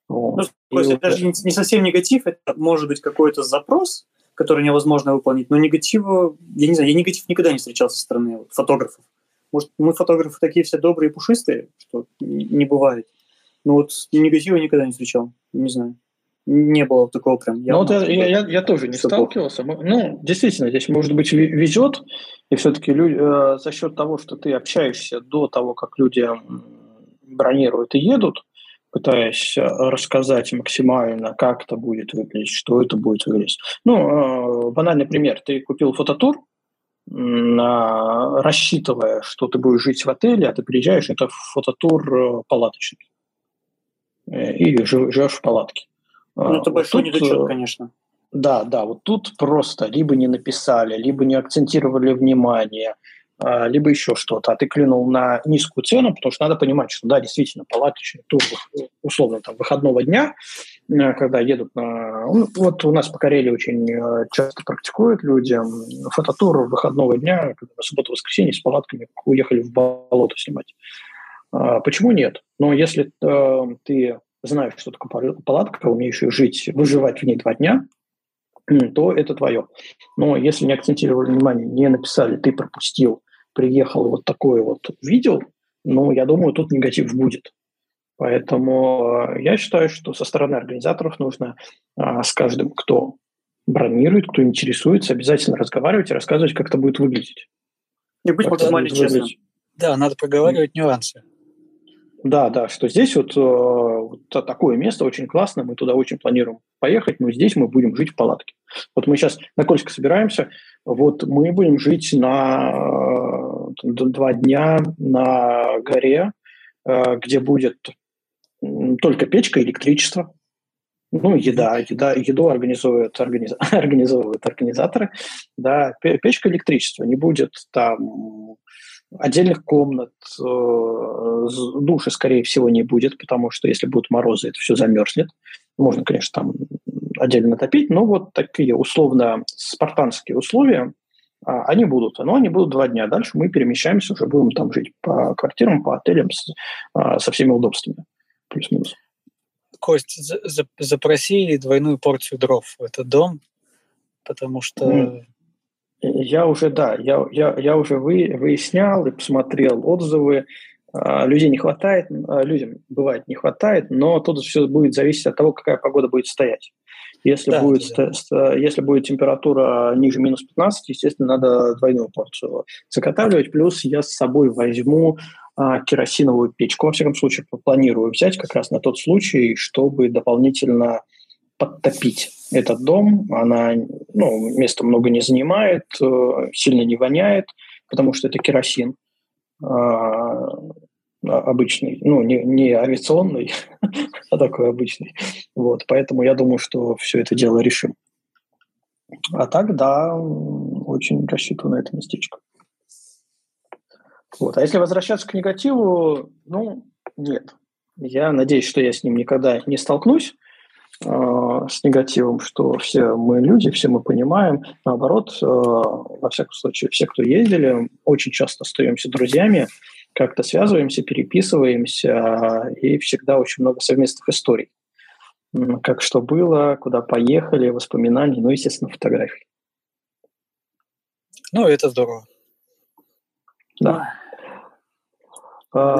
Speaker 2: Вот. Ну, есть, вот... не совсем негатив, это может быть какой-то запрос, который невозможно выполнить, но негатива, я не знаю, я негатив никогда не встречал со стороны вот, фотографов. Может, мы фотографы такие все добрые и пушистые, что не бывает. Но вот негатива никогда не встречал, не знаю не было такого прям.
Speaker 1: Ну, вот я, я, я тоже не сталкивался. Ну, действительно, здесь, может быть, везет, и все-таки э, за счет того, что ты общаешься до того, как люди бронируют и едут, пытаясь э, рассказать максимально, как это будет выглядеть, что это будет выглядеть. Ну, э, банальный пример. Ты купил фототур, рассчитывая, что ты будешь жить в отеле, а ты приезжаешь, это фототур э, палаточный. И живешь в палатке.
Speaker 2: Ну, это вот большой тут, недочет, э, конечно.
Speaker 1: Да, да, вот тут просто либо не написали, либо не акцентировали внимание, а, либо еще что-то. А ты клюнул на низкую цену, потому что надо понимать, что да, действительно, палаточный тур, условно, там, выходного дня, э, когда едут на... Ну, вот у нас по Карелии очень э, часто практикуют люди фототур выходного дня, когда субботу-воскресенье с палатками уехали в болото снимать. А, почему нет? Но если э, ты знаешь, что такое палатка, умеешь жить, выживать в ней два дня, то это твое. Но если не акцентировали внимание, не написали, ты пропустил, приехал, вот такое вот видел, ну, я думаю, тут негатив будет. Поэтому э, я считаю, что со стороны организаторов нужно а, с каждым, кто бронирует, кто интересуется, обязательно разговаривать и рассказывать, как это будет выглядеть.
Speaker 2: И быть максимально честным.
Speaker 3: Да, надо проговаривать нюансы.
Speaker 1: Да, да, что здесь вот, э, вот такое место очень классно, мы туда очень планируем поехать, но здесь мы будем жить в палатке. Вот мы сейчас на Кольск собираемся, вот мы будем жить на э, два дня на горе, э, где будет только печка, электричество, ну, еда, еда, еду организуют, организ, организовывают организаторы, да, печка, электричество, не будет там Отдельных комнат, э, души, скорее всего, не будет, потому что если будут морозы, это все замерзнет. Можно, конечно, там отдельно топить, но вот такие условно спартанские условия, а, они будут. Но они будут два дня. Дальше мы перемещаемся, уже будем там жить по квартирам, по отелям с, а, со всеми удобствами. Плюс-минус.
Speaker 3: Кость, за, за, запроси двойную порцию дров в этот дом, потому что...
Speaker 1: Я уже, да, я, я, я уже вы, выяснял и посмотрел отзывы. А, людей не хватает, людям бывает не хватает, но тут все будет зависеть от того, какая погода будет стоять. Если, да, будет, да. если будет температура ниже минус 15, естественно, надо двойную порцию заготавливать. Плюс я с собой возьму а, керосиновую печку. Во всяком случае, планирую взять как раз на тот случай, чтобы дополнительно подтопить этот дом. Она ну, места много не занимает, э, сильно не воняет, потому что это керосин. А, обычный, ну, не, не авиационный, а такой обычный. Вот, поэтому я думаю, что все это дело решим. А так, да, очень рассчитываю на это местечко. Вот. А если возвращаться к негативу, ну, нет. Я надеюсь, что я с ним никогда не столкнусь, э, с негативом, что все мы люди, все мы понимаем. Наоборот, э, во всяком случае, все, кто ездили, очень часто остаемся друзьями, как-то связываемся, переписываемся, и всегда очень много совместных историй. Как что было, куда поехали, воспоминаний, ну, естественно, фотографий.
Speaker 3: Ну, это здорово.
Speaker 1: Да. А,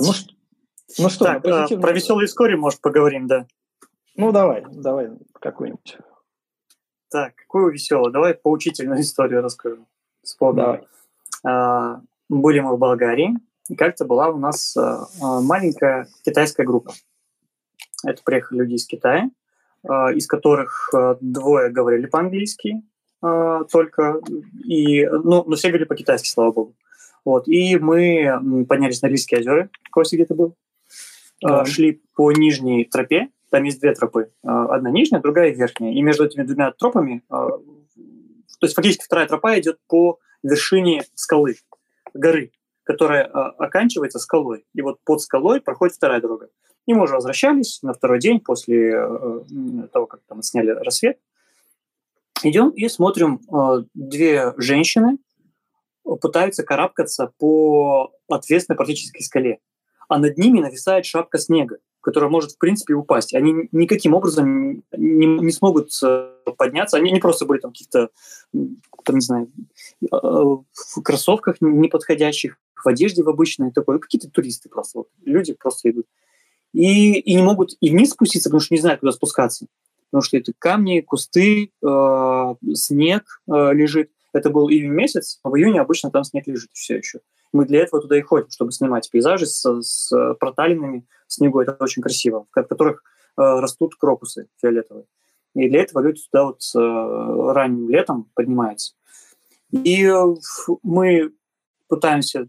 Speaker 1: ну,
Speaker 2: ну что, так, позитивно... про веселые истории, может, поговорим, да?
Speaker 1: Ну, давай, давай какую-нибудь.
Speaker 2: Так, какую веселую? Давай поучительную историю расскажу. Вспомнил. Давай. А, были мы в Болгарии, и как-то была у нас э, э, маленькая китайская группа. Это приехали люди из Китая, э, из которых двое говорили по-английски только, и, ну, но все говорили по-китайски, слава богу. Вот, и мы поднялись на Рильские озера, Коси где-то был, да. шли по нижней тропе, там есть две тропы, одна нижняя, другая верхняя, и между этими двумя тропами, то есть фактически вторая тропа идет по вершине скалы, горы, которая а, оканчивается скалой. И вот под скалой проходит вторая дорога. И мы уже возвращались на второй день после того, как там сняли рассвет. Идем и смотрим, две женщины пытаются карабкаться по ответственной практически скале. А над ними нависает шапка снега, которая может, в принципе, упасть. Они никаким образом не, не смогут э, подняться. Они не просто были там каких-то, там, не знаю, в кроссовках неподходящих, в одежде в обычной, такой, какие-то туристы просто, вот, люди просто идут. И, и не могут и вниз спуститься, потому что не знают, куда спускаться. Потому что это камни, кусты, э, снег э, лежит. Это был июнь месяц, а в июне обычно там снег лежит все еще. Мы для этого туда и ходим, чтобы снимать пейзажи с, с проталинами в снегу. Это очень красиво, в которых э, растут крокусы фиолетовые. И для этого люди туда вот э, ранним летом поднимаются. И э, мы пытаемся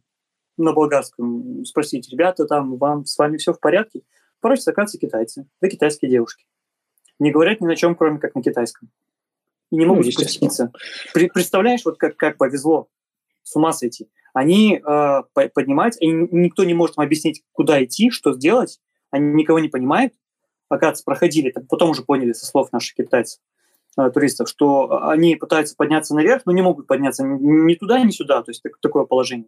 Speaker 2: на болгарском спросить, ребята, там вам с вами все в порядке? Порой оказывается китайцы, да китайские девушки. Не говорят ни на чем, кроме как на китайском. И не могут ну, спуститься. представляешь, вот как, как повезло, с ума сойти. Они э, поднимаются, и никто не может им объяснить, куда идти, что сделать. Они никого не понимают. Оказывается, проходили, потом уже поняли со слов наших китайцев, э, туристов, что они пытаются подняться наверх, но не могут подняться ни туда, ни сюда. То есть так, такое положение.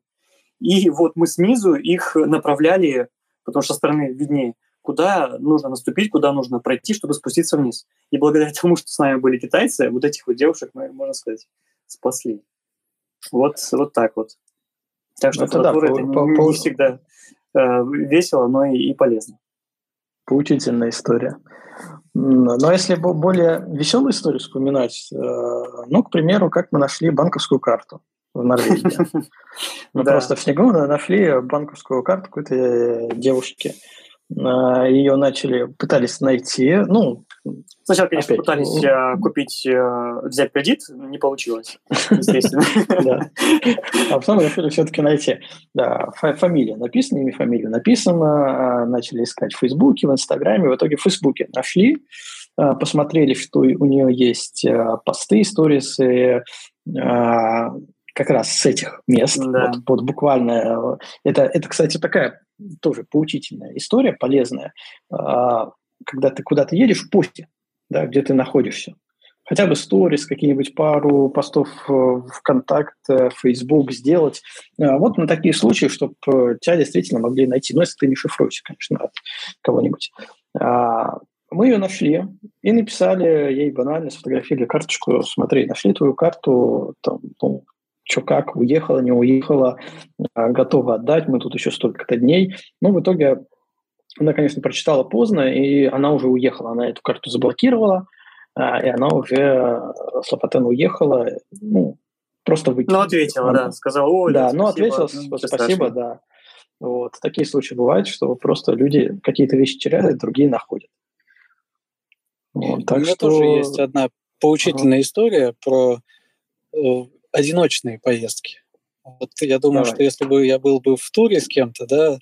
Speaker 2: И вот мы снизу их направляли, потому что со стороны виднее, куда нужно наступить, куда нужно пройти, чтобы спуститься вниз. И благодаря тому, что с нами были китайцы, вот этих вот девушек мы, можно сказать, спасли. Вот, вот так вот. Так что это, да, это по, не, по, не всегда э, весело, но и, и полезно.
Speaker 1: Поучительная история. Но если более веселую историю вспоминать, э, ну, к примеру, как мы нашли банковскую карту в Норвегии. Мы просто в снегу нашли банковскую карту какой-то э, девушки. А, Ее начали, пытались найти, ну,
Speaker 2: Сначала, конечно, Опять. пытались э, купить, э, взять кредит, не получилось, естественно.
Speaker 1: А потом решили все-таки найти. Да, фамилия написана, имя фамилия написано, а, начали искать в Фейсбуке, в Инстаграме, в итоге в Фейсбуке нашли, а, посмотрели, что у нее есть посты, сторисы, как раз с этих мест, да. вот, вот буквально. Это, это, кстати, такая тоже поучительная история, полезная. А, когда ты куда-то едешь в посте, да, где ты находишься. Хотя бы сторис, какие-нибудь пару постов в ВКонтакт, в Facebook сделать. Вот на такие случаи, чтобы тебя действительно могли найти. Ну, если ты не шифруешься, конечно, от кого-нибудь. А, мы ее нашли и написали ей банально, сфотографировали карточку, смотри, нашли твою карту, там, ну, что как, уехала, не уехала, а, готова отдать, мы тут еще столько-то дней. Ну, в итоге она, конечно, прочитала поздно, и она уже уехала, она эту карту заблокировала, а, и она уже с Лопатена уехала, ну, просто выкинула.
Speaker 2: Ну, ответила, она, да, сказала, ой,
Speaker 1: да, ну, ответила, ну, спасибо, да. Вот. Такие случаи бывают, что просто люди какие-то вещи теряют, другие находят.
Speaker 3: Вот, так У меня что... тоже есть одна поучительная ага. история про э, одиночные поездки. Вот я думаю, Давай. что если бы я был бы в туре с кем-то, да,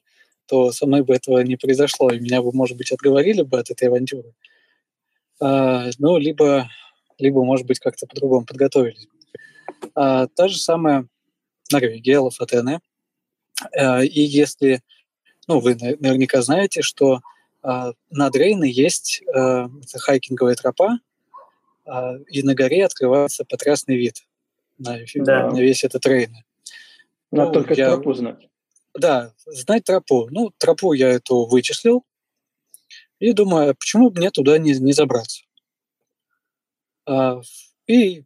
Speaker 3: то со мной бы этого не произошло, и меня бы, может быть, отговорили бы от этой авантюры. А, ну, либо, либо, может быть, как-то по-другому подготовились. А, та же самая Норвегия, Лафатене. А, и если, ну, вы наверняка знаете, что а, над Рейной есть а, хайкинговая тропа, а, и на горе открывается потрясный вид на, да. на весь этот Рейн.
Speaker 1: Надо ну, только я, тропу знать.
Speaker 3: Да, знать тропу. Ну, тропу я эту вычислил. И думаю, почему бы мне туда не, не забраться? А, и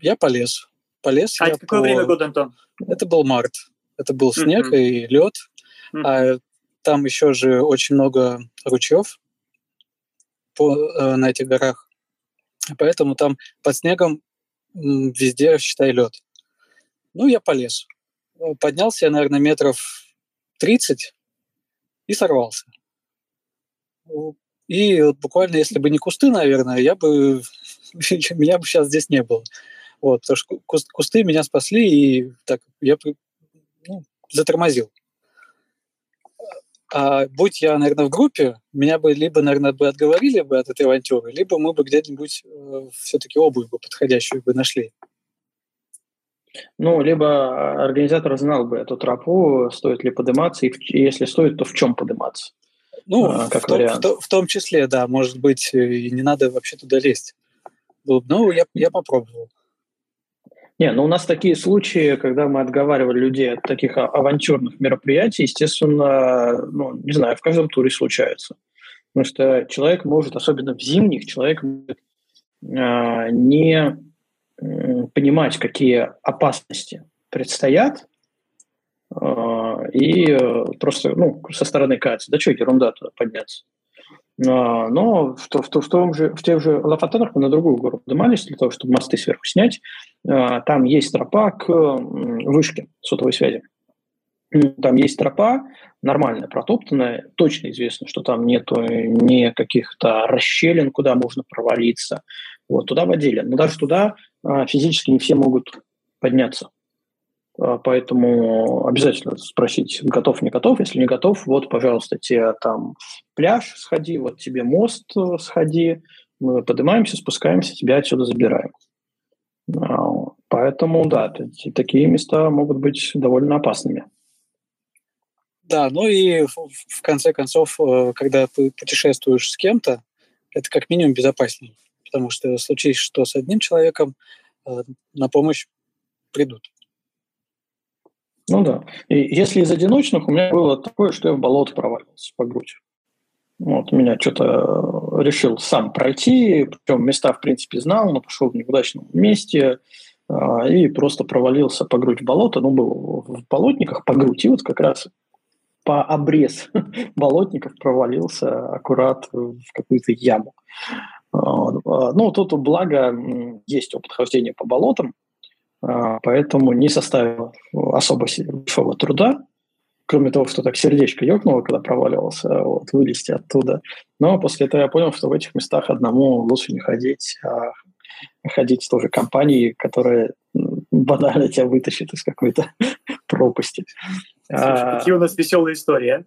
Speaker 3: я полез. Полез.
Speaker 2: А это какое по... время года, Антон?
Speaker 3: Это был март. Это был снег mm-hmm. и лед. Mm-hmm. А там еще же очень много ручьев по, э, на этих горах. Поэтому там под снегом везде, считай, лед. Ну, я полез. Поднялся я, наверное, метров 30 и сорвался. И вот буквально, если бы не кусты, наверное, я бы меня бы сейчас здесь не было. Вот, потому что кусты меня спасли, и так я ну, затормозил. А будь я, наверное, в группе, меня бы либо, наверное, бы отговорили бы от этой авантюры, либо мы бы где-нибудь э, все-таки обувь бы подходящую бы нашли.
Speaker 1: Ну, либо организатор знал бы эту тропу, стоит ли подниматься, и если стоит, то в чем подниматься.
Speaker 3: Ну, а, как в, вариант. Том, в, в том числе, да, может быть, и не надо вообще туда лезть. Ну, я, я попробовал.
Speaker 1: Не, ну у нас такие случаи, когда мы отговаривали людей от таких авантюрных мероприятий, естественно, ну, не знаю, в каждом туре случается. Потому что человек может, особенно в зимних, человек может э, не э, понимать, какие опасности предстоят, э, и просто ну, со стороны кажется, да что, ерунда туда подняться. А, но в, в, в, том же, в тех же Лафатенах мы на другую гору поднимались для того, чтобы мосты сверху снять. А, там есть тропа к вышке сотовой связи. Там есть тропа, нормальная, протоптанная. Точно известно, что там нет ни каких-то расщелин, куда можно провалиться. Вот, туда водили. Но даже туда а, физически не все могут подняться. А, поэтому обязательно спросить, готов, не готов. Если не готов, вот, пожалуйста, тебе там пляж сходи, вот тебе мост э, сходи. Мы поднимаемся, спускаемся, тебя отсюда забираем. А, поэтому, да, такие места могут быть довольно опасными.
Speaker 3: Да, ну и в конце концов, э, когда ты путешествуешь с кем-то, это как минимум безопаснее, потому что случись что с одним человеком, э, на помощь придут.
Speaker 1: Ну да. И если из одиночных, у меня было такое, что я в болото провалился по грудь. Вот, меня что-то э, решил сам пройти, причем места, в принципе, знал, но пошел в неудачном месте э, и просто провалился по грудь в болото. Ну, был в болотниках по грудь, и вот как раз по обрез болотников провалился аккурат в какую-то яму. Ну, тут, благо, есть опыт хождения по болотам, поэтому не составило особо большого труда, кроме того, что так сердечко ёкнуло, когда проваливался, вот, вылезти оттуда. Но после этого я понял, что в этих местах одному лучше не ходить, а ходить в той же компании, которая банально тебя вытащит из какой-то пропасти.
Speaker 2: Слушай, а, какие у нас веселые истории,
Speaker 1: а?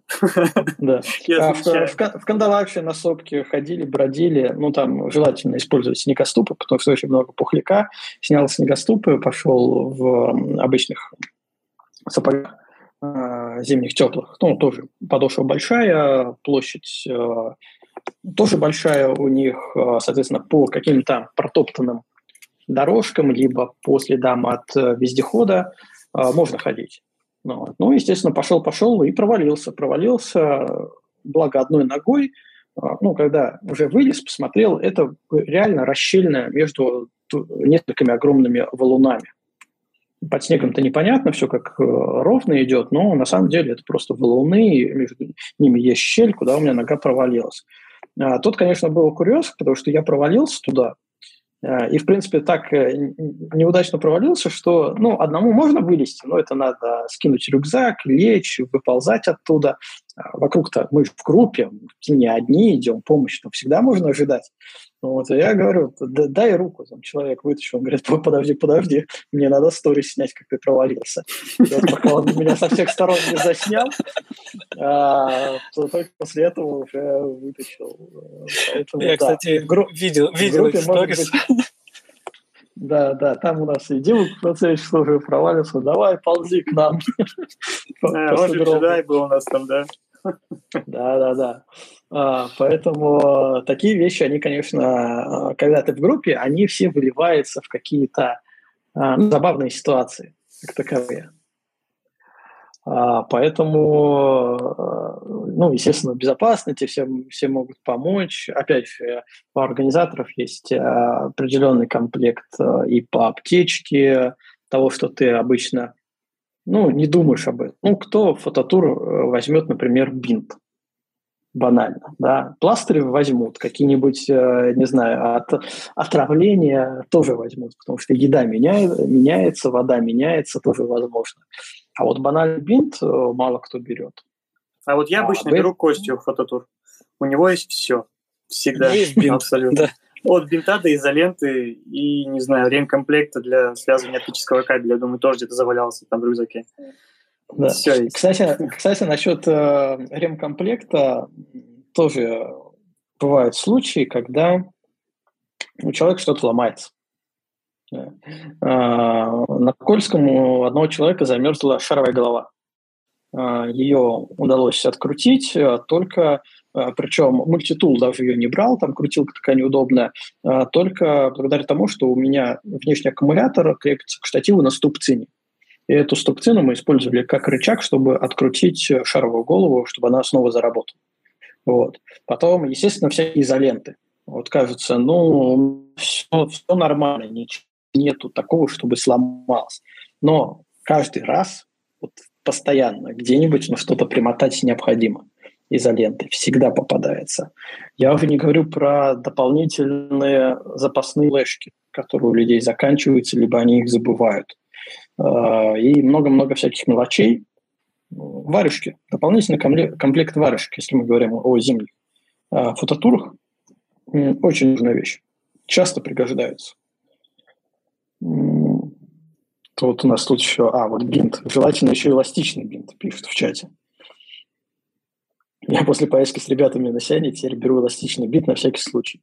Speaker 1: Да. а в, Кандалакше на сопке ходили, бродили, ну, там желательно использовать снегоступы, потому что очень много пухляка. Снял снегоступы, пошел в обычных сапогах э, зимних теплых. Ну, тоже подошва большая, площадь э, тоже большая у них, соответственно, по каким-то протоптанным дорожкам, либо по следам от вездехода можно ходить. Ну, ну естественно, пошел-пошел и провалился. Провалился, благо, одной ногой. Ну, когда уже вылез, посмотрел, это реально расщельно между несколькими огромными валунами под снегом-то непонятно, все как э, ровно идет, но на самом деле это просто валуны, и между ними есть щель, куда у меня нога провалилась. А, тут, конечно, был курьез, потому что я провалился туда, а, и, в принципе, так э, неудачно провалился, что, ну, одному можно вылезти, но это надо скинуть рюкзак, лечь, выползать оттуда. А, вокруг-то мы в группе, не одни идем, помощь там всегда можно ожидать. Вот, и я говорю, дай руку, там человек вытащил, он говорит, подожди, подожди, мне надо сторис снять, как ты провалился. вот, пока он меня со всех сторон не заснял, а, то только после этого уже вытащил.
Speaker 3: Поэтому, я, да, кстати, гру- видел, видел эти сторис.
Speaker 1: Да, да, там у нас и Дима Пацевич тоже провалился. Давай, ползи к нам.
Speaker 2: Он же джедай был у нас там, да?
Speaker 1: Да, да, да. А, поэтому такие вещи, они, конечно, когда ты в группе, они все выливаются в какие-то а, ну, забавные ситуации, как таковые. А, поэтому, ну, естественно, безопасности все, все могут помочь. Опять у организаторов есть определенный комплект и по аптечке, того, что ты обычно ну, не думаешь об этом. Ну, кто фототур э, возьмет, например, бинт? Банально, да. Пластыри возьмут, какие-нибудь, э, не знаю, от отравления тоже возьмут, потому что еда меняет, меняется, вода меняется, тоже возможно. А вот банальный бинт э, мало кто берет.
Speaker 2: А вот я а, обычно а, беру Костю в фототур. У него есть все. Всегда.
Speaker 3: Есть бинт. Абсолютно. Да.
Speaker 2: От бинта до изоленты и, не знаю, ремкомплекта для связывания оптического кабеля. Думаю, тоже где-то завалялся там в рюкзаке.
Speaker 1: Да. Все кстати, кстати, насчет э, ремкомплекта тоже бывают случаи, когда у человека что-то ломается. Э, на Кольском у одного человека замерзла шаровая голова. Э, Ее удалось открутить, э, только а, Причем мультитул даже ее не брал, там крутилка такая неудобная, а, только благодаря тому, что у меня внешний аккумулятор крепится к штативу на ступцине. И эту ступцину мы использовали как рычаг, чтобы открутить шаровую голову, чтобы она снова заработала. Вот. Потом, естественно, всякие изоленты. Вот кажется, ну, все, все нормально, ничего нету такого, чтобы сломалось. Но каждый раз, вот постоянно, где-нибудь ну, что-то примотать необходимо изоленты. Всегда попадается. Я уже не говорю про дополнительные запасные флешки, которые у людей заканчиваются, либо они их забывают. А, и много-много всяких мелочей. Варежки. Дополнительный комплект варежек, если мы говорим о зимних а, фототурах. Очень нужная вещь. Часто пригождаются. Вот у нас тут еще... А, вот бинт. Желательно еще эластичный бинт, пишут в чате. Я после поездки с ребятами на Сиане теперь беру эластичный бит на всякий случай.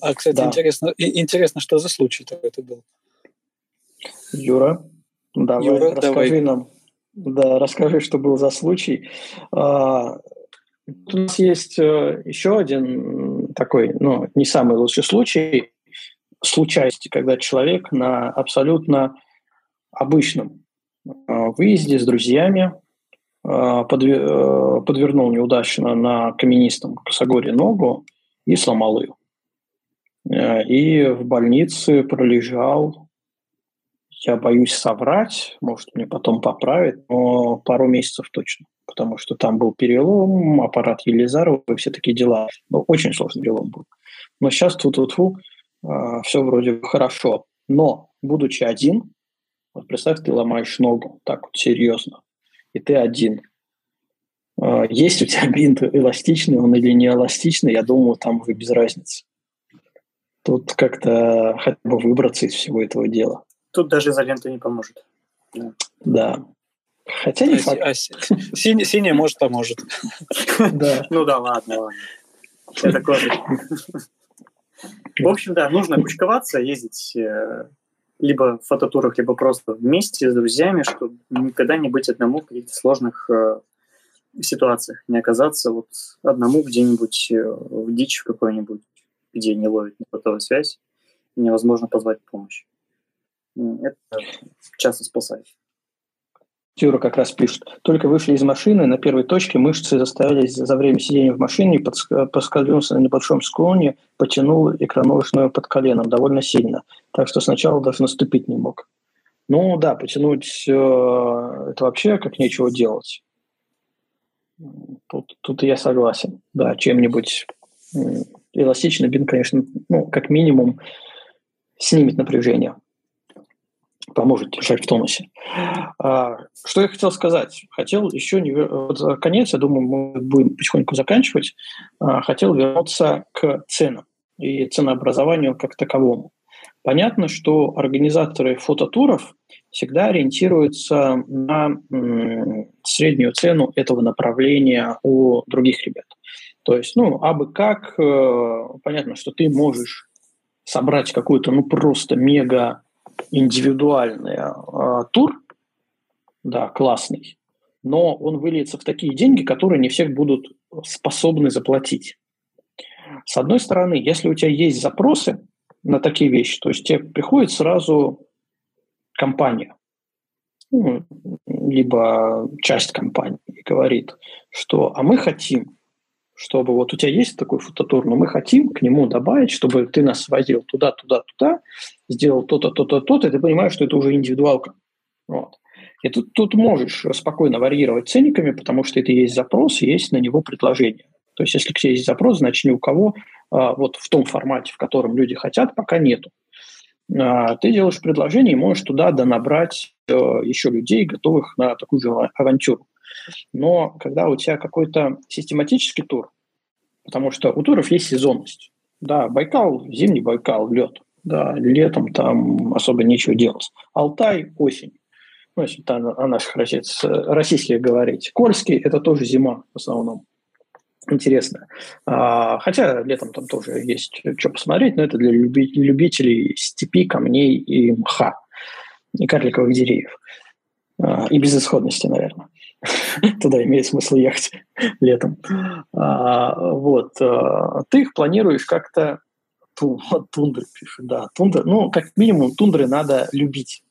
Speaker 3: А, кстати, да. интересно, интересно, что за случай это был?
Speaker 1: Юра, давай, Юра, расскажи давай. нам. Да, расскажи, что был за случай. А, у нас есть э, еще один такой, ну, не самый лучший случай, случайности, когда человек на абсолютно обычном э, выезде с друзьями Э, подвернул неудачно на каменистом косогоре ногу и сломал ее. Э, и в больнице пролежал, я боюсь соврать, может, мне потом поправить, но пару месяцев точно, потому что там был перелом, аппарат Елизарова и все такие дела. Ну, очень сложный перелом был. Но сейчас тут тут э, все вроде хорошо. Но, будучи один, вот представь, ты ломаешь ногу так вот серьезно, и ты один. А, есть у тебя бинт эластичный он или не эластичный, я думаю, там уже без разницы. Тут как-то хотя бы выбраться из всего этого дела.
Speaker 2: Тут даже изолента не поможет.
Speaker 1: Да. Хотя не а, факт. А,
Speaker 3: синяя, синяя, может, поможет.
Speaker 2: Да. Ну да, ладно, ладно. Это козырь. В общем, да, нужно кучковаться, ездить э, либо в фототурах, либо просто вместе с друзьями, чтобы никогда не быть одному в каких-то сложных э, ситуациях, не оказаться вот одному где-нибудь э, в дичь какой-нибудь, где не ловит сотовую связь, и невозможно позвать помощь. Это часто спасает.
Speaker 1: Юра как раз пишет. Только вышли из машины, на первой точке мышцы заставились за время сидения в машине, поскользнулся на небольшом склоне, потянул икроножную под коленом довольно сильно. Так что сначала даже наступить не мог. Ну да, потянуть э, это вообще как нечего делать. Тут, тут я согласен. Да, чем-нибудь эластичный бинт, конечно, ну, как минимум снимет напряжение поможет держать в тонусе. А, что я хотел сказать? Хотел еще не... Вот конец, я думаю, мы будем потихоньку заканчивать. А, хотел вернуться к ценам и ценообразованию как таковому. Понятно, что организаторы фототуров всегда ориентируются на среднюю цену этого направления у других ребят. То есть, ну, абы как, э, понятно, что ты можешь собрать какую-то, ну, просто мега индивидуальный э, тур, да, классный, но он выльется в такие деньги, которые не всех будут способны заплатить. С одной стороны, если у тебя есть запросы на такие вещи, то есть тебе приходит сразу компания, ну, либо часть компании и говорит, что а мы хотим чтобы вот у тебя есть такой фототур, но мы хотим к нему добавить, чтобы ты нас возил туда, туда, туда, сделал то-то, то-то, то-то, и ты понимаешь, что это уже индивидуалка. Вот. И тут, тут можешь спокойно варьировать ценниками, потому что это есть запрос, и есть на него предложение. То есть если к тебе есть запрос, значит ни у кого а, вот в том формате, в котором люди хотят, пока нету. А, ты делаешь предложение и можешь туда донабрать а, еще людей, готовых на такую же авантюру. Но когда у тебя какой-то систематический тур, потому что у туров есть сезонность. Да, Байкал, зимний Байкал, лед. Да, летом там особо нечего делать. Алтай – осень. Ну, если там о наших российских говорить. Кольский – это тоже зима в основном. Интересно. А, хотя летом там тоже есть что посмотреть, но это для любителей степи, камней и мха, и карликовых деревьев. А, и безысходности, наверное. Туда имеет смысл ехать летом. А, вот. А, ты их планируешь как-то... Тундры пишет, да. Тундра, ну, как минимум, тундры надо любить.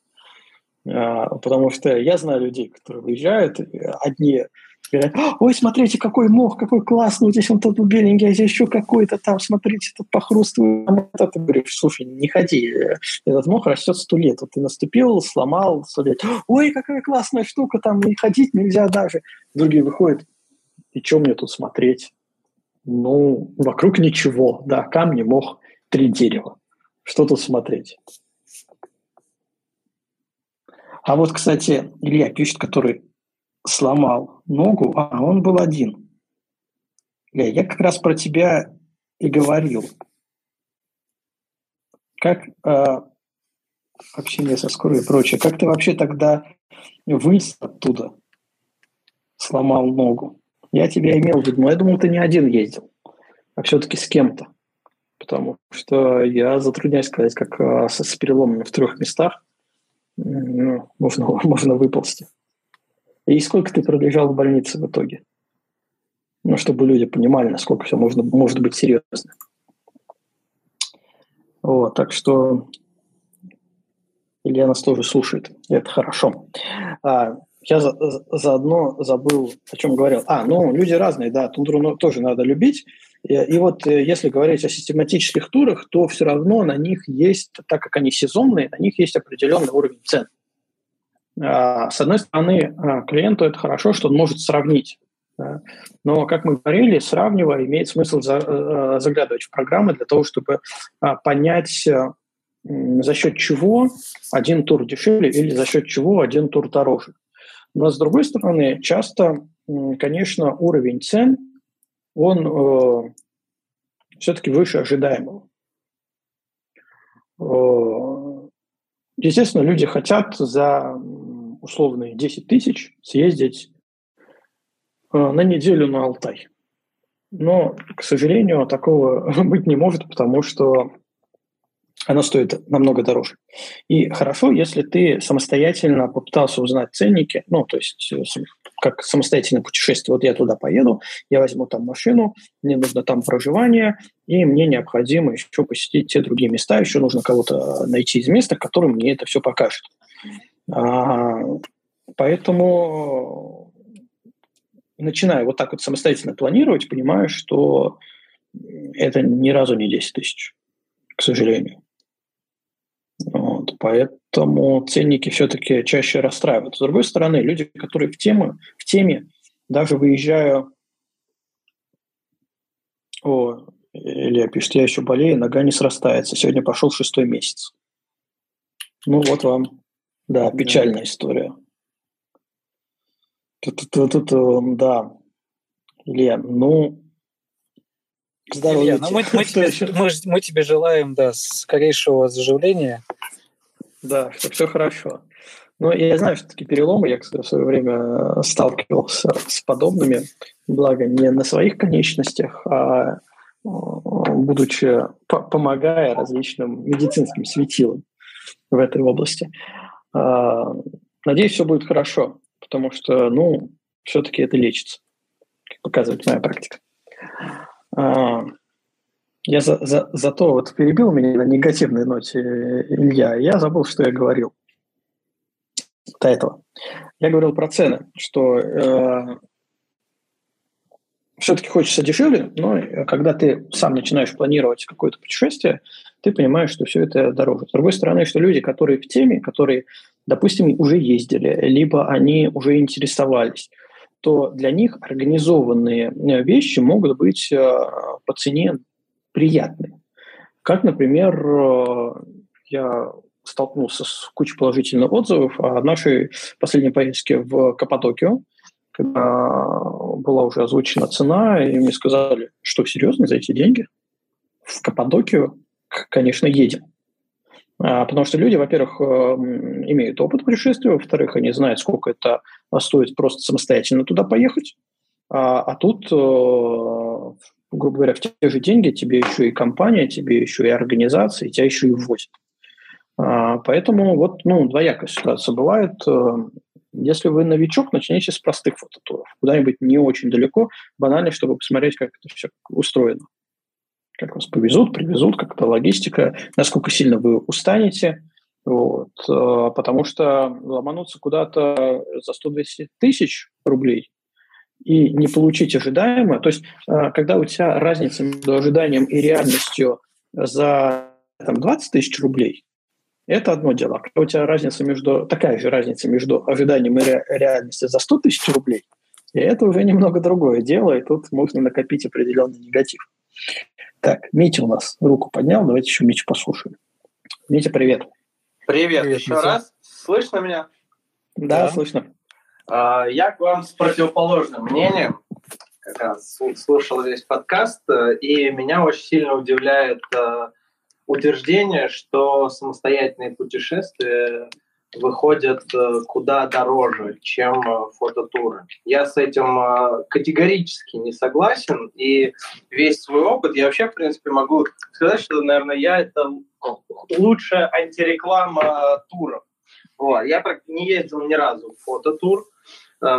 Speaker 1: А, потому что я знаю людей, которые выезжают, одни говорят, ой, смотрите, какой мох, какой классный, вот здесь он тут беленький, а здесь еще какой-то там, смотрите, тут похрустывает. А ты говоришь, слушай, не ходи, этот мох растет сто лет, вот ты наступил, сломал сто лет, ой, какая классная штука, там и ходить нельзя даже. Другие выходят, и что мне тут смотреть? Ну, вокруг ничего, да, камни, мох, три дерева. Что тут смотреть? А вот, кстати, Илья пишет, который сломал ногу, а он был один. Ля, я как раз про тебя и говорил. Как э, общение со скорой и прочее, как ты вообще тогда вылез оттуда, сломал ногу? Я тебя имел в виду, но я думал, ты не один ездил, а все-таки с кем-то. Потому что я затрудняюсь сказать, как э, с, с переломами в трех местах ну, можно, можно выползти. И сколько ты пролежал в больнице в итоге? Ну, чтобы люди понимали, насколько все можно, может быть серьезно. Вот, так что Илья нас тоже слушает, и это хорошо. А, я за, заодно забыл, о чем говорил. А, ну, люди разные, да, тундру тоже надо любить. И, и вот э, если говорить о систематических турах, то все равно на них есть, так как они сезонные, на них есть определенный уровень цен. А, с одной стороны, а, клиенту это хорошо, что он может сравнить. Но, как мы говорили, сравнивая, имеет смысл э, заглядывать в программы для того, чтобы а, понять, э, за счет чего один тур дешевле или за счет чего один тур дороже. Но, с другой стороны, часто, конечно, уровень цен, он э, все-таки выше ожидаемого. Естественно, люди хотят за условные 10 тысяч съездить э, на неделю на Алтай. Но, к сожалению, такого быть не может, потому что она стоит намного дороже. И хорошо, если ты самостоятельно попытался узнать ценники, ну, то есть э, как самостоятельное путешествие. Вот я туда поеду, я возьму там машину, мне нужно там проживание, и мне необходимо еще посетить те другие места, еще нужно кого-то найти из места, который мне это все покажет. А, поэтому начинаю вот так вот самостоятельно планировать, понимаю, что это ни разу не 10 тысяч, к сожалению. Поэтому ценники все-таки чаще расстраивают. С другой стороны, люди, которые в, теме, в теме, даже выезжая... О, Илья пишет, я еще болею, нога не срастается. Сегодня пошел шестой месяц. Ну вот вам, да, печальная история. Тут, тут, тут, тут, да. Илья, ну,
Speaker 3: Здоровья. Ну мы, мы, тебе, мы, мы тебе желаем да, скорейшего заживления.
Speaker 1: Да, чтобы все хорошо. Но я знаю, что такие переломы, я, кстати, в свое время сталкивался с подобными, благо не на своих конечностях, а будучи, помогая различным медицинским светилам в этой области. А, надеюсь, все будет хорошо, потому что, ну, все-таки это лечится, как показывает моя практика. Я за, за, зато вот перебил меня на негативной ноте Илья. Я забыл, что я говорил до этого. Я говорил про цены, что э, все-таки хочется дешевле, но когда ты сам начинаешь планировать какое-то путешествие, ты понимаешь, что все это дороже. С другой стороны, что люди, которые в теме, которые, допустим, уже ездили, либо они уже интересовались, то для них организованные э, вещи могут быть э, по цене приятные. Как, например, э, я столкнулся с кучей положительных отзывов о нашей последней поездке в Каппадокию, когда была уже озвучена цена, и мне сказали, что серьезно, за эти деньги в Каппадокию, конечно, едем. А, потому что люди, во-первых, имеют опыт путешествия, во-вторых, они знают, сколько это стоит просто самостоятельно туда поехать. А, а тут, э, грубо говоря, в те же деньги тебе еще и компания, тебе еще и организация, и тебя еще и ввозят. А, поэтому вот ну, двоякая ситуация бывает. Э, если вы новичок, начните с простых фототуров. Куда-нибудь не очень далеко, банально, чтобы посмотреть, как это все устроено как вас повезут, привезут, как-то логистика, насколько сильно вы устанете, вот, э, потому что ломануться куда-то за 100-200 тысяч рублей и не получить ожидаемое, то есть э, когда у тебя разница между ожиданием и реальностью за там, 20 тысяч рублей, это одно дело. А когда у тебя разница между, такая же разница между ожиданием и ре, реальностью за 100 тысяч рублей, это уже немного другое дело, и тут можно накопить определенный негатив. Так, Митя у нас руку поднял, давайте еще Митя послушаем. Митя, привет.
Speaker 4: Привет, привет еще Митя. раз. Слышно меня?
Speaker 1: Да, да. слышно.
Speaker 4: А, я к вам с противоположным мнением. Как раз слушал весь подкаст, э, и меня очень сильно удивляет э, утверждение, что самостоятельные путешествия выходят э, куда дороже, чем фототуры. Я с этим категорически не согласен, и весь свой опыт, я вообще, в принципе, могу сказать, что, наверное, я это лучшая антиреклама туров. Вот. Я не ездил ни разу в фототур,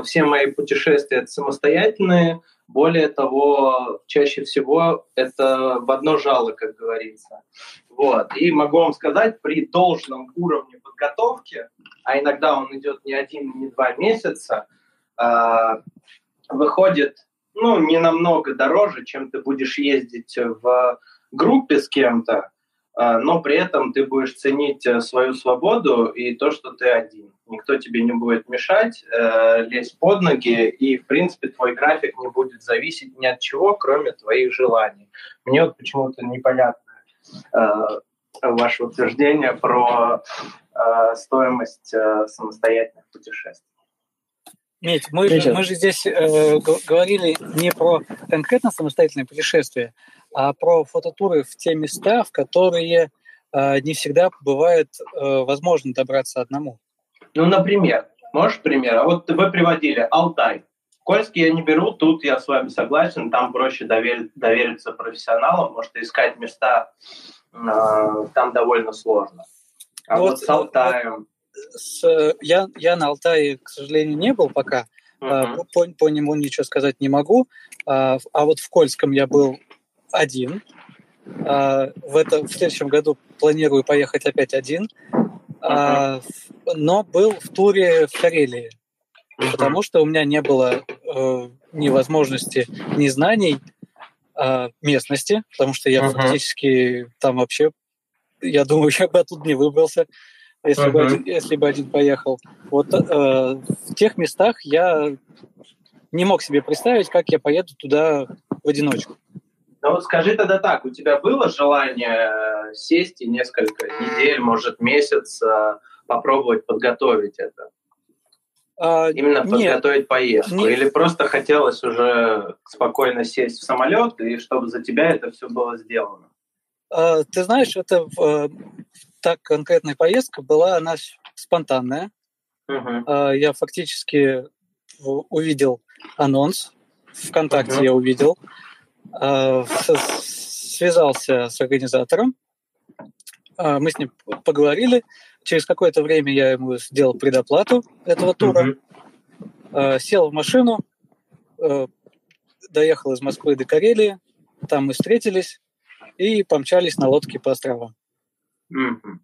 Speaker 4: все мои путешествия самостоятельные, более того, чаще всего это в одно жало, как говорится. Вот. И могу вам сказать, при должном уровне подготовки, а иногда он идет не один, не два месяца, э, выходит ну, не намного дороже, чем ты будешь ездить в группе с кем-то, э, но при этом ты будешь ценить э, свою свободу и то, что ты один никто тебе не будет мешать, э, лезть под ноги, и, в принципе, твой график не будет зависеть ни от чего, кроме твоих желаний. Мне вот почему-то непонятно э, ваше утверждение про э, стоимость э, самостоятельных путешествий.
Speaker 3: Мить, мы же, мы же здесь э, говорили не про конкретно самостоятельное путешествие, а про фототуры в те места, в которые э, не всегда бывает э, возможно добраться одному.
Speaker 4: Ну, например, можешь пример? А вот вы приводили Алтай. Кольский я не беру, тут я с вами согласен, там проще довер, довериться профессионалам, может искать места э, там довольно сложно. А вот, вот с Алтаем...
Speaker 3: С, я, я на Алтае, к сожалению, не был пока, Uh-huh. По, по нему ничего сказать не могу. А, а вот в Кольском я был один. А, в, это, в следующем году планирую поехать опять один. Uh-huh. Но был в туре в Карелии. Uh-huh. Потому что у меня не было э, ни возможности, ни знаний э, местности, потому что я uh-huh. фактически там вообще, я думаю, я бы оттуда не выбрался если, uh-huh. бы, один, если бы один поехал. Вот э, в тех местах я не мог себе представить, как я поеду туда в одиночку.
Speaker 4: Ну вот скажи тогда так, у тебя было желание сесть и несколько недель, может месяц э, попробовать подготовить это? А, Именно нет, подготовить поездку? Нет. Или просто хотелось уже спокойно сесть в самолет и чтобы за тебя это все было сделано?
Speaker 3: А, ты знаешь, это э, так конкретная поездка была, она спонтанная. Uh-huh. Я фактически увидел анонс, ВКонтакте uh-huh. я увидел, а, связался с организатором, а, мы с ним поговорили. Через какое-то время я ему сделал предоплату этого тура, uh-huh. сел в машину, доехал из Москвы до Карелии, там мы встретились и помчались на лодке по островам.
Speaker 4: Mm-hmm.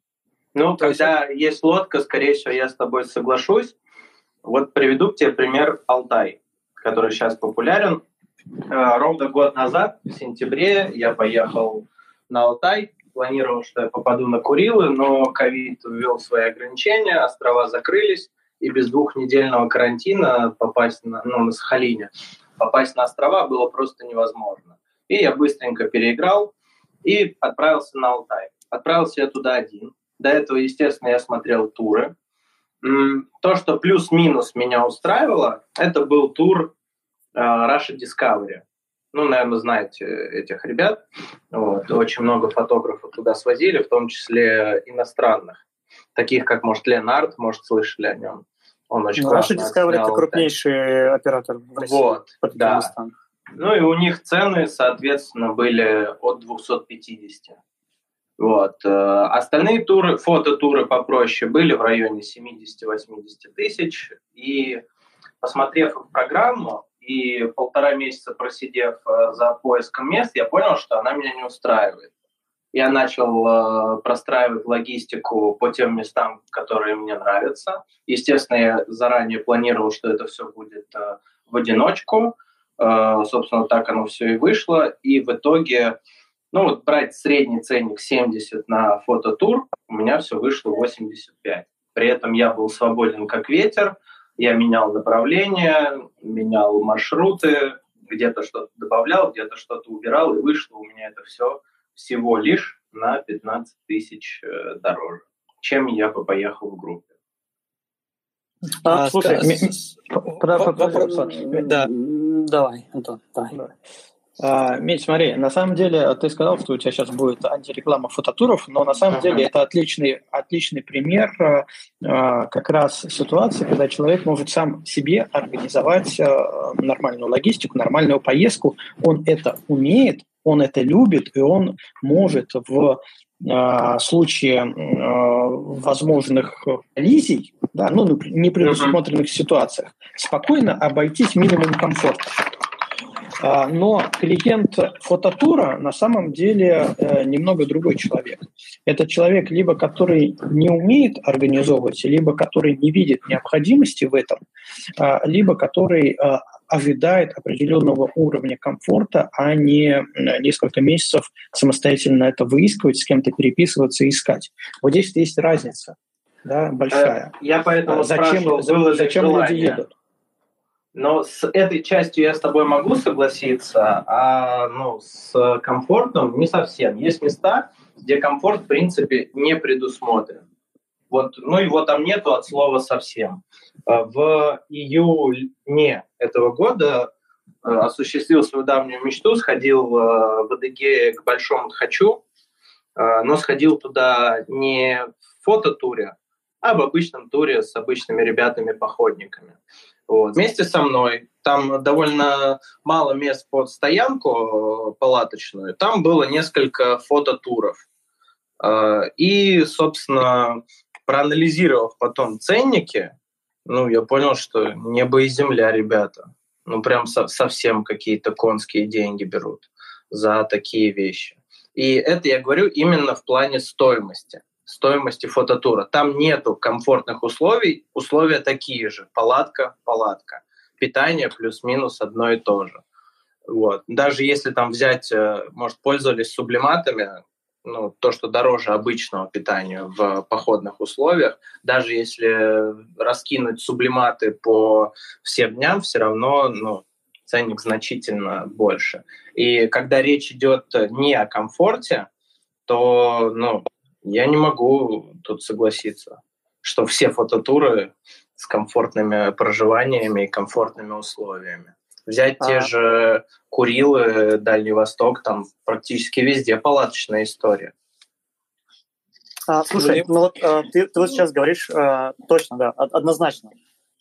Speaker 4: Ну, То когда есть... есть лодка, скорее всего, я с тобой соглашусь. Вот приведу к тебе пример Алтай, который сейчас популярен. Э, ровно год назад, в сентябре, я поехал на Алтай, планировал, что я попаду на Курилы, но ковид ввел свои ограничения, острова закрылись, и без двухнедельного карантина попасть на, ну, на Сахалине, попасть на острова было просто невозможно. И я быстренько переиграл и отправился на Алтай. Отправился я туда один. До этого, естественно, я смотрел туры. То, что плюс-минус меня устраивало, это был тур Russia Discovery. Ну, наверное, знаете этих ребят. Вот. Очень много фотографов туда свозили, в том числе иностранных. Таких, как, может, Ленард, может, слышали о нем.
Speaker 2: Он очень ну, Russia Discovery – это крупнейший оператор в России.
Speaker 4: Вот, да. Ну и у них цены, соответственно, были от 250. Вот. Э, остальные туры, фототуры попроще были в районе 70-80 тысяч. И посмотрев программу и полтора месяца просидев э, за поиском мест, я понял, что она меня не устраивает. Я начал э, простраивать логистику по тем местам, которые мне нравятся. Естественно, я заранее планировал, что это все будет э, в одиночку. Собственно, так оно все и вышло. И в итоге ну вот брать средний ценник 70 на фототур, у меня все вышло 85. При этом я был свободен как ветер, я менял направление, менял маршруты, где-то что-то добавлял, где-то что-то убирал, и вышло у меня это все всего лишь на 15 тысяч э, дороже, чем я бы поехал в группе.
Speaker 2: А, слушай, да, давай, Антон, давай.
Speaker 1: А, смотри, на самом деле ты сказал, что у тебя сейчас будет антиреклама фототуров, но на самом деле это отличный, отличный пример а, как раз ситуации, когда человек может сам себе организовать а, нормальную логистику, нормальную поездку. Он это умеет, он это любит, и он может в а, случае а, возможных коллизий, да, ну, непредусмотренных uh-huh. ситуациях, спокойно обойтись минимум комфорта. А, но клиент фототура на самом деле э, немного другой человек. Это человек, либо который не умеет организовывать, либо который не видит необходимости в этом, а, либо который а, ожидает определенного уровня комфорта, а не несколько месяцев самостоятельно это выискивать, с кем-то переписываться и искать. Вот здесь есть разница да, большая.
Speaker 4: Э, я поэтому зачем, спрашивал, зачем люди едут? Но с этой частью я с тобой могу согласиться, а ну, с комфортом не совсем. Есть места, где комфорт, в принципе, не предусмотрен. Вот, ну его там нету от слова совсем. А в июне этого года э, осуществил свою давнюю мечту, сходил э, в Адыгее к Большому Тхачу, э, но сходил туда не в фототуре, а в обычном туре с обычными ребятами-походниками. Вот. Вместе со мной, там довольно мало мест под стоянку э, палаточную, там было несколько фототуров. Э, и, собственно, проанализировав потом ценники, ну, я понял, что небо и земля, ребята. Ну, прям со- совсем какие-то конские деньги берут за такие вещи. И это я говорю именно в плане стоимости стоимости фототура. Там нету комфортных условий, условия такие же. Палатка, палатка. Питание плюс-минус одно и то же. Вот. Даже если там взять, э, может, пользовались сублиматами, ну, то, что дороже обычного питания в походных условиях, даже если раскинуть сублиматы по всем дням, все равно ну, ценник значительно больше. И когда речь идет не о комфорте, то ну, я не могу тут согласиться, что все фототуры с комфортными проживаниями и комфортными условиями. Взять а... те же Курилы, Дальний Восток, там практически везде палаточная история.
Speaker 2: А, слушай, ну вот а, ты, ты вот сейчас говоришь а, точно, да, однозначно.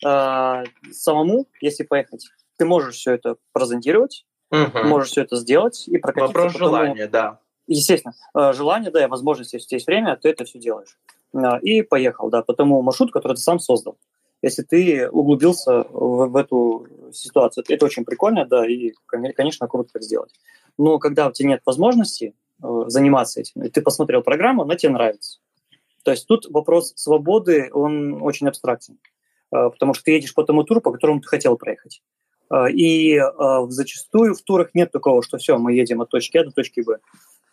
Speaker 2: А, самому, если поехать, ты можешь все это презентировать, угу. можешь все это сделать и прокатиться.
Speaker 4: Вопрос желания, да.
Speaker 2: Естественно, э, желание, да, и возможность, если есть время, ты это все делаешь. А, и поехал, да, по тому маршруту, который ты сам создал. Если ты углубился в, в эту ситуацию, это очень прикольно, да, и, конечно, круто так сделать. Но когда у тебя нет возможности э, заниматься этим, и ты посмотрел программу, она тебе нравится. То есть тут вопрос свободы, он очень абстрактен, э, потому что ты едешь по тому туру, по которому ты хотел проехать. И зачастую в турах нет такого, что все, мы едем от точки А до точки Б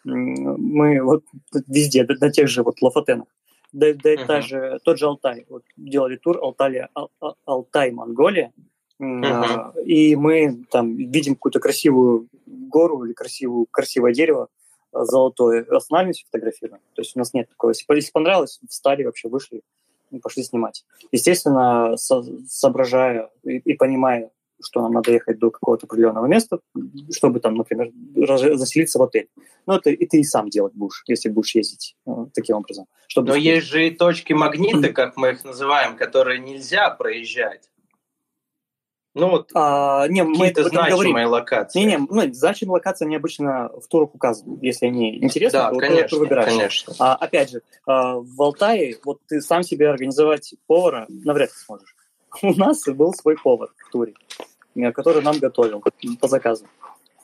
Speaker 2: мы вот везде, на тех же вот Лафатенах, да, да uh-huh. та же, тот же Алтай, вот делали тур Алтай, Ал, Алтай Монголия, uh-huh. и мы там видим какую-то красивую гору или красивую, красивое дерево, а, золотое, останавливаемся, фотографируем. То есть у нас нет такого. Если, если понравилось, встали, вообще вышли и пошли снимать. Естественно, со, соображая и, и понимая, что нам надо ехать до какого-то определенного места, чтобы там, например, заселиться в отель. Но это и ты и сам делать будешь, если будешь ездить э, таким образом.
Speaker 4: Чтобы Но есть же и точки магниты, как мы их называем, которые нельзя проезжать. Ну вот а, не, мы это значимые локации.
Speaker 2: Не, не, ну, значимые локации они обычно в турах указаны. Если они интересны, да, то конечно, ты выбираешь. Конечно. А, опять же, а, в Алтае вот ты сам себе организовать повара навряд ли сможешь. У нас был свой повар в туре. Э, который нам готовил по заказу.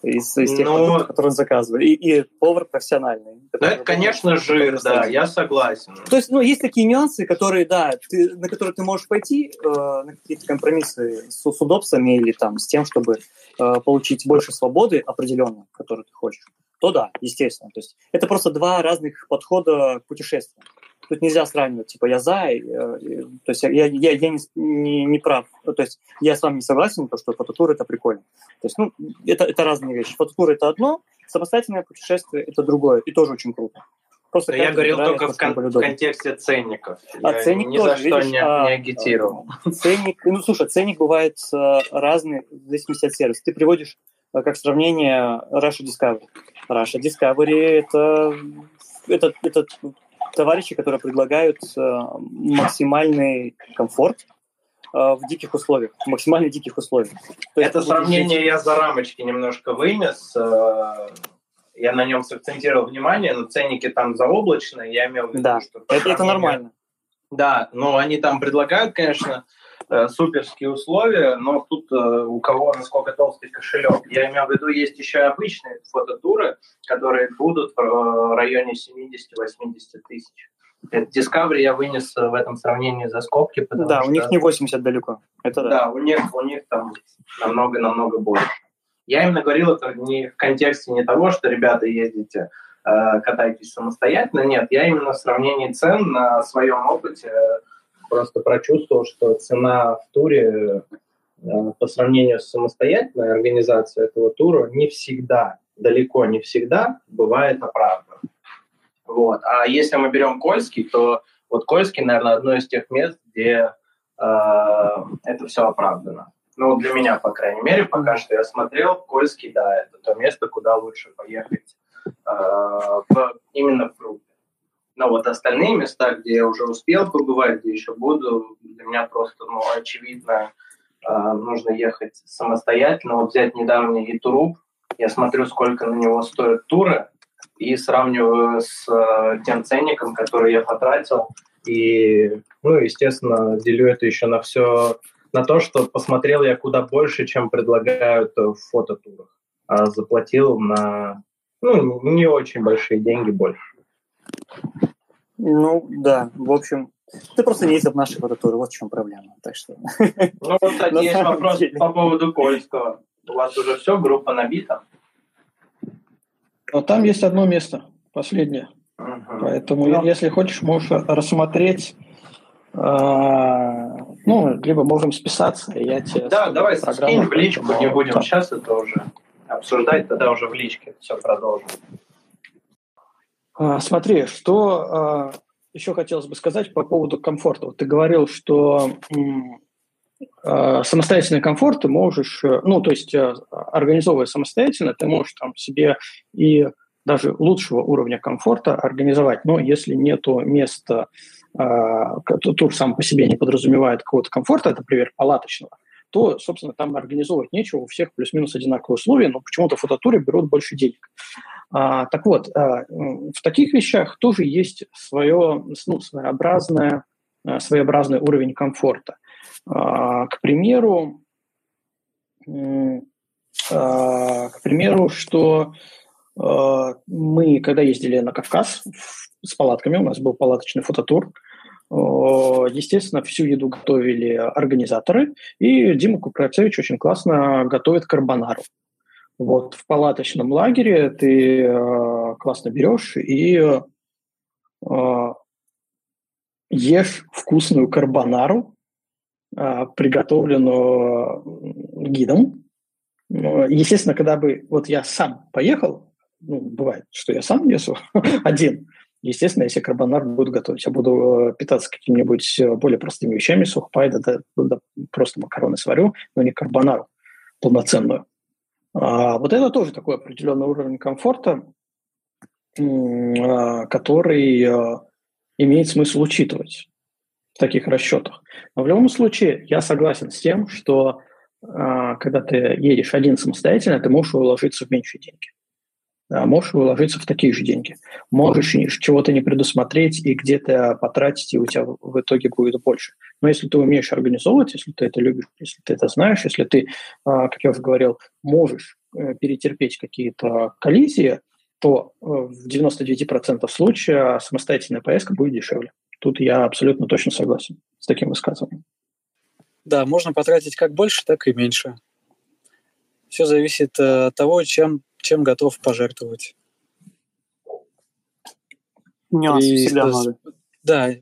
Speaker 2: Из, из тех Но... Ну, продуктов, которые он заказывает. И, и повар профессиональный.
Speaker 4: Ну, это, конечно, жир, да, я согласен.
Speaker 2: То есть, ну, есть такие нюансы, которые, да, ты, на которые ты можешь пойти, э, на какие-то компромиссы с, с удобствами или там с тем, чтобы э, получить больше свободы определенно, которую ты хочешь. То да, естественно. То есть это просто два разных подхода к путешествию тут нельзя сравнивать, типа, я за, и, и, то есть я, я, я не, не, не прав, то есть я с вами не согласен, то, что фототур – это прикольно. То есть, ну, это, это разные вещи. Фототур – это одно, самостоятельное путешествие – это другое, и тоже очень круто.
Speaker 4: Просто я говорил только в, кон- в контексте ценников.
Speaker 2: А я ценник
Speaker 4: ни
Speaker 2: тоже,
Speaker 4: за что
Speaker 2: видишь,
Speaker 4: не,
Speaker 2: а,
Speaker 4: не агитировал.
Speaker 2: Ценник, ну слушай, ценник бывает а, разный в зависимости от сервиса. Ты приводишь а, как сравнение Russia Discovery. Russia Discovery это, это, это товарищи, которые предлагают э, максимальный комфорт э, в диких условиях, максимально диких условиях.
Speaker 4: То Это сравнение я за рамочки немножко вынес. Э, я на нем сакцентировал внимание, но ценники там заоблачные, я имел в виду,
Speaker 2: да, что... Это, это нормально.
Speaker 4: Да, но они там предлагают, конечно, суперские условия, но тут э, у кого насколько толстый кошелек. Я имею в виду, есть еще обычные фототуры, которые будут в э, районе 70-80 тысяч. Discovery я вынес в этом сравнении за скобки.
Speaker 2: Да, что... у них не 80 далеко. Это да.
Speaker 4: да, у них, у них там намного-намного больше. Я именно говорил это не в контексте не того, что ребята ездите, катайтесь самостоятельно. Нет, я именно в сравнении цен на своем опыте просто прочувствовал, что цена в туре э, по сравнению с самостоятельной организацией этого тура не всегда, далеко не всегда бывает оправдана. Вот. А если мы берем Кольский, то вот Кольский, наверное, одно из тех мест, где э, это все оправдано. Ну, для меня, по крайней мере, пока что я смотрел, Кольский, да, это то место, куда лучше поехать э, в, именно в группе. Но вот остальные места, где я уже успел побывать, где еще буду, для меня просто, ну, очевидно, э, нужно ехать самостоятельно. Вот взять недавний Итуруп, я смотрю, сколько на него стоят туры, и сравниваю с э, тем ценником, который я потратил, и Ну, естественно, делю это еще на все, на то, что посмотрел я куда больше, чем предлагают в фототурах. А заплатил на, ну, не очень большие деньги больше.
Speaker 2: Ну, да, в общем, ты просто не ездил в наши фототуры, вот в чем проблема. Так что...
Speaker 4: Ну, вот, кстати, есть вопрос по поводу Кольского. У вас уже все, группа набита?
Speaker 1: Но там есть одно место, последнее. Угу. Поэтому, ну, если хочешь, можешь рассмотреть э, ну, либо можем списаться, и я тебе...
Speaker 4: Да, давай скинь в личку, не будем сейчас это уже обсуждать, тогда уже в личке все продолжим.
Speaker 1: А, смотри, что а, еще хотелось бы сказать по поводу комфорта. Вот ты говорил, что а, самостоятельный комфорт ты можешь, э, ну, то есть а, организовывая самостоятельно, ты можешь там себе и даже лучшего уровня комфорта организовать. Но если нету места, тур сам по себе не подразумевает какого-то комфорта, это, например, палаточного, то, собственно, там организовывать нечего, у всех плюс-минус одинаковые условия, но почему-то фототуры берут больше денег. А, так вот, а, в таких вещах тоже есть свое, ну, своеобразное, а, своеобразный уровень комфорта. А, к примеру, а, к примеру, что а, мы, когда ездили на Кавказ с палатками, у нас был палаточный фототур, Естественно, всю еду готовили организаторы, и Дима Кукрацевич очень классно готовит карбонару. Вот в палаточном лагере ты э, классно берешь и э, ешь вкусную карбонару, э, приготовленную гидом. Естественно, когда бы вот я сам поехал, ну, бывает, что я сам весу один, Естественно, если карбонар буду готовить, я буду э, питаться какими-нибудь э, более простыми вещами, сухпай, да, да, да, просто макароны сварю, но не карбонару полноценную. А вот это тоже такой определенный уровень комфорта, а, который э, имеет смысл учитывать в таких расчетах. Но в любом случае я согласен с тем, что а, когда ты едешь один самостоятельно, ты можешь уложиться в меньшие деньги можешь вложиться в такие же деньги. Можешь чего-то не предусмотреть и где-то потратить, и у тебя в итоге будет больше. Но если ты умеешь организовывать, если ты это любишь, если ты это знаешь, если ты, а, как я уже говорил, можешь э, перетерпеть какие-то коллизии, то э, в 99% случаев самостоятельная поездка будет дешевле. Тут я абсолютно точно согласен с таким высказыванием.
Speaker 3: Да, можно потратить как больше, так и меньше. Все зависит э, от того, чем чем готов пожертвовать.
Speaker 2: Нюансы и, всегда надо.
Speaker 3: Да,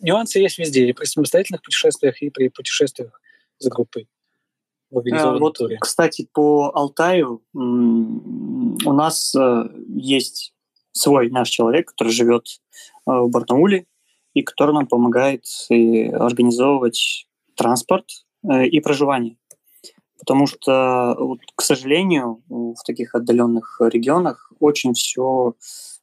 Speaker 3: нюансы есть везде, и при самостоятельных путешествиях, и при путешествиях с группой.
Speaker 2: В а, вот, туре. кстати, по Алтаю у нас э, есть свой наш человек, который живет э, в Барнауле, и который нам помогает и организовывать транспорт э, и проживание. Потому что, вот, к сожалению, в таких отдаленных регионах очень все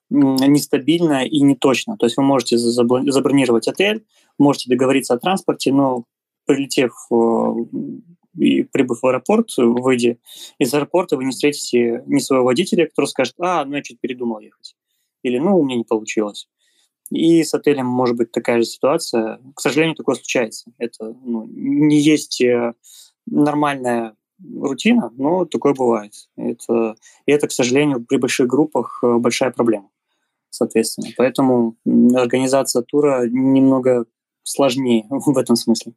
Speaker 2: нестабильно и не точно. То есть вы можете забронировать отель, можете договориться о транспорте, но прилетев э, и прибыв в аэропорт, выйдя из аэропорта, вы не встретите ни своего водителя, который скажет, а, ну я чуть передумал ехать. Или, ну, у меня не получилось. И с отелем может быть такая же ситуация. К сожалению, такое случается. Это ну, не есть э, нормальная рутина, но такое бывает. Это, и это, к сожалению, при больших группах э, большая проблема, соответственно. Поэтому организация тура немного сложнее в этом смысле.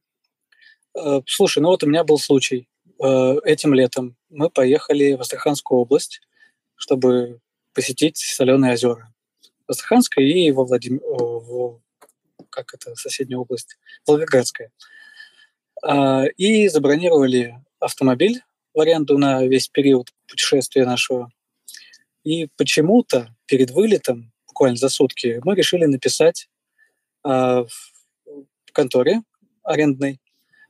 Speaker 3: Э, слушай, ну вот у меня был случай. Э, этим летом мы поехали в Астраханскую область, чтобы посетить соленые озера. Астраханская и во Владимир... В... Как это? Соседняя область. Волгоградская. А, и забронировали автомобиль в аренду на весь период путешествия нашего. И почему-то перед вылетом, буквально за сутки, мы решили написать а, в конторе арендной,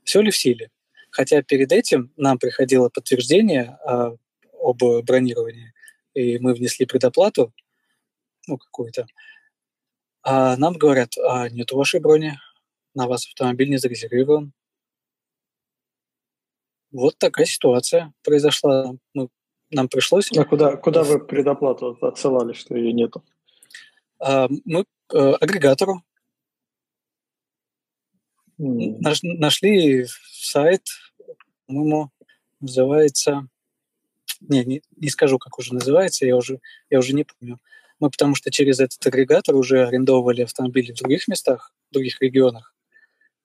Speaker 3: все ли в силе. Хотя перед этим нам приходило подтверждение а, об бронировании, и мы внесли предоплату, ну, какую-то. А нам говорят, а нет у вашей брони, на вас автомобиль не зарезервирован. Вот такая ситуация произошла. Мы, нам пришлось...
Speaker 1: А куда, куда вы предоплату отсылали, что ее нету?
Speaker 3: А, мы э, агрегатору. Наш, нашли сайт, по-моему, называется... Не, не, не скажу, как уже называется, я уже, я уже не помню. Мы потому что через этот агрегатор уже арендовывали автомобили в других местах, в других регионах,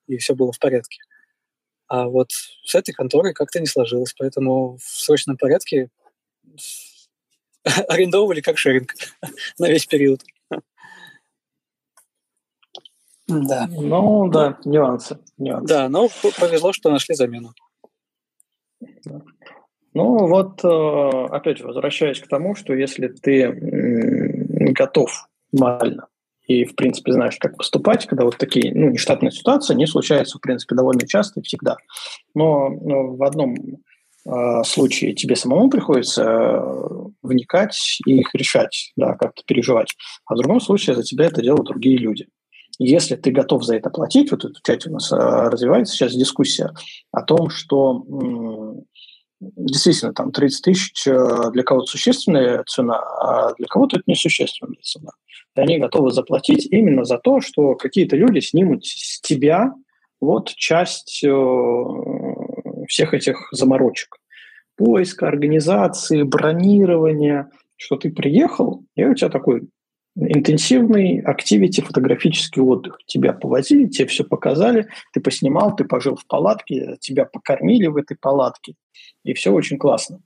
Speaker 3: и все было в порядке. А вот с этой конторой как-то не сложилось, поэтому в срочном порядке арендовывали как шеринг на весь период.
Speaker 1: Да. Ну, да, нюансы. нюансы.
Speaker 3: Да, но повезло, что нашли замену.
Speaker 1: Ну, вот, э, опять же, возвращаясь к тому, что если ты готов морально и, в принципе, знаешь, как поступать, когда вот такие, ну, нештатные ситуации, не случаются, в принципе, довольно часто и всегда. Но, но в одном э, случае тебе самому приходится э, вникать и их решать, да, как-то переживать. А в другом случае за тебя это делают другие люди. Если ты готов за это платить, вот в чате у нас э, развивается сейчас дискуссия о том, что действительно там 30 тысяч э, для кого-то существенная цена, а для кого-то это несущественная цена. И они готовы заплатить именно за то, что какие-то люди снимут с тебя вот часть э, всех этих заморочек. Поиска, организации, бронирования, что ты приехал, и у тебя такой интенсивный активити фотографический отдых. Тебя повозили, тебе все показали, ты поснимал, ты пожил в палатке, тебя покормили в этой палатке, и все очень классно.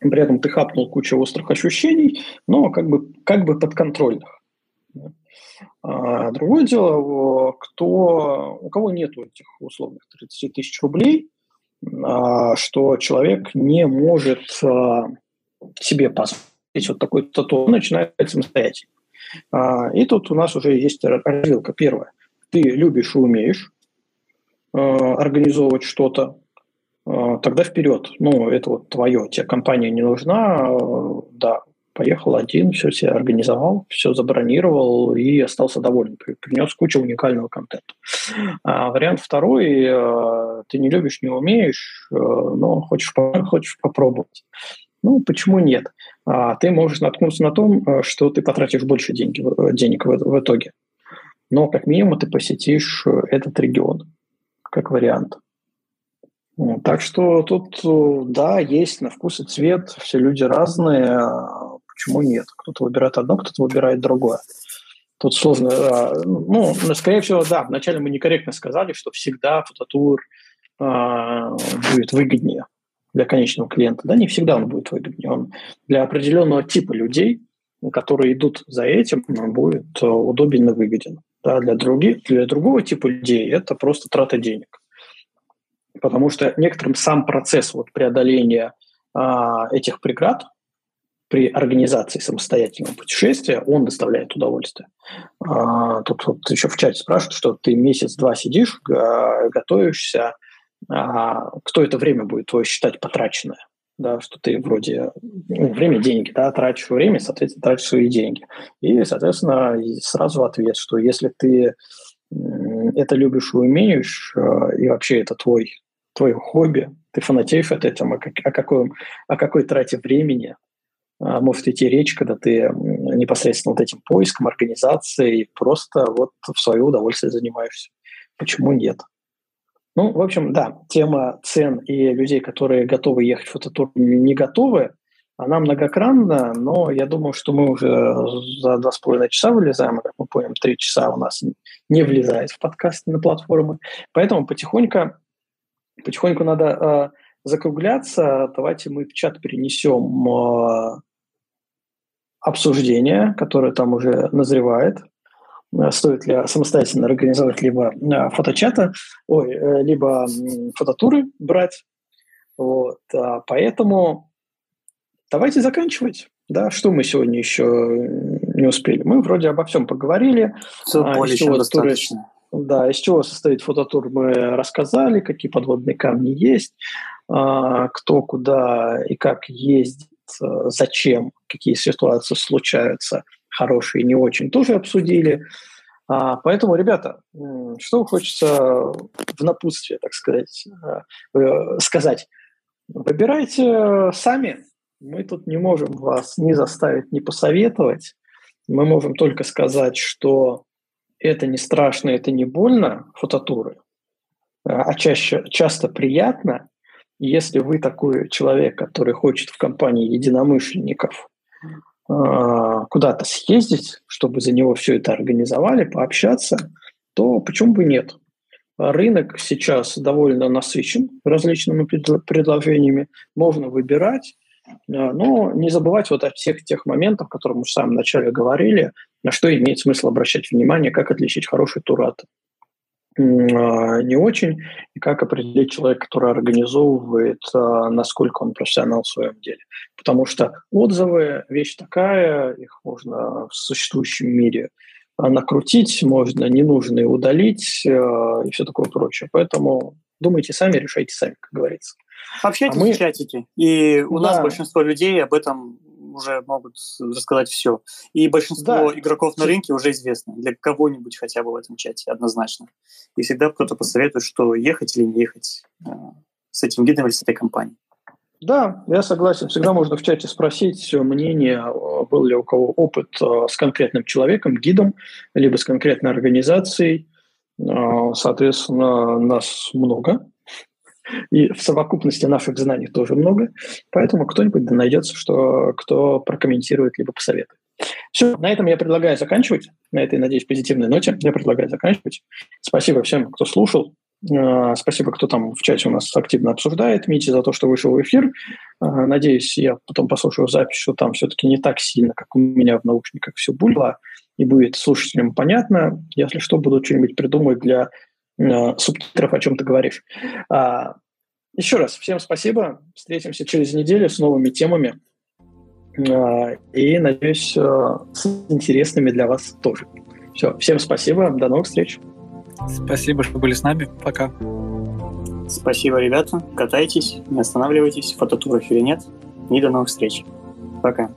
Speaker 1: При этом ты хапнул кучу острых ощущений, но как бы, как бы подконтрольных. А другое дело, кто, у кого нет этих условных 30 тысяч рублей, а, что человек не может а, себе позволить вот такой тату, начинает самостоятельно. А, и тут у нас уже есть развилка. Первая. Ты любишь и умеешь а, организовывать что-то, а, тогда вперед. Ну, это вот твое, тебе компания не нужна, да, поехал один, все себе организовал, все забронировал и остался доволен, принес кучу уникального контента. А вариант второй, ты не любишь, не умеешь, но хочешь, хочешь попробовать. Ну, почему нет? А, ты можешь наткнуться на том, э, что ты потратишь больше деньги, э, денег в, в итоге. Но как минимум ты посетишь э, этот регион, как вариант. Так что тут, да, есть на вкус и цвет, все люди разные, а почему нет? Кто-то выбирает одно, кто-то выбирает другое. Тут сложно, а, ну, скорее всего, да, вначале мы некорректно сказали, что всегда фототур будет выгоднее для конечного клиента, да, не всегда он будет выгоднее. Он для определенного типа людей, которые идут за этим, он будет э, удобен и выгоден. Да, для, других, для другого типа людей это просто трата денег. Потому что некоторым сам процесс вот преодоления а, этих преград при организации самостоятельного путешествия, он доставляет удовольствие. А, тут вот еще в чате спрашивают, что ты месяц-два сидишь, готовишься, а, кто это время будет твое считать потраченное? Да, что ты вроде ну, время деньги, да, тратишь время, соответственно, тратишь свои деньги. И, соответственно, сразу ответ, что если ты это любишь и умеешь, а, и вообще это твой, твое хобби, ты фанатеешь от этого, о, какой, о какой трате времени а, может идти речь, когда ты непосредственно вот этим поиском, организацией просто вот в свое удовольствие занимаешься. Почему нет? Ну, в общем, да, тема цен и людей, которые готовы ехать в фототур, не готовы, она многокранна, но я думаю, что мы уже за два с половиной часа вылезаем, как мы поняли, три часа у нас не влезает в подкасты на платформы. Поэтому потихоньку, потихоньку надо э, закругляться. Давайте мы в чат перенесем э, обсуждение, которое там уже назревает. Э, стоит ли самостоятельно организовать либо э, фоточата, ой, э, либо фототуры брать. Вот. А поэтому давайте заканчивать. Да, что мы сегодня еще не успели? Мы вроде обо всем поговорили.
Speaker 2: Все а, более чем достаточно.
Speaker 1: Туры, да, из чего состоит фототур, мы рассказали, какие подводные камни есть, а, кто куда и как ездит, зачем, какие ситуации случаются – хорошие, не очень, тоже обсудили. А, поэтому, ребята, что хочется в напутствие, так сказать, э, э, сказать? Выбирайте сами. Мы тут не можем вас ни заставить, ни посоветовать. Мы можем только сказать, что это не страшно, это не больно, фототуры. а чаще, часто приятно, если вы такой человек, который хочет в компании единомышленников куда-то съездить, чтобы за него все это организовали, пообщаться, то почему бы нет? Рынок сейчас довольно насыщен различными предложениями, можно выбирать, но не забывать вот о всех тех моментах, о которых мы в самом начале говорили, на что имеет смысл обращать внимание, как отличить хороший тур от не очень, и как определить человека, который организовывает, а, насколько он профессионал в своем деле. Потому что отзывы – вещь такая, их можно в существующем мире накрутить, можно ненужные удалить а, и все такое прочее. Поэтому думайте сами, решайте сами, как говорится.
Speaker 2: Общайтесь а мы... в чатике. И у да. нас большинство людей об этом уже могут рассказать все. И большинство да. игроков на рынке уже известны. Для кого-нибудь хотя бы в этом чате, однозначно. И всегда кто-то посоветует, что ехать или не ехать э, с этим гидом или с этой компанией.
Speaker 1: Да, я согласен. Всегда можно в чате спросить мнение, был ли у кого опыт э, с конкретным человеком, гидом, либо с конкретной организацией. Э, соответственно, нас много, и в совокупности наших знаний тоже много. Поэтому кто-нибудь найдется, что, кто прокомментирует либо посоветует. Все, на этом я предлагаю заканчивать. На этой, надеюсь, позитивной ноте я предлагаю заканчивать. Спасибо всем, кто слушал. А, спасибо, кто там в чате у нас активно обсуждает. Мите за то, что вышел в эфир. А, надеюсь, я потом послушаю запись, что там все-таки не так сильно, как у меня в наушниках все было, и будет слушателям понятно. Если что, буду что-нибудь придумать для Э, субтитров, о чем ты говоришь. А, еще раз, всем спасибо. Встретимся через неделю с новыми темами. А, и, надеюсь, э, с интересными для вас тоже. Все, всем спасибо. До новых встреч.
Speaker 3: Спасибо, что были с нами. Пока.
Speaker 2: Спасибо, ребята. Катайтесь, не останавливайтесь, в фототурах или нет. И до новых встреч. Пока.